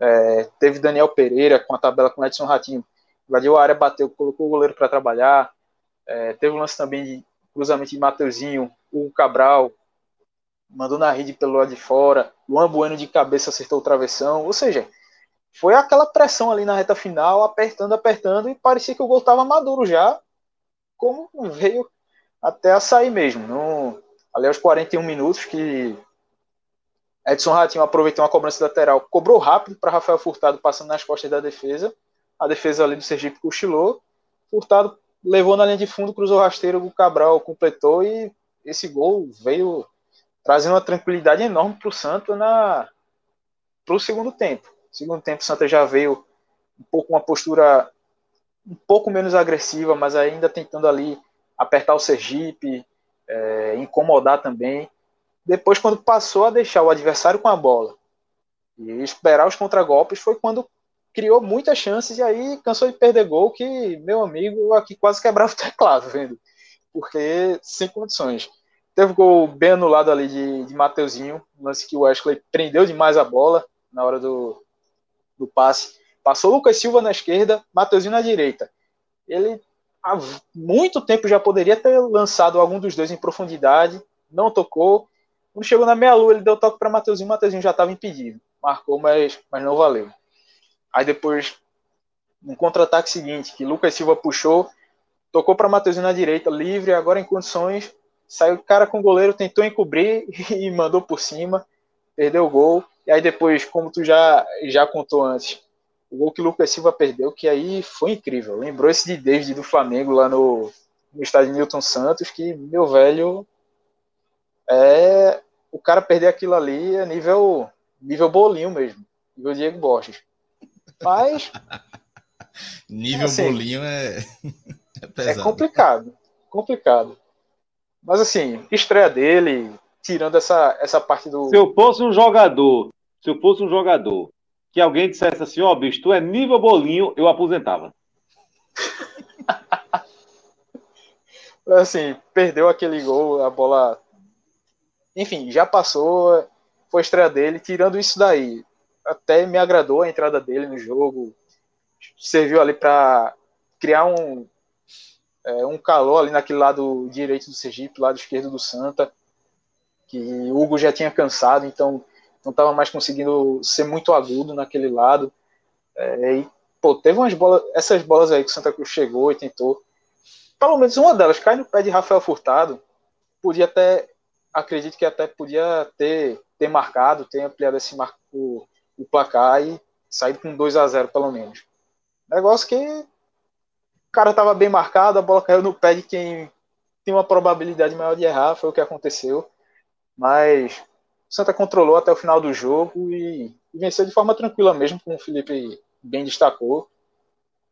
É, teve Daniel Pereira com a tabela com Edson Ratinho. Invadiu a área, bateu, colocou o goleiro para trabalhar. É, teve um lance também de cruzamento de Mateuzinho, o Cabral, mandou na rede pelo lado de fora, Luan Bueno de cabeça acertou o travessão, ou seja, foi aquela pressão ali na reta final, apertando, apertando, e parecia que o gol estava maduro já, como veio até a sair mesmo. No, ali aos 41 minutos que Edson Ratinho aproveitou uma cobrança lateral, cobrou rápido para Rafael Furtado passando nas costas da defesa, a defesa ali do Sergipe cochilou, Furtado levou na linha de fundo, cruzou rasteiro, o Cabral completou e esse gol veio trazendo uma tranquilidade enorme para o Santa na para o segundo tempo. Segundo tempo, o Santa já veio um pouco uma postura um pouco menos agressiva, mas ainda tentando ali apertar o Sergipe, é, incomodar também. Depois, quando passou a deixar o adversário com a bola e esperar os contragolpes, foi quando criou muitas chances e aí cansou de perder gol que, meu amigo, aqui quase quebrava o teclado, vendo? Porque sem condições. Teve gol bem anulado ali de, de Mateuzinho, lance que o Wesley prendeu demais a bola na hora do, do passe. Passou Lucas Silva na esquerda, Mateuzinho na direita. Ele há muito tempo já poderia ter lançado algum dos dois em profundidade, não tocou. Quando chegou na meia-lua, ele deu toque para Mateuzinho, Mateuzinho já estava impedido. Marcou, mas, mas não valeu. Aí depois, no contra-ataque seguinte, que Lucas Silva puxou, tocou para Mateuzinho na direita, livre, agora em condições, saiu o cara com o goleiro, tentou encobrir e mandou por cima, perdeu o gol. E aí depois, como tu já, já contou antes, o gol que Lucas Silva perdeu, que aí foi incrível. Lembrou esse de David do Flamengo lá no, no estádio Newton Santos, que, meu velho, é o cara perder aquilo ali é nível, nível bolinho mesmo, nível Diego Borges. Mas. nível assim, bolinho é, é, pesado. é complicado. Complicado. Mas assim, estreia dele, tirando essa, essa parte do. Se eu fosse um jogador, se eu fosse um jogador que alguém dissesse assim, ó, oh, bicho, tu é nível bolinho, eu aposentava. assim, perdeu aquele gol, a bola. Enfim, já passou, foi a estreia dele. Tirando isso daí, até me agradou a entrada dele no jogo. Serviu ali para criar um, é, um calor ali naquele lado direito do Sergipe, lado esquerdo do Santa, que o Hugo já tinha cansado, então não estava mais conseguindo ser muito agudo naquele lado. É, e, pô, teve umas bolas, essas bolas aí que o Santa Cruz chegou e tentou. Pelo menos uma delas cai no pé de Rafael Furtado. Podia até, acredito que até podia ter, ter marcado, ter ampliado esse marco, o, o placar e saído com 2 a 0 pelo menos. Negócio que o cara estava bem marcado, a bola caiu no pé de quem tem uma probabilidade maior de errar, foi o que aconteceu. Mas o Santa controlou até o final do jogo e, e venceu de forma tranquila mesmo, como o Felipe bem destacou.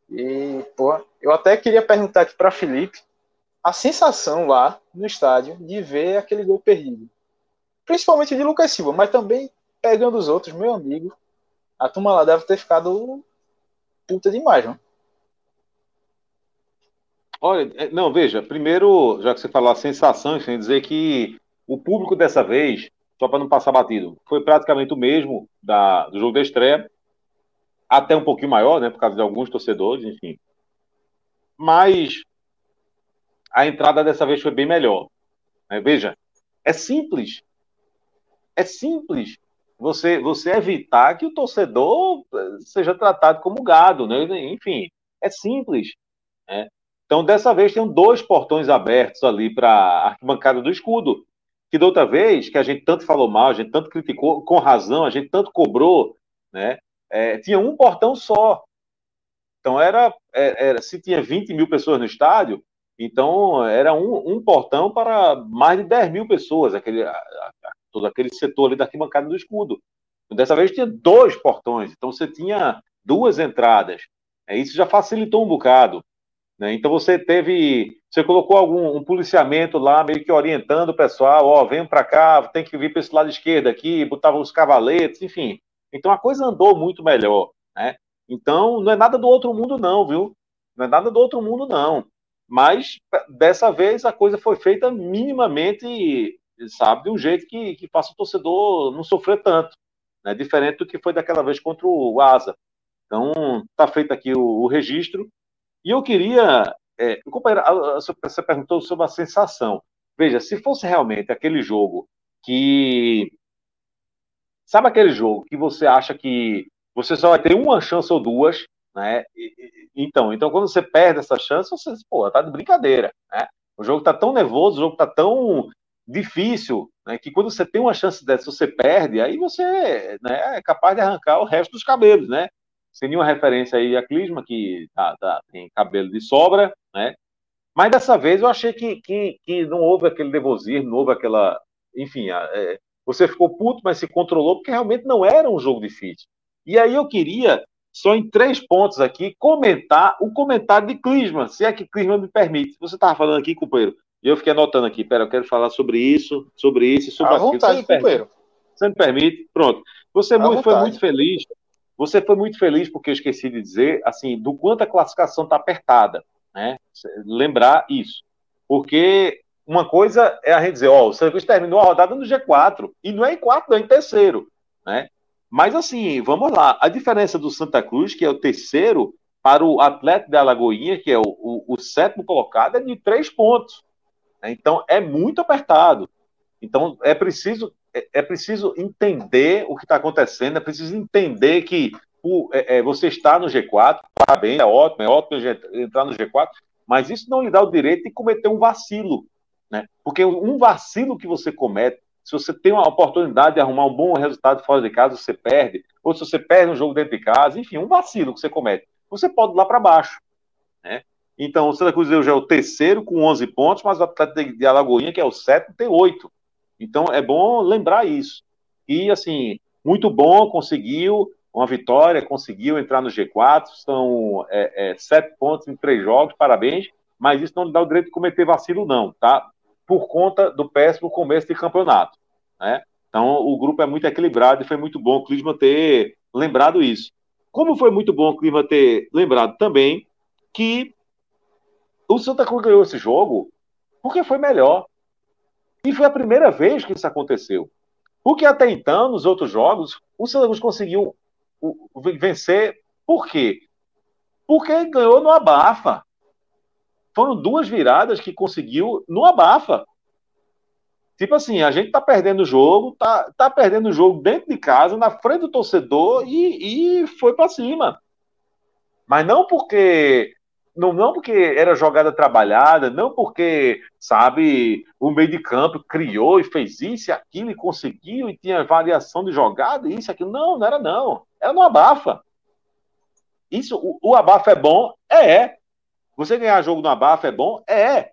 E, pô, eu até queria perguntar aqui para Felipe a sensação lá no estádio de ver aquele gol perdido. Principalmente de Lucas Silva, mas também pegando os outros, meu amigo. A turma lá deve ter ficado puta demais, não? Olha, é, não, veja, primeiro, já que você falou a sensação, sem dizer que o público dessa vez só para não passar batido, foi praticamente o mesmo da, do jogo da estreia, até um pouquinho maior, né, por causa de alguns torcedores, enfim. Mas a entrada dessa vez foi bem melhor. Né? Veja, é simples. É simples você, você evitar que o torcedor eh, seja tratado como gado, né? Enfim, é simples. Né? Então, dessa vez, tem dois portões abertos ali para a arquibancada do escudo que da outra vez, que a gente tanto falou mal, a gente tanto criticou, com razão, a gente tanto cobrou, né? É, tinha um portão só. Então, era, é, era, se tinha 20 mil pessoas no estádio, então era um, um portão para mais de 10 mil pessoas, aquele, a, a, todo aquele setor ali da arquibancada do escudo. Dessa vez tinha dois portões, então você tinha duas entradas. É, isso já facilitou um bocado. Né? Então você teve, você colocou algum um policiamento lá, meio que orientando o pessoal, ó, oh, vem para cá, tem que vir para esse lado esquerdo aqui, botava os cavaletes, enfim. Então a coisa andou muito melhor, né? Então não é nada do outro mundo não, viu? Não é nada do outro mundo não. Mas dessa vez a coisa foi feita minimamente, sabe, de um jeito que, que faça o torcedor não sofrer tanto, né? Diferente do que foi daquela vez contra o Asa. Então, está feito aqui o, o registro. E eu queria. É, você perguntou sobre a sensação. Veja, se fosse realmente aquele jogo que. Sabe aquele jogo que você acha que você só vai ter uma chance ou duas, né? Então, então quando você perde essa chance, você, pô, tá de brincadeira, né? O jogo tá tão nervoso, o jogo tá tão difícil, né, que quando você tem uma chance dessa, você perde, aí você né, é capaz de arrancar o resto dos cabelos, né? sem nenhuma referência aí a Clisma, que tá, tá, tem cabelo de sobra, né? Mas dessa vez eu achei que, que, que não houve aquele nervosismo, não houve aquela. enfim, é, você ficou puto, mas se controlou, porque realmente não era um jogo difícil. E aí eu queria, só em três pontos aqui, comentar o comentário de Clisman, se é que Clisman me permite. Você estava falando aqui, companheiro, e eu fiquei anotando aqui, pera, eu quero falar sobre isso, sobre isso, sobre aquilo. Vontade, você, me permite, você me permite? Pronto. Você muito, foi muito feliz. Você foi muito feliz porque eu esqueci de dizer, assim, do quanto a classificação está apertada, né? Lembrar isso. Porque uma coisa é a gente dizer, ó, oh, o Santa Cruz terminou a rodada no G4, e não é em quarto, não é em terceiro, né? Mas assim, vamos lá, a diferença do Santa Cruz, que é o terceiro, para o Atlético da Alagoinha, que é o, o, o sétimo colocado, é de três pontos. Então, é muito apertado. Então, é preciso, é, é preciso entender o que está acontecendo, é preciso entender que o, é, é, você está no G4, parabéns, é ótimo, é ótimo entrar no G4, mas isso não lhe dá o direito de cometer um vacilo. Né? Porque um vacilo que você comete, se você tem uma oportunidade de arrumar um bom resultado fora de casa, você perde, ou se você perde um jogo dentro de casa, enfim, um vacilo que você comete, você pode ir lá para baixo. Né? Então, o Santa Cruz já é o terceiro com 11 pontos, mas o Atlético de Alagoinha, que é o sétimo, tem oito. Então, é bom lembrar isso. E, assim, muito bom, conseguiu uma vitória, conseguiu entrar no G4, são é, é, sete pontos em três jogos, parabéns, mas isso não lhe dá o direito de cometer vacilo, não, tá? Por conta do péssimo começo de campeonato. Né? Então, o grupo é muito equilibrado e foi muito bom o Clisma ter lembrado isso. Como foi muito bom o Clisma ter lembrado também que o Santa Cruz ganhou esse jogo porque foi melhor. E foi a primeira vez que isso aconteceu. Porque até então, nos outros jogos, o Santa Cruz conseguiu vencer. Por quê? Porque ganhou no abafa. Foram duas viradas que conseguiu no abafa. Tipo assim, a gente tá perdendo o jogo, tá, tá perdendo o jogo dentro de casa, na frente do torcedor e, e foi para cima. Mas não porque não, não porque era jogada trabalhada, não porque, sabe, o meio de campo criou e fez isso e aquilo e conseguiu e tinha variação de jogada, isso e aquilo. Não, não era não. Era no abafa. Isso, o, o abafa é bom? É. Você ganhar jogo no abafa é bom? É.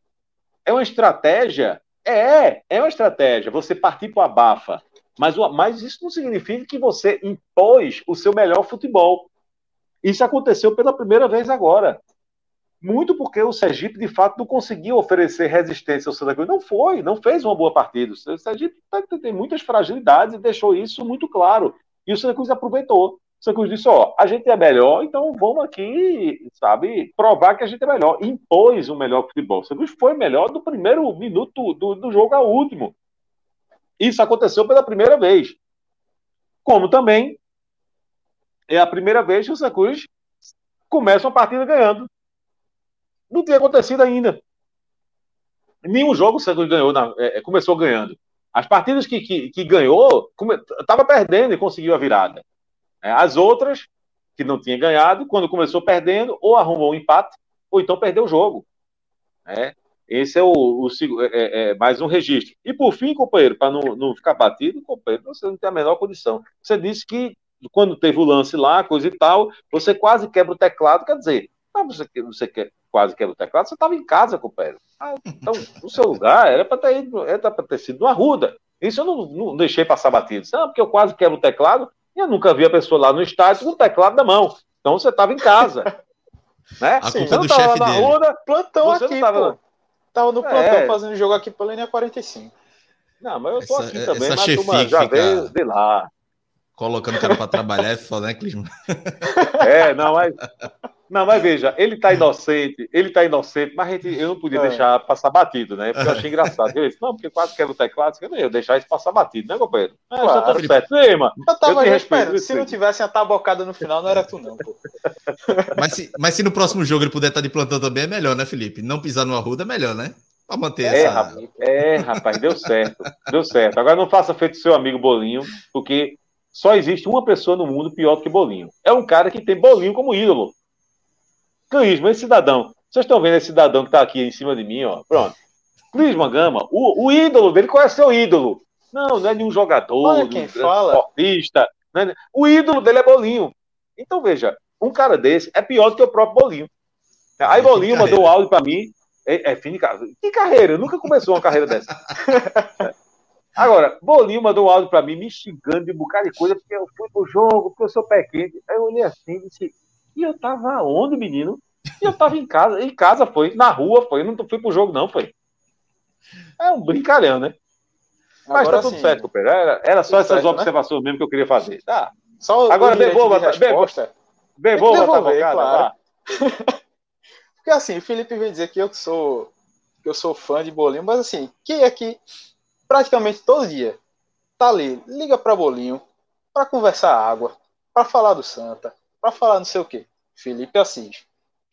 É uma estratégia? É. É uma estratégia. Você partir para o abafa. Mas, mas isso não significa que você impôs o seu melhor futebol. Isso aconteceu pela primeira vez agora. Muito porque o Sergipe, de fato, não conseguiu oferecer resistência ao Santa Cruz. Não foi, não fez uma boa partida. O Sergipe tá, tem muitas fragilidades e deixou isso muito claro. E o Santa Cruz aproveitou. Santa disse, ó, a gente é melhor, então vamos aqui, sabe, provar que a gente é melhor. Impôs o melhor futebol. Santa Cruz foi melhor do primeiro minuto do, do jogo ao último. Isso aconteceu pela primeira vez. Como também é a primeira vez que o Santa Cruz começa uma partida ganhando. Não tinha acontecido ainda. Nenhum jogo o Santa Cruz ganhou, na, é, começou ganhando. As partidas que, que, que ganhou, estava perdendo e conseguiu a virada. É, as outras, que não tinha ganhado, quando começou perdendo, ou arrumou um empate, ou então perdeu o jogo. É, esse é o, o é, é, é, mais um registro. E por fim, companheiro, para não, não ficar batido, companheiro, você não tem a menor condição. Você disse que quando teve o lance lá, coisa e tal, você quase quebra o teclado, quer dizer, você, você quer, quase quebra o teclado, você estava em casa, companheiro. Ah, então, o seu lugar era para ter, ter sido no Arruda. Isso eu não, não deixei passar batido. Não, porque eu quase quebro o teclado, eu nunca vi a pessoa lá no estádio com o teclado na mão. Então você estava em casa. né? A Sim, culpa do chefe dele. Rua, plantão você aqui, tava... pô. Tava no plantão é. fazendo jogo aqui pela linha 45. Não, mas eu tô essa, aqui também, mas turma já veio de lá. Colocando o cara para trabalhar é foda, né, Clisman? É, não, mas não, mas veja, ele tá inocente, ele tá inocente, mas a gente, eu não podia é. deixar passar batido, né? Porque eu achei engraçado. Eu disse, não, porque quase quebra o teclado, eu não ia deixar isso passar batido, né, companheiro? É, claro. tá tudo certo. Ei, mano, eu tava eu respeito, se não tivesse a tabocada no final, não era tu, não, pô. Mas se, mas se no próximo jogo ele puder estar de plantão também, é melhor, né, Felipe? Não pisar no arruda é melhor, né? Pra manter é, essa. Rapaz, é, rapaz, deu certo. Deu certo. Agora não faça feito seu amigo Bolinho, porque só existe uma pessoa no mundo pior do que Bolinho. É um cara que tem Bolinho como ídolo. Clisma, esse cidadão. Vocês estão vendo esse cidadão que está aqui em cima de mim, ó. Pronto. Clisma Gama, o, o ídolo dele, qual é seu ídolo? Não, não é nenhum jogador, Olha quem fala. esportista. É, o ídolo dele é Bolinho. Então, veja, um cara desse é pior do que o próprio Bolinho. Aí Bolinho mandou um áudio para mim. É, é fim de carreira. Que carreira? Nunca começou uma carreira dessa. Agora, Bolinho mandou um áudio para mim me xingando de um bocado de coisa, porque eu fui pro jogo, porque eu sou pé quente. Aí eu olhei assim e disse, e eu tava onde, menino? E eu tava em casa, em casa foi, na rua foi, eu não fui pro jogo não, foi. É um brincalhão, né? Mas Agora, tá tudo sim, certo, companheiro. Era, era só essas certo, né? observações né? mesmo que eu queria fazer. Tá. Só Agora, bebou, resposta. Bebou, devolver, claro. Porque assim, o Felipe vem dizer que eu sou eu sou fã de Bolinho, mas assim, quem é que praticamente todo dia tá ali, liga para Bolinho para conversar água, para falar do Santa, para falar não sei o que? Felipe Assis.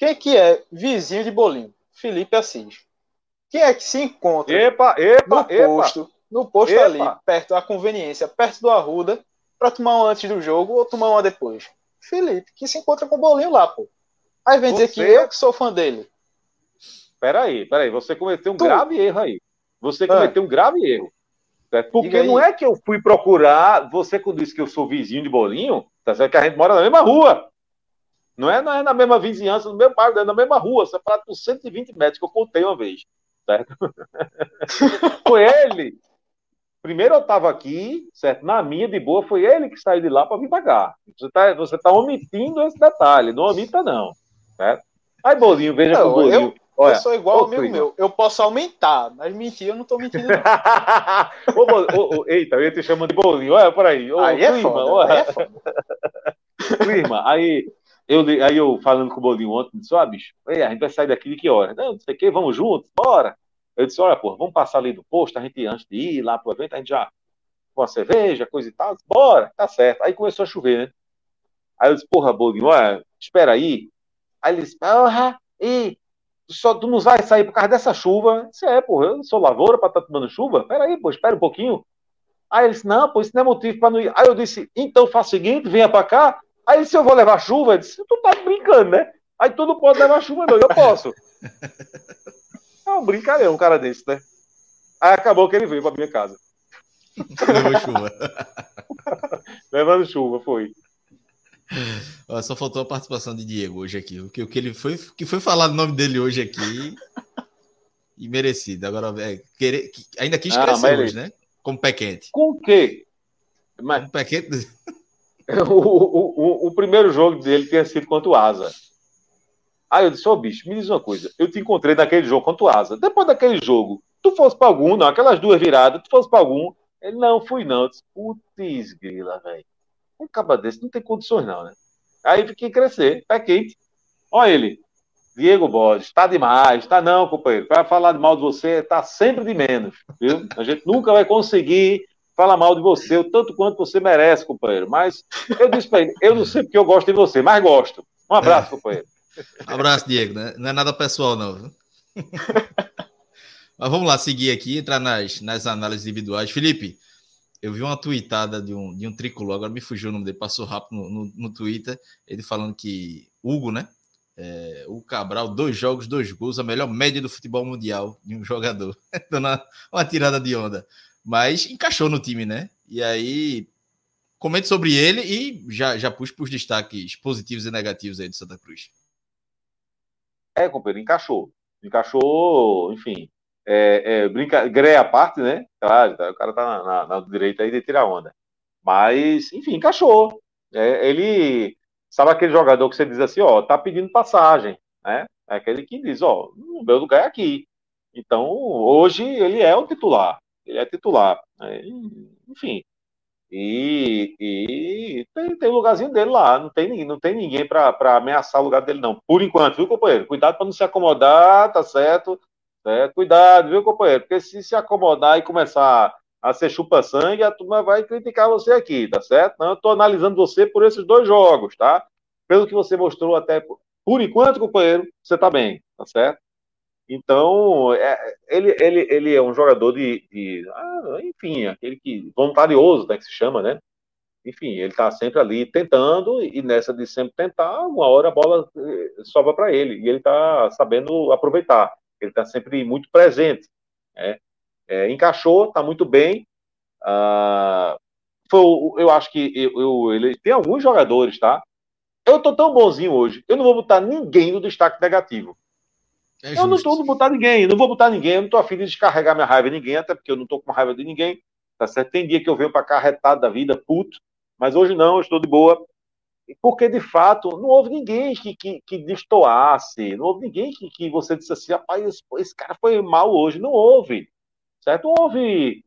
Quem que é vizinho de Bolinho? Felipe Assis. Quem é que se encontra epa, epa, no posto, epa, no posto ali, perto da conveniência, perto do Arruda, para tomar uma antes do jogo ou tomar uma depois? Felipe, que se encontra com o Bolinho lá, pô. Aí vem Você... dizer que eu que sou fã dele. Peraí, peraí, você cometeu um tu... grave erro aí. Você ah. cometeu ah. um grave erro. Porque não é que eu fui procurar, você quando disse que eu sou vizinho de Bolinho, tá certo que a gente mora na mesma rua. Não é, não é na mesma vizinhança, no mesmo bairro, é na mesma rua, separado por 120 metros, que eu contei uma vez. Certo? foi ele. Primeiro eu estava aqui, certo? Na minha, de boa, foi ele que saiu de lá para vir pagar. Você está você tá omitindo esse detalhe, não omita, não. Certo? Aí, Bolinho, veja não, o Bolinho. Eu... Olha, eu sou igual ao amigo meu. Eu posso aumentar, mas mentir eu não tô mentindo. ô, ô, ô, eita, eu ia te chamando de bolinho. Olha por aí. Ô, aí, é foda, aí é foda. Clima, aí eu, aí eu falando com o bolinho ontem, disse: ah, bicho, a gente vai sair daqui de que hora? Não, não sei o que, vamos juntos, bora. Eu disse: Olha, pô, vamos passar ali do posto, a gente antes de ir lá pro evento, a gente já com a cerveja, coisa e tal. Bora, tá certo. Aí começou a chover, né? Aí eu disse: Porra, bolinho, olha, espera aí. Aí ele disse: Porra, e só tu não vai sair por causa dessa chuva. Isso é, porra, eu sou lavoura para estar tá tomando chuva. Peraí, pô, espera um pouquinho. Aí ele disse, não, pô, isso não é motivo para não ir. Aí eu disse, então faça o seguinte, venha para cá. Aí disse, eu vou levar chuva. Eu disse, tu tá brincando, né? Aí tu não pode levar chuva, não, eu posso. É um brincadeira, um cara desse, né? Aí acabou que ele veio para minha casa. Levou chuva. Levando chuva, foi. Só faltou a participação de Diego hoje aqui. O que, o que ele foi, que foi falar o nome dele hoje aqui e merecido. Agora, é, querer, ainda quis ah, crescer hoje, ele... né? Como pé quente. Com o quê? Mas... Com pé quente? o, o, o, primeiro jogo dele tinha sido contra o Asa. Aí eu disse, ô oh, bicho, me diz uma coisa. Eu te encontrei naquele jogo contra o Asa. Depois daquele jogo, tu fosse para algum, não, aquelas duas viradas, tu fosse para algum. Ele, não, fui não. Eu disse, putz, grila, velho. Um caba desse não tem condições, não, né? Aí fiquei crescer, pé quente. Olha ele, Diego Borges, tá demais, tá não, companheiro. Para falar de mal de você, tá sempre de menos, viu? A gente nunca vai conseguir falar mal de você, o tanto quanto você merece, companheiro. Mas eu disse para ele, eu não sei porque eu gosto de você, mas gosto. Um abraço, é. companheiro. Abraço, Diego. Né? Não é nada pessoal, não. mas vamos lá, seguir aqui, entrar nas, nas análises individuais. Felipe, eu vi uma tweetada de um, de um tricolor, agora me fugiu o nome dele, passou rápido no, no, no Twitter, ele falando que Hugo, né? É, o Cabral, dois jogos, dois gols, a melhor média do futebol mundial de um jogador. Dando uma, uma tirada de onda. Mas encaixou no time, né? E aí, comente sobre ele e já, já puxe para os destaques positivos e negativos aí do Santa Cruz. É, companheiro, encaixou. Encaixou, enfim, é, é, brinca, greia à parte, né? Claro, o cara tá na, na, na direita aí de tirar onda. Mas, enfim, encaixou. É, ele sabe aquele jogador que você diz assim, ó, tá pedindo passagem, né? É aquele que diz, ó, o meu lugar é aqui. Então, hoje ele é o titular. Ele é titular. Né? Enfim. E, e tem, tem o lugarzinho dele lá. Não tem, não tem ninguém para ameaçar o lugar dele, não. Por enquanto, viu, companheiro? Cuidado para não se acomodar, tá certo? Né? Cuidado, viu, companheiro? Porque se se acomodar e começar a ser chupa-sangue, a turma vai criticar você aqui, tá certo? Não, eu estou analisando você por esses dois jogos, tá? Pelo que você mostrou até por enquanto, companheiro, você está bem, tá certo? Então, é, ele, ele, ele é um jogador de, de ah, enfim, aquele que voluntarioso, né, que se chama, né? Enfim, ele está sempre ali tentando e nessa de sempre tentar, uma hora a bola eh, sobra para ele e ele está sabendo aproveitar ele está sempre muito presente. Né? É, encaixou, está muito bem. Ah, foi, eu acho que eu, eu, ele tem alguns jogadores, tá? Eu tô tão bonzinho hoje, eu não vou botar ninguém no destaque negativo. É eu não estou botar ninguém, não vou botar ninguém, eu não estou afim de descarregar minha raiva em ninguém, até porque eu não estou com raiva de ninguém, tá certo? Tem dia que eu venho para cá retado da vida, puto, mas hoje não, eu estou de boa. Porque, de fato, não houve ninguém que, que, que destoasse, não houve ninguém que, que você disse assim, rapaz, esse, esse cara foi mal hoje. Não houve, certo? Houve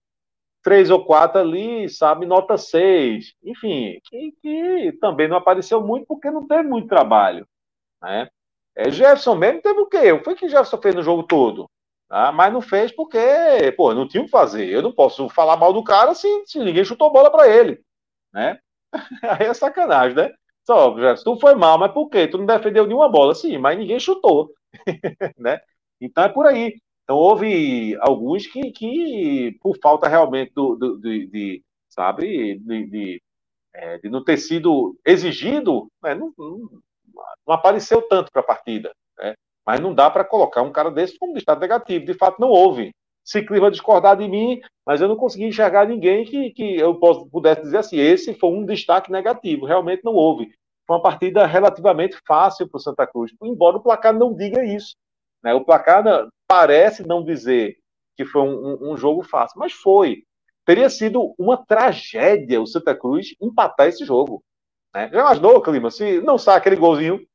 três ou quatro ali, sabe, nota seis. Enfim, que, que também não apareceu muito porque não teve muito trabalho, né? É, Jefferson mesmo teve o quê? O que que Jefferson fez no jogo todo? Ah, mas não fez porque, pô, não tinha o que fazer. Eu não posso falar mal do cara se, se ninguém chutou bola para ele, né? Aí é sacanagem, né? Só, Jefferson, tu foi mal, mas por quê? Tu não defendeu nenhuma bola, sim, mas ninguém chutou, né? Então é por aí. Então houve alguns que, que por falta realmente do, do de, de, sabe, de, de, é, de, não ter sido exigido, né? não, não apareceu tanto para a partida. Né? Mas não dá para colocar um cara desse como estado negativo. De fato, não houve. Ciclismo vai discordar de mim, mas eu não consegui enxergar ninguém que, que eu pudesse dizer assim: esse foi um destaque negativo. Realmente não houve. Foi uma partida relativamente fácil para o Santa Cruz, embora o placar não diga isso. Né? O placar parece não dizer que foi um, um, jogo fácil, mas foi. Teria sido uma tragédia o Santa Cruz empatar esse jogo. Né? Já imaginou, Clima? Se não sai aquele golzinho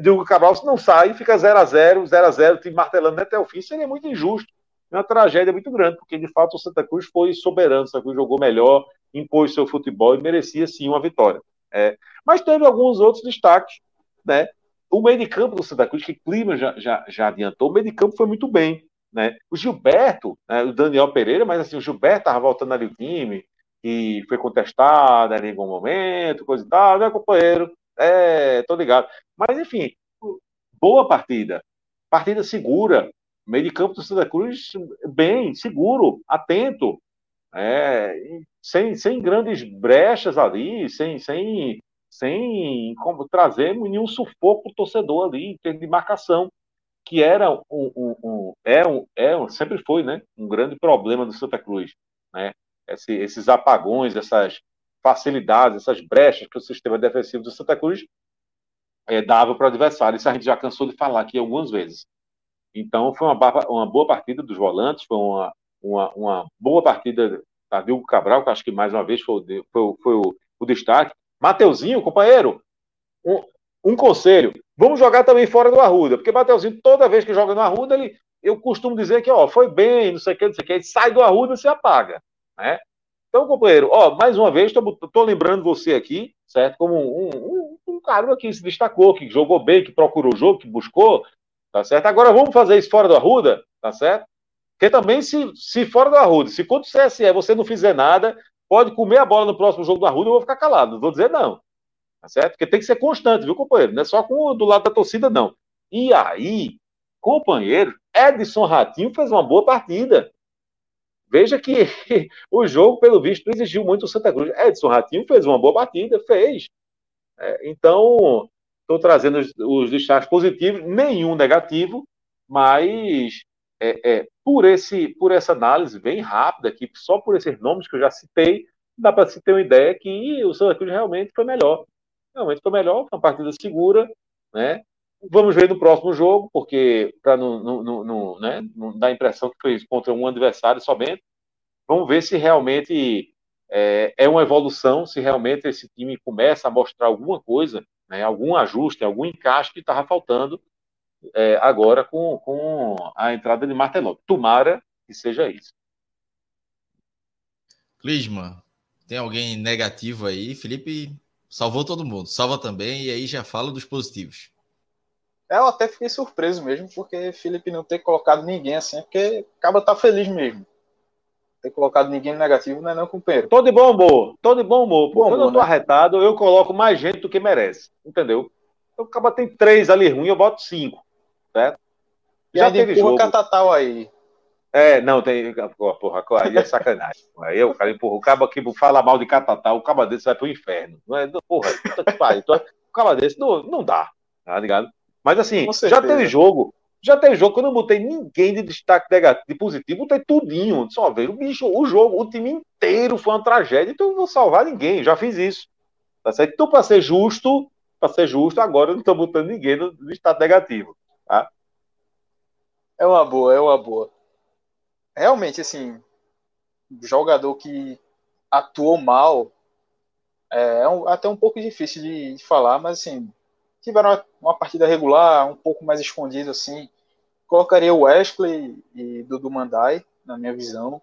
de Hugo Cabral, se não sai, fica 0 a 0 0 a 0 time martelando até o fim, seria muito injusto. É uma tragédia muito grande, porque de fato o Santa Cruz foi soberano, o Santa Cruz jogou melhor, impôs seu futebol e merecia sim uma vitória. É, mas teve alguns outros destaques, né? O meio de campo do Santa Cruz, que Clima já, já, já adiantou, o meio de campo foi muito bem. Né? O Gilberto, né, o Daniel Pereira, mas assim, o Gilberto estava voltando ali o time, e foi contestado em algum momento, coisa e tal, né, companheiro? É, tô ligado. Mas, enfim, boa partida. Partida segura. Meio de campo do Santa Cruz, bem, seguro, atento. É, sem, sem grandes brechas ali, sem, sem, sem como, trazer nenhum sufoco torcedor ali, em termos de marcação, que era um, um, um, é, um, é sempre foi né, um grande problema do Santa Cruz. Né? esse, esses apagões, essas facilidades, essas brechas que o sistema defensivo do Santa Cruz é, dava para o adversário. Isso a gente já cansou de falar aqui algumas vezes. Então, foi uma, uma boa partida dos volantes, foi uma, uma, uma boa partida da Vilgo Cabral, que acho que mais uma vez foi, foi, foi o, o, destaque. Mateuzinho, companheiro, um, um, conselho: vamos jogar também fora do Arruda, porque Mateuzinho, toda vez que joga no Arruda, ele, eu costumo dizer que ó, foi bem, não sei o que, não sei o que, sai do Arruda e se apaga. Né? Então, companheiro, ó, mais uma vez, estou lembrando você aqui, certo? Como um, um, um cara que se destacou, que jogou bem, que procurou o jogo, que buscou, tá certo? Agora vamos fazer isso fora do Arruda, tá certo? Porque também, se, se fora do Arruda, se contra o CSE você não fizer nada, pode comer a bola no próximo jogo do Arruda, eu vou ficar calado, não vou dizer não. Tá certo? Porque tem que ser constante, viu, companheiro? Não é só com, do lado da torcida, não. E aí, companheiro, Edson Ratinho fez uma boa partida. Veja que o jogo, pelo visto, exigiu muito o Santa Cruz. Edson Ratinho fez uma boa partida, fez. É, então, estou trazendo os, os destaques positivos, nenhum negativo, mas é, é, por, esse, por essa análise bem rápida aqui, só por esses nomes que eu já citei, dá para se ter uma ideia que o Santa Cruz realmente foi melhor. Realmente foi melhor, foi uma partida segura, né? Vamos ver no próximo jogo, porque para não, não, não, né, não dar a impressão que foi contra um adversário somente. Vamos ver se realmente é, é, uma evolução, se realmente esse time começa a mostrar alguma coisa, né, algum ajuste, algum encaixe que estava faltando é, agora com, com a entrada de Martelotto. Tomara que seja isso. Clisma, tem alguém negativo aí? Felipe salvou todo mundo, salva também, e aí já fala dos positivos. Eu até fiquei surpreso mesmo, porque Felipe não ter colocado ninguém assim, porque acaba tá feliz mesmo. Ter colocado ninguém negativo não é não, companheiro. Tô de bom humor, tô de bom humor. Bom Quando eu tô né? arretado, eu coloco mais gente do que merece, entendeu? Então acaba tem três ali ruim, eu boto cinco, certo? E Já teve jogo. Catatal aí. É, não, tem. Porra, aí é sacanagem. Aí o cara empurra. O cabo aqui fala mal de catatal, o cabo desse vai pro inferno. Não é, porra, puta que pariu. O cabo desse não, não dá, tá ligado? Mas assim, já teve jogo, já teve jogo que eu não botei ninguém de destaque negativo, de positivo, botei tudinho. Só ver o bicho, o jogo, o time inteiro foi uma tragédia, então eu não vou salvar ninguém, já fiz isso. Tá certo? Então, para ser justo, para ser justo, agora eu não estou botando ninguém no destaque negativo. Tá? É uma boa, é uma boa. Realmente, assim, jogador que atuou mal, é, é um, até um pouco difícil de, de, falar, mas assim, tiveram uma, partida regular, um pouco mais escondido assim. Colocaria o Wesley e Dudu Mandai, na minha visão.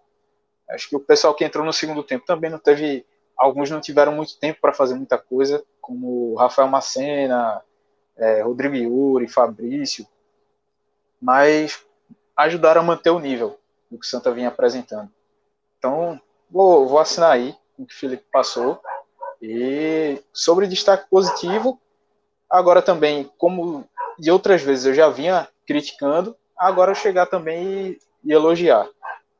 Acho que o pessoal que entrou no segundo tempo também não teve. Alguns não tiveram muito tempo para fazer muita coisa, como Rafael Macena, é, Rodrigo Yuri, Fabrício, mas ajudaram a manter o nível do que o Santa vinha apresentando. Então, vou, vou assinar aí o que o Felipe passou. E sobre destaque positivo, agora também, como de outras vezes eu já vinha criticando, agora chegar também e, e elogiar.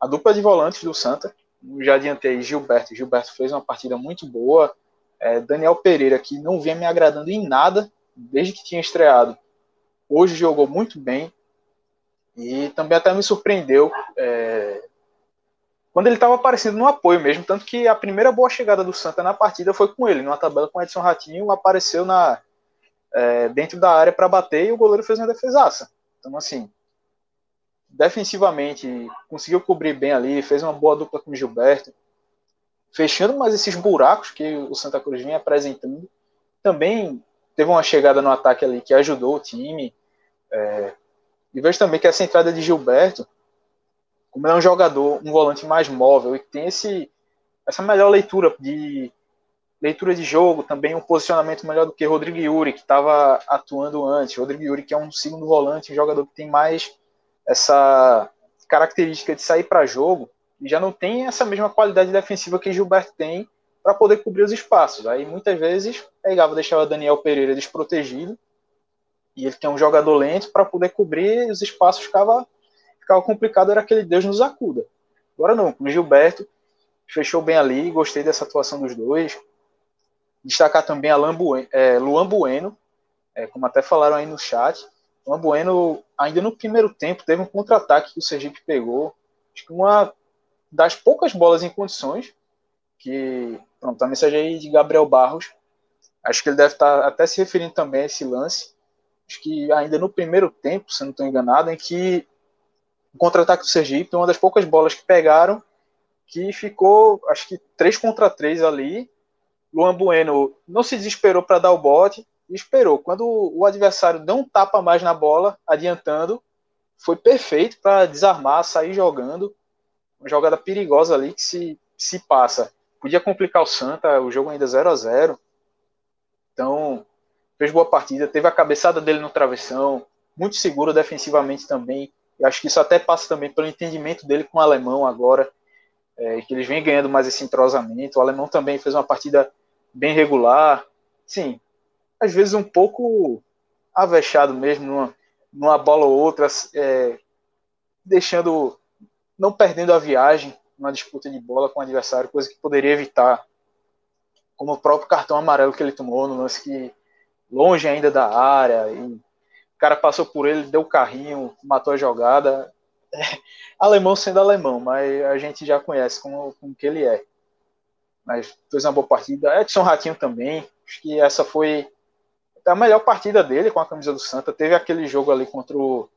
A dupla de volantes do Santa, já adiantei Gilberto. Gilberto fez uma partida muito boa. É, Daniel Pereira, que não vinha me agradando em nada desde que tinha estreado, hoje jogou muito bem. E também até me surpreendeu é, quando ele estava aparecendo no apoio mesmo. Tanto que a primeira boa chegada do Santa na partida foi com ele, numa tabela com Edson Ratinho, apareceu na, é, dentro da área para bater e o goleiro fez uma defesaça. Então, assim, defensivamente, conseguiu cobrir bem ali, fez uma boa dupla com o Gilberto, fechando mais esses buracos que o Santa Cruz vinha apresentando. Também teve uma chegada no ataque ali que ajudou o time. É, e vejo também que essa entrada de Gilberto, como é um jogador, um volante mais móvel e que tem esse, essa melhor leitura de leitura de jogo, também um posicionamento melhor do que Rodrigo Yuri, que estava atuando antes. Rodrigo Yuri, que é um segundo volante, um jogador que tem mais essa característica de sair para jogo, e já não tem essa mesma qualidade defensiva que Gilberto tem para poder cobrir os espaços. Aí muitas vezes pegava, deixava Daniel Pereira desprotegido, e ele tem um jogador lento para poder cobrir os espaços ficava, ficava complicado, era aquele Deus nos acuda. Agora não, com o Gilberto fechou bem ali, gostei dessa atuação dos dois. Destacar também a é, Luan Bueno, é, como até falaram aí no chat. Luan Bueno, ainda no primeiro tempo, teve um contra-ataque que o Sergipe pegou. Acho que uma das poucas bolas em condições, que, pronto, a mensagem aí de Gabriel Barros. Acho que ele deve estar até se referindo também a esse lance. Acho que ainda no primeiro tempo, se não estou enganado, em que o contra-ataque do Sergipe, uma das poucas bolas que pegaram, que ficou, acho que 3 contra 3 ali, Luan Bueno não se desesperou para dar o bote esperou. Quando o adversário deu um tapa mais na bola, adiantando, foi perfeito para desarmar, sair jogando. Uma jogada perigosa ali que se, se passa. Podia complicar o Santa, o jogo ainda 0 a 0 Então, fez boa partida. Teve a cabeçada dele no travessão, muito seguro defensivamente também. E acho que isso até passa também pelo entendimento dele com o alemão agora, é, que eles vêm ganhando mais esse entrosamento. O alemão também fez uma partida bem regular. Sim, às vezes um pouco avexado mesmo, numa, numa bola ou outra, é, deixando, não perdendo a viagem numa disputa de bola com o adversário, coisa que poderia evitar, como o próprio cartão amarelo que ele tomou no lance que longe ainda da área, e o cara passou por ele, deu o carrinho, matou a jogada. É, alemão sendo alemão, mas a gente já conhece como, como que ele é mas fez uma boa partida. Edson Ratinho também, acho que essa foi a melhor partida dele com a camisa do Santa. Teve aquele jogo ali contra o,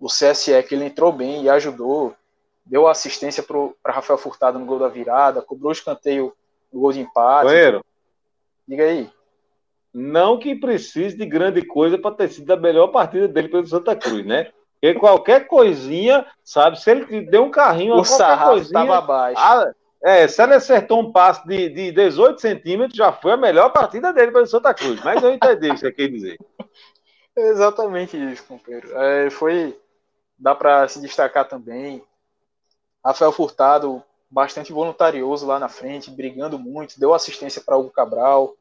o CSE que ele entrou bem e ajudou, deu assistência para Rafael Furtado no gol da virada, cobrou o escanteio no gol de empate. Coelho. Diga aí. Não que precise de grande coisa para ter sido a melhor partida dele pelo Santa Cruz, né? Porque qualquer coisinha, sabe? Se ele deu um carrinho, o sarrafo estava abaixo. É, se ele acertou um passe de, de 18 centímetros, já foi a melhor partida dele pelo Santa Cruz. Mas eu entendi o que você quer dizer. Exatamente isso, companheiro. É, foi. Dá para se destacar também. Rafael Furtado, bastante voluntarioso lá na frente, brigando muito, deu assistência para o Cabral.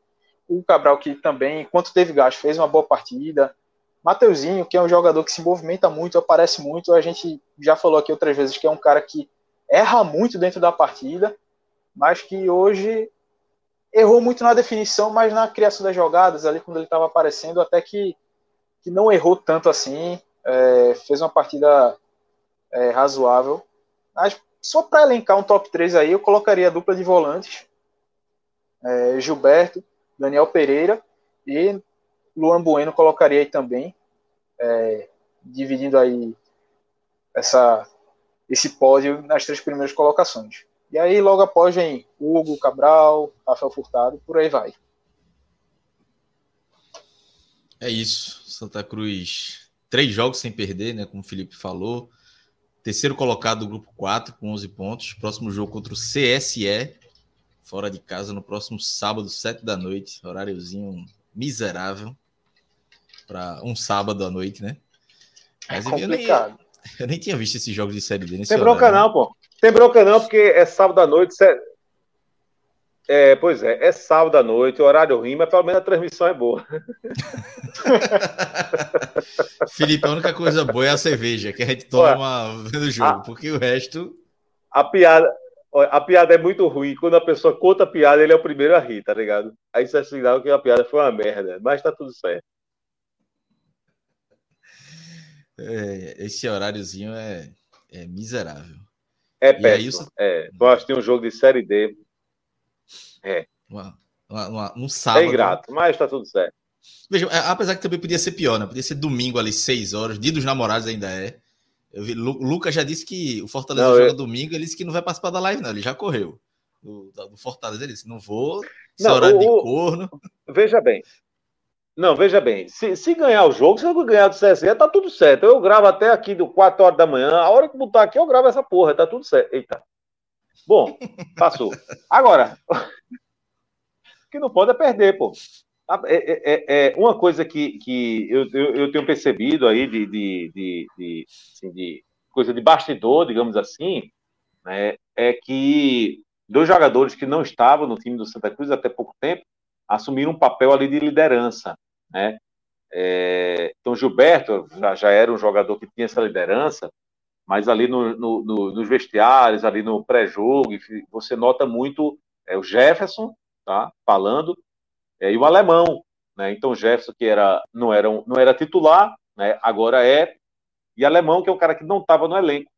O Cabral, que também, enquanto teve gás, fez uma boa partida. Mateuzinho, que é um jogador que se movimenta muito, aparece muito. A gente já falou aqui outras vezes que é um cara que erra muito dentro da partida, mas que hoje errou muito na definição, mas na criação das jogadas, ali quando ele estava aparecendo, até que, que não errou tanto assim, é, fez uma partida é, razoável. Mas só para elencar um top 3 aí, eu colocaria a dupla de volantes, é, Gilberto, Daniel Pereira e Luan Bueno colocaria aí também, é, dividindo aí essa esse pódio nas três primeiras colocações. E aí, logo após, vem Hugo, Cabral, Rafael Furtado, por aí vai. É isso. Santa Cruz, três jogos sem perder, né? Como o Felipe falou. Terceiro colocado do grupo 4, com 11 pontos. Próximo jogo contra o CSE, fora de casa, no próximo sábado, 7 da noite. Horáriozinho miserável para um sábado à noite, né? Mas é complicado. Eu nem, tinha visto esses jogos de Série D. Tem bronca horário. não, pô. Tem bronca não, porque é sábado à noite. É, pois é, é sábado à noite, o horário ruim, mas pelo menos a transmissão é boa. Felipe, a única coisa boa é a cerveja, que a gente toma vendo o jogo, a, porque o resto. A piada, a piada é muito ruim. Quando a pessoa conta a piada, ele é o primeiro a rir, tá ligado? Aí isso é sinal que a piada foi uma merda, mas tá tudo certo. É, esse horáriozinho é, é miserável. É péssimo. É, tu acha que tem um jogo de Série D. É. Uma, uma, uma, um sábado. É ingrato, mas tá tudo certo. Veja, é, apesar que também podia ser pior, né? Podia ser domingo ali, 6 horas. Dia dos namorados ainda é. Eu vi, Lu, Lucas já disse que o Fortaleza não, joga eu... domingo. Ele disse que não vai participar da live, não. Ele já correu. Do, do Fortaleza, ele disse: não vou. Não, horário o, de corno. Veja bem, não, veja bem, se, se ganhar o jogo, se eu ganhar do CSE, tá tudo certo. Eu gravo até aqui do 4 horas da manhã. A hora que botar aqui, eu gravo essa porra, tá tudo certo. Eita. Bom, passou. Agora, o que não pode é perder, pô. É, é, é, é uma coisa que, que eu, eu, eu, tenho percebido aí de, de, de, de, assim, de coisa de bastidor, digamos assim, né, é que dois jogadores que não estavam no time do Santa Cruz até pouco tempo assumiram um papel ali de liderança, né? É, então, Gilberto já, já, era um jogador que tinha essa liderança, mas ali no, no, no, nos vestiários, ali no pré-jogo, você nota muito é, o Jefferson tá, falando é, e o alemão. Né? Então, Jefferson, que era, não, era, não era titular, né? agora é, e alemão, que é um cara que não estava no elenco.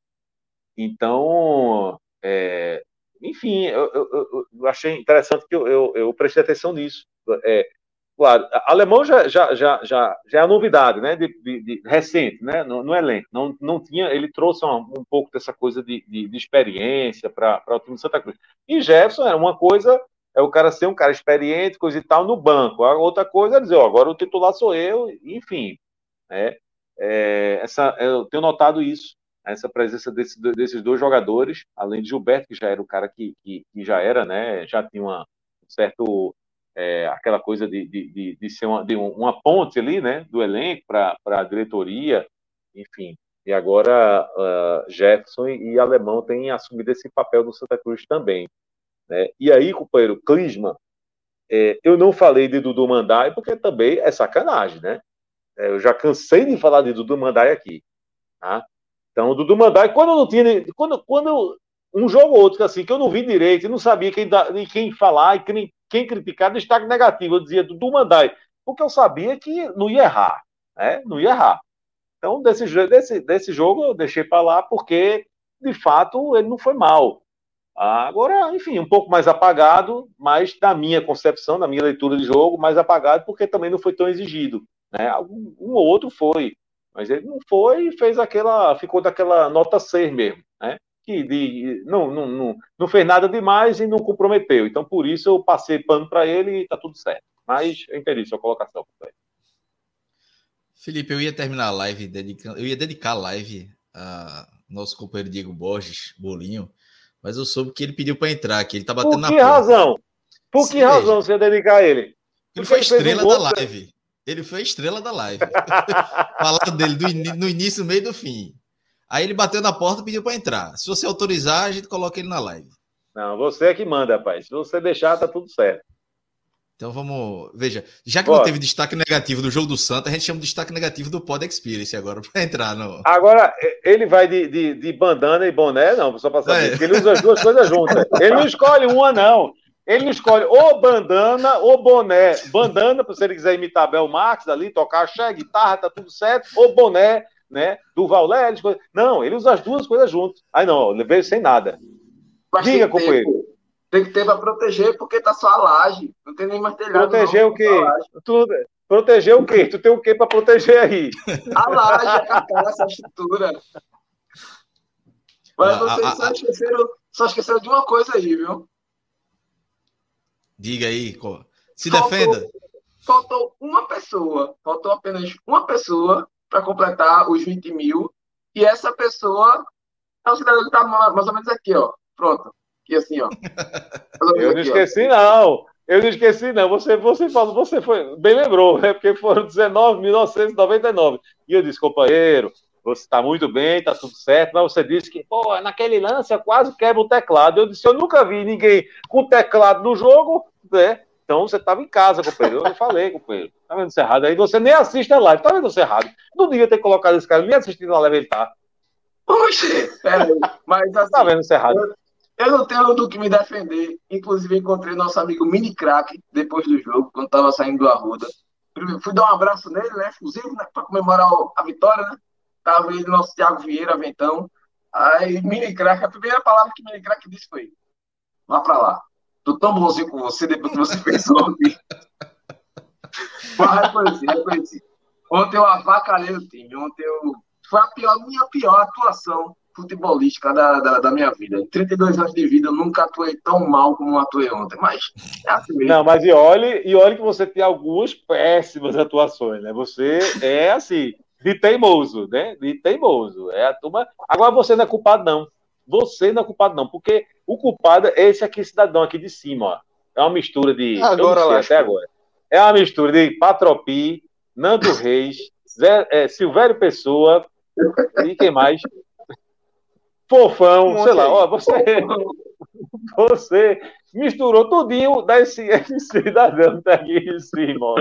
Então, é, enfim, eu, eu, eu, achei interessante que eu, eu, eu prestei atenção nisso. É, claro, alemão já, já, já, já, já é novidade, né? De, de, de, recente, né? No, no, elenco. Não, não tinha, ele trouxe um, um pouco dessa coisa de, de, de experiência para o time de Santa Cruz. E Jefferson era uma coisa, é o cara ser um cara experiente, coisa e tal, no banco. A outra coisa é dizer, ó, agora o titular sou eu, enfim. Né? É, essa, eu tenho notado isso essa presença desse, desses dois jogadores, além de Gilberto, que já era o cara que, que, que já era, né, já tinha uma certo é, aquela coisa de, de, de, ser uma, de uma ponte ali, né, do elenco para a diretoria, enfim. E agora uh, Jefferson e, Alemão têm assumido esse papel do Santa Cruz também. Né? E aí, companheiro, Clisma, é, eu não falei de Dudu Mandai porque também é sacanagem, né? É, eu já cansei de falar de Dudu Mandai aqui. Tá? Então, Dudu Mandai, quando eu não tinha. Quando, quando um jogo ou outro assim, que eu não vi direito, e não sabia quem, quem falar e quem, quem criticar, destaque negativo. Eu dizia Dudu Mandai, porque eu sabia que não ia errar. Né? Não ia errar. Então, desse, desse, desse jogo eu deixei para lá, porque, de fato, ele não foi mal. Agora, enfim, um pouco mais apagado, mas na minha concepção, na minha leitura de jogo, mais apagado, porque também não foi tão exigido. Né? Um, um ou outro foi. Mas ele não foi e fez aquela, ficou daquela nota 6 mesmo, né? Que de, não, não, não, não fez nada demais e não comprometeu. Então, por isso, eu passei pano para ele e tá tudo certo. Mas eu entendi sua colocação. Felipe, eu ia terminar a live dedicando, eu ia dedicar a live a nosso companheiro Diego Borges, Bolinho, mas eu soube que ele pediu para entrar, que ele tá batendo na porta. Por que razão? Por que razão você ia dedicar a ele? Ele foi estrela um da live. Ele foi a estrela da live. Falando dele do no início, meio do fim. Aí ele bateu na porta e pediu para entrar. Se você autorizar, a gente coloca ele na live. Não, você é que manda, rapaz. Se você deixar, tá tudo certo. Então vamos. Veja, já que Bora. não teve destaque negativo do jogo do Santa, a gente chama de destaque negativo do Pod Experience agora, para entrar no. Agora, ele vai de, de, de bandana e boné, não, só para saber, é. porque ele usa as duas coisas juntas. Ele não escolhe uma, não. Ele escolhe ou bandana ou boné. Bandana, se ele quiser imitar Bel Marques ali, tocar axé, guitarra, tá tudo certo. Ou boné, né? Do Valério. Não, ele usa as duas coisas juntas. Aí não, veio sem nada. Mas Diga, companheiro. Tem que ter para proteger, porque tá só a laje. Não tem nem mais telhado. Proteger não, o quê? Tudo. Proteger o quê? Tu tem o quê para proteger aí? A laje, a carcaça, a estrutura. Mas vocês só, esqueceram, só esqueceram de uma coisa aí, viu? Diga aí, se faltou, defenda. Faltou uma pessoa, faltou apenas uma pessoa para completar os 20 mil, e essa pessoa é um cidadão que está mais ou menos aqui, ó. Pronto. Aqui assim, ó. Eu não esqueci, ó. não. Eu não esqueci, não. Você, você falou, você foi, bem lembrou, né? Porque foram 19.999. E eu disse, companheiro, você está muito bem, está tudo certo, mas você disse que, pô, naquele lance eu quase quebra o teclado. Eu disse, eu nunca vi ninguém com teclado no jogo, né? Então você estava em casa, companheiro. Eu falei, companheiro. Tá vendo isso errado? Aí você nem assiste a live, tá vendo isso errado? Não devia ter colocado esse cara, nem assistindo a live ele tá. Oxe, peraí. Mas assim, tá vendo isso errado? Eu, eu não tenho do que me defender. Inclusive, encontrei nosso amigo Mini Crack depois do jogo, quando estava saindo do Arruda. Fui dar um abraço nele, né? Exclusivo, né? Para comemorar a vitória, né? Tava ele, nosso Thiago Vieira, Ventão. Aí, Mini Crack, a primeira palavra que Mini Crack disse foi: Vá para lá. Tô tão bonzinho com você depois que você pensou ontem. Mas reconheci, reconheci. Ontem eu avacalhei o time. Ontem eu. Foi a pior, minha pior atuação futebolística da, da, da, minha vida. Em 32 anos de vida, eu nunca atuei tão mal como atuei ontem, mas é assim mesmo. Não, mas e olhe, e olhe que você tem algumas péssimas atuações, né? Você é assim, de teimoso, né? De teimoso. É a turma. Agora você não é culpado, não. Você não é culpado, não, porque o culpado é esse aqui, cidadão aqui de cima, ó. É uma mistura de. Agora eu sei, até agora. É uma mistura de Patropi, Nando Reis, Zé, é, Silvério Pessoa e quem mais? fofão, sei lá, ó, você, você misturou tudinho desse esse cidadão tá aqui em cima.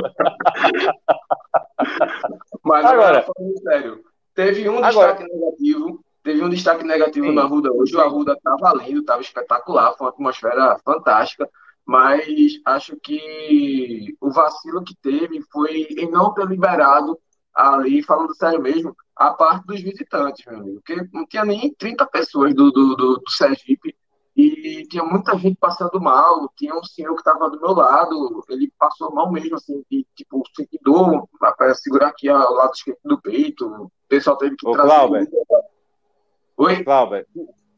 Mas agora, agora sério, teve um agora, destaque negativo, teve um destaque negativo sim, na Arruda hoje, o Arruda tava lindo, tava espetacular, foi uma atmosfera fantástica, mas acho que o vacilo que teve foi em não ter liberado ali, falando sério mesmo, a parte dos visitantes, meu amigo. Porque não tinha nem 30 pessoas do, do, do, do Sergipe e tinha muita gente passando mal. Tinha um senhor que estava do meu lado, ele passou mal mesmo, assim, de, tipo, sentir dor para segurar aqui ao lado esquerdo do peito. O pessoal teve que Ô, trazer. Cláudio, Oi? Cláudio,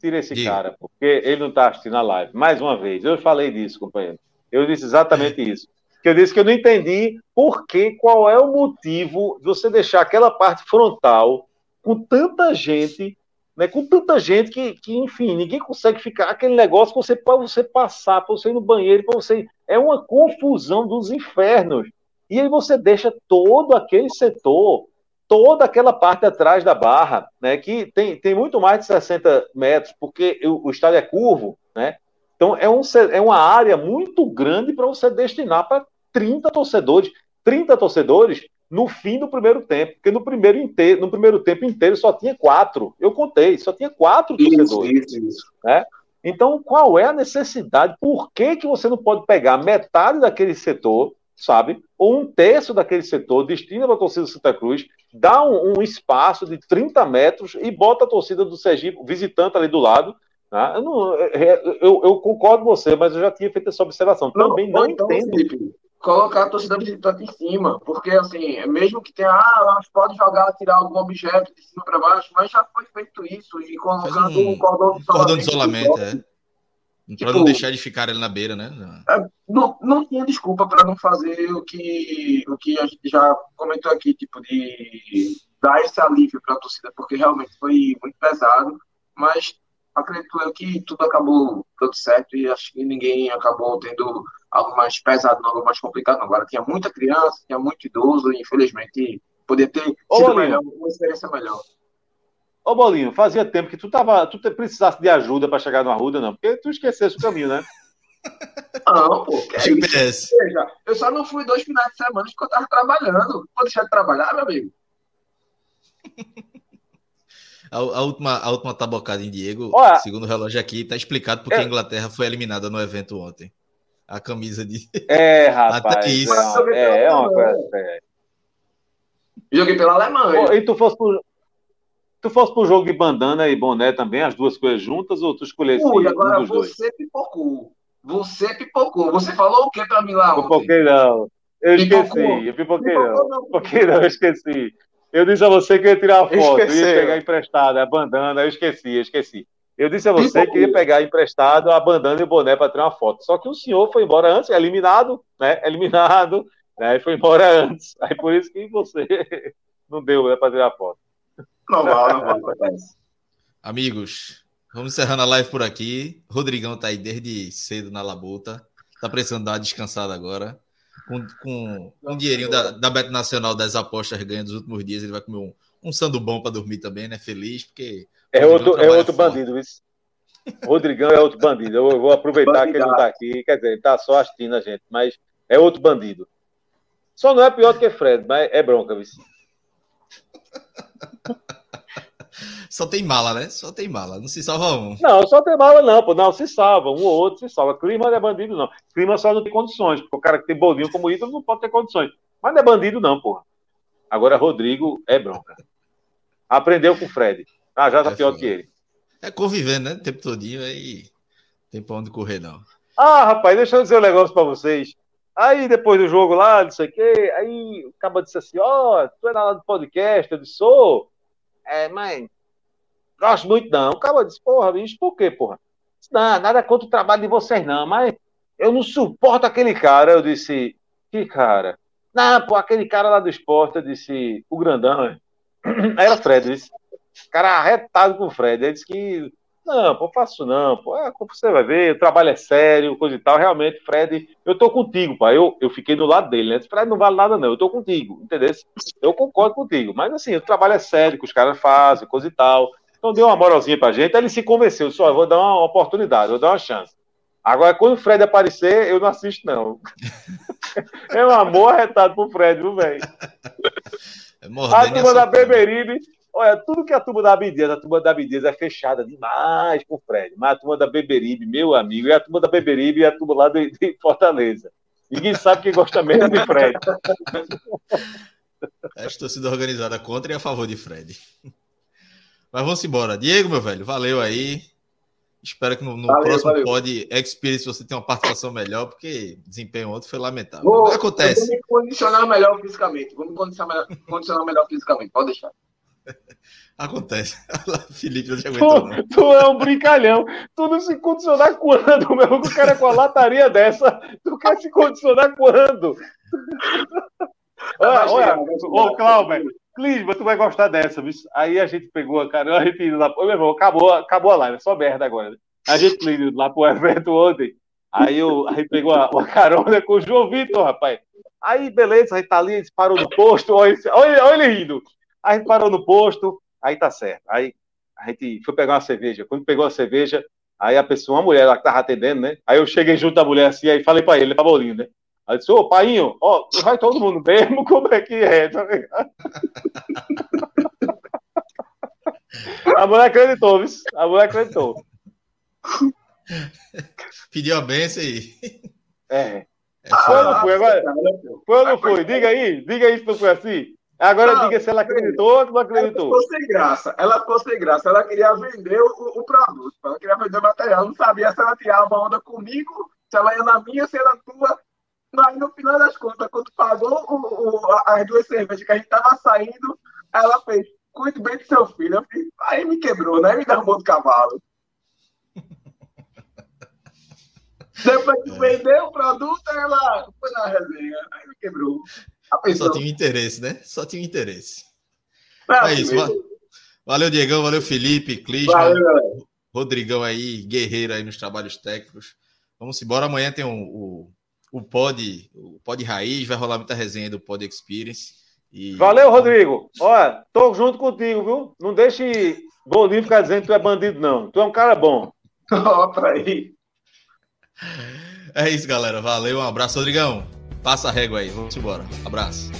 tira esse Diga. cara, porque ele não está assistindo a live. Mais uma vez, eu falei disso, companheiro. Eu disse exatamente isso que eu disse que eu não entendi por que, qual é o motivo de você deixar aquela parte frontal com tanta gente, né, com tanta gente que, que enfim, ninguém consegue ficar aquele negócio para você, você passar, para você ir no banheiro, para você. É uma confusão dos infernos. E aí você deixa todo aquele setor, toda aquela parte atrás da barra, né, que tem, tem muito mais de 60 metros, porque o, o estádio é curvo, né? Então é, um, é uma área muito grande para você destinar para 30 torcedores, 30 torcedores no fim do primeiro tempo, porque no primeiro, inteiro, no primeiro tempo inteiro só tinha quatro. Eu contei, só tinha quatro isso, torcedores. Isso, isso. Né? Então, qual é a necessidade? Por que, que você não pode pegar metade daquele setor, sabe? Ou um terço daquele setor, destina para a torcida do Santa Cruz, dá um, um, espaço de 30 metros e bota a torcida do Sergipe, visitante ali do lado. Né? Eu, não, eu, eu, concordo com você, mas eu já tinha feito essa observação. Também não, não então, entendo. Felipe, colocar a torcida visitante em cima, porque assim, mesmo que tenha, ah, elas podem jogar, tirar algum objeto de cima para baixo, mas já foi feito isso, e colocando um, um, cordão de isolamento. Cordão de isolamento, é. Tipo, para não deixar de ficar ali na beira, né? É, não, não tinha desculpa para não fazer o que, o que a gente já comentou aqui, tipo, de dar esse alívio para a torcida, porque realmente foi muito pesado, mas acredito eu que tudo acabou tudo certo e acho que ninguém acabou tendo algo mais pesado, algo mais complicado. Agora tinha muita criança, tinha muito idoso, e infelizmente poder ter Ô, melhor, uma experiência melhor. Ô Bolinho, fazia tempo que tu tava, tu precisasse de ajuda para chegar no Arruda, não? Porque tu esquecesse o caminho, né? Não, pô, é isso? eu só não fui dois finais de semana porque eu tava trabalhando. Vou deixar de trabalhar, meu amigo. A, a, última, a última tabocada em Diego, Olha, segundo o relógio aqui, tá explicado porque é. a Inglaterra foi eliminada no evento ontem. A camisa de. É, rapaz. Até isso. É, é uma coisa. É. Joguei pela Alemanha. e tu fosse pro, tu fosse pro jogo de bandana e boné também, as duas coisas juntas, ou tu escolhesse Ui, agora um você dois? pipocou. Você pipocou. Você falou o que pra mim lá? Pipoquei não. Eu pipocou. esqueci. Eu pipoquei não. não. Pipoquei não, eu esqueci. Eu disse a você que ia tirar a foto, eu ia pegar emprestada, a bandana, eu esqueci, eu esqueci. Eu disse a você que ia pegar emprestado a bandana e o boné para tirar uma foto. Só que o senhor foi embora antes, eliminado, né? Eliminado, né? Foi embora antes. Aí por isso que você não deu né, para tirar foto. Não vale, não vale. Amigos, vamos encerrando a live por aqui. Rodrigão tá aí desde cedo na labuta. Tá precisando dar uma descansada agora. Com, com um dinheirinho da, da Beto Nacional das apostas ganha dos últimos dias, ele vai comer um, um sando bom para dormir também, né? Feliz, porque é outro, é outro bandido, isso. Rodrigão é outro bandido. Eu vou aproveitar que ele não está aqui. Quer dizer, ele está só assistindo a gente, mas é outro bandido. Só não é pior do que Fred, mas é bronca, viu? Só tem mala, né? Só tem mala, não se salva um. Não, só tem mala não, pô. Não, se salva. Um ou outro se salva. Clima não é bandido, não. Clima só não tem condições. Porque o cara que tem bolinho como ídolo não pode ter condições. Mas não é bandido, não, porra. Agora, Rodrigo é bronca. Aprendeu com o Fred. Ah, já tá é pior que ele. É convivendo, né? O tempo todinho aí. Tem pra onde correr, não. Ah, rapaz, deixa eu dizer um negócio pra vocês. Aí, depois do jogo lá, não sei o quê, aí o cara disse assim: Ó, oh, tu é na do podcast? Eu disse: Sou. É, mãe, gosto muito não. O cara disse: Porra, bicho, por quê, porra? Disse, não, nada contra o trabalho de vocês, não, mas eu não suporto aquele cara. Eu disse: Que cara? Não, pô, aquele cara lá do esporte. Eu disse: O grandão, né? Era Fred, eu disse cara arretado com o Fred. Ele disse que, não, pô, faço não, pô, é, você vai ver, o trabalho é sério, coisa e tal. Realmente, Fred, eu tô contigo, pai. Eu, eu fiquei do lado dele, né? Fred não vale nada, não, eu tô contigo, entendeu? Eu concordo contigo, mas assim, o trabalho é sério, que os caras fazem, coisa e tal. Então deu uma moralzinha pra gente, aí ele se convenceu, só vou dar uma oportunidade, vou dar uma chance. Agora, quando o Fred aparecer, eu não assisto, não. é um amor arretado pro Fred, viu, velho? É a turma da Beberibe Olha, tudo que a turma da Abdias, a turma da Abdias é fechada demais com o Fred. Mas a turma da Beberibe, meu amigo, e a turma da Beberibe e a turma lá de, de Fortaleza. Ninguém sabe quem gosta menos de Fred. A torcida organizada contra e a favor de Fred. Mas vamos embora. Diego, meu velho, valeu aí. Espero que no, no valeu, próximo valeu. Pod Experience você tenha uma participação melhor, porque desempenho ontem foi lamentável. Vou, acontece. Vamos condicionar melhor fisicamente. Vamos condicionar, condicionar melhor fisicamente. Pode deixar. Acontece. Felipe já aguentou. Tu, tu, é um brincalhão. Tu não se condicionar quando, que o cara com a lataria dessa, tu quer se condicionar quando? olha, olha, ô Cláudio, Clisma, tu vai gostar dessa, viu? Aí a gente pegou a cara, a gente indo lá, meu irmão, acabou, acabou a live, é só merda agora. Né? A gente indo lá pro evento ontem, aí eu, aí pegou a, a carona com o João Vitor, rapaz. Aí, beleza, aí tá ali, parou no posto, olha, olha, olha ele rindo. Aí a gente parou no posto, aí tá certo. Aí a gente foi pegar uma cerveja. Quando pegou a cerveja, aí a pessoa, uma mulher lá que tava atendendo, né? Aí eu cheguei junto da mulher assim, aí falei pra ele, ele tava olhando, né? Aí disse, ô, painho, ó, vai todo mundo mesmo, como é que é? Tá a mulher acreditou, viu? A mulher acreditou. Pediu a benção aí. É. é foi ou não foi? Agora, foi ou não foi? Diga aí, diga aí se não foi assim. Agora não, diga se ela acreditou ou não acreditou. Ela ficou sem graça. Ela ficou sem graça. Ela queria vender o, o produto. Ela queria vender o material. Não sabia se ela tirava onda comigo, se ela ia na minha, se era na tua. Mas no final das contas, quando pagou o, o, as duas cervejas que a gente tava saindo, ela fez, cuide bem do seu filho. Aí me quebrou, né? Me derrubou do cavalo. Depois que vendeu o produto, ela foi na resenha. Aí me quebrou. Só tinha interesse, né? Só tinha interesse. é isso. Valeu, Diegão. Valeu, Felipe, Clisma. Rodrigão aí, guerreiro aí nos trabalhos técnicos. Vamos embora. Amanhã tem um, o, o pod, o pod raiz, vai rolar muita resenha do Pod Experience. E... Valeu, Rodrigo. Olha, tô junto contigo, viu? Não deixe Boninho ficar dizendo que tu é bandido, não. Tu é um cara bom. Ó, pra aí. É isso, galera. Valeu, um abraço, Rodrigão. Passa a régua aí. Vamos embora. Abraço.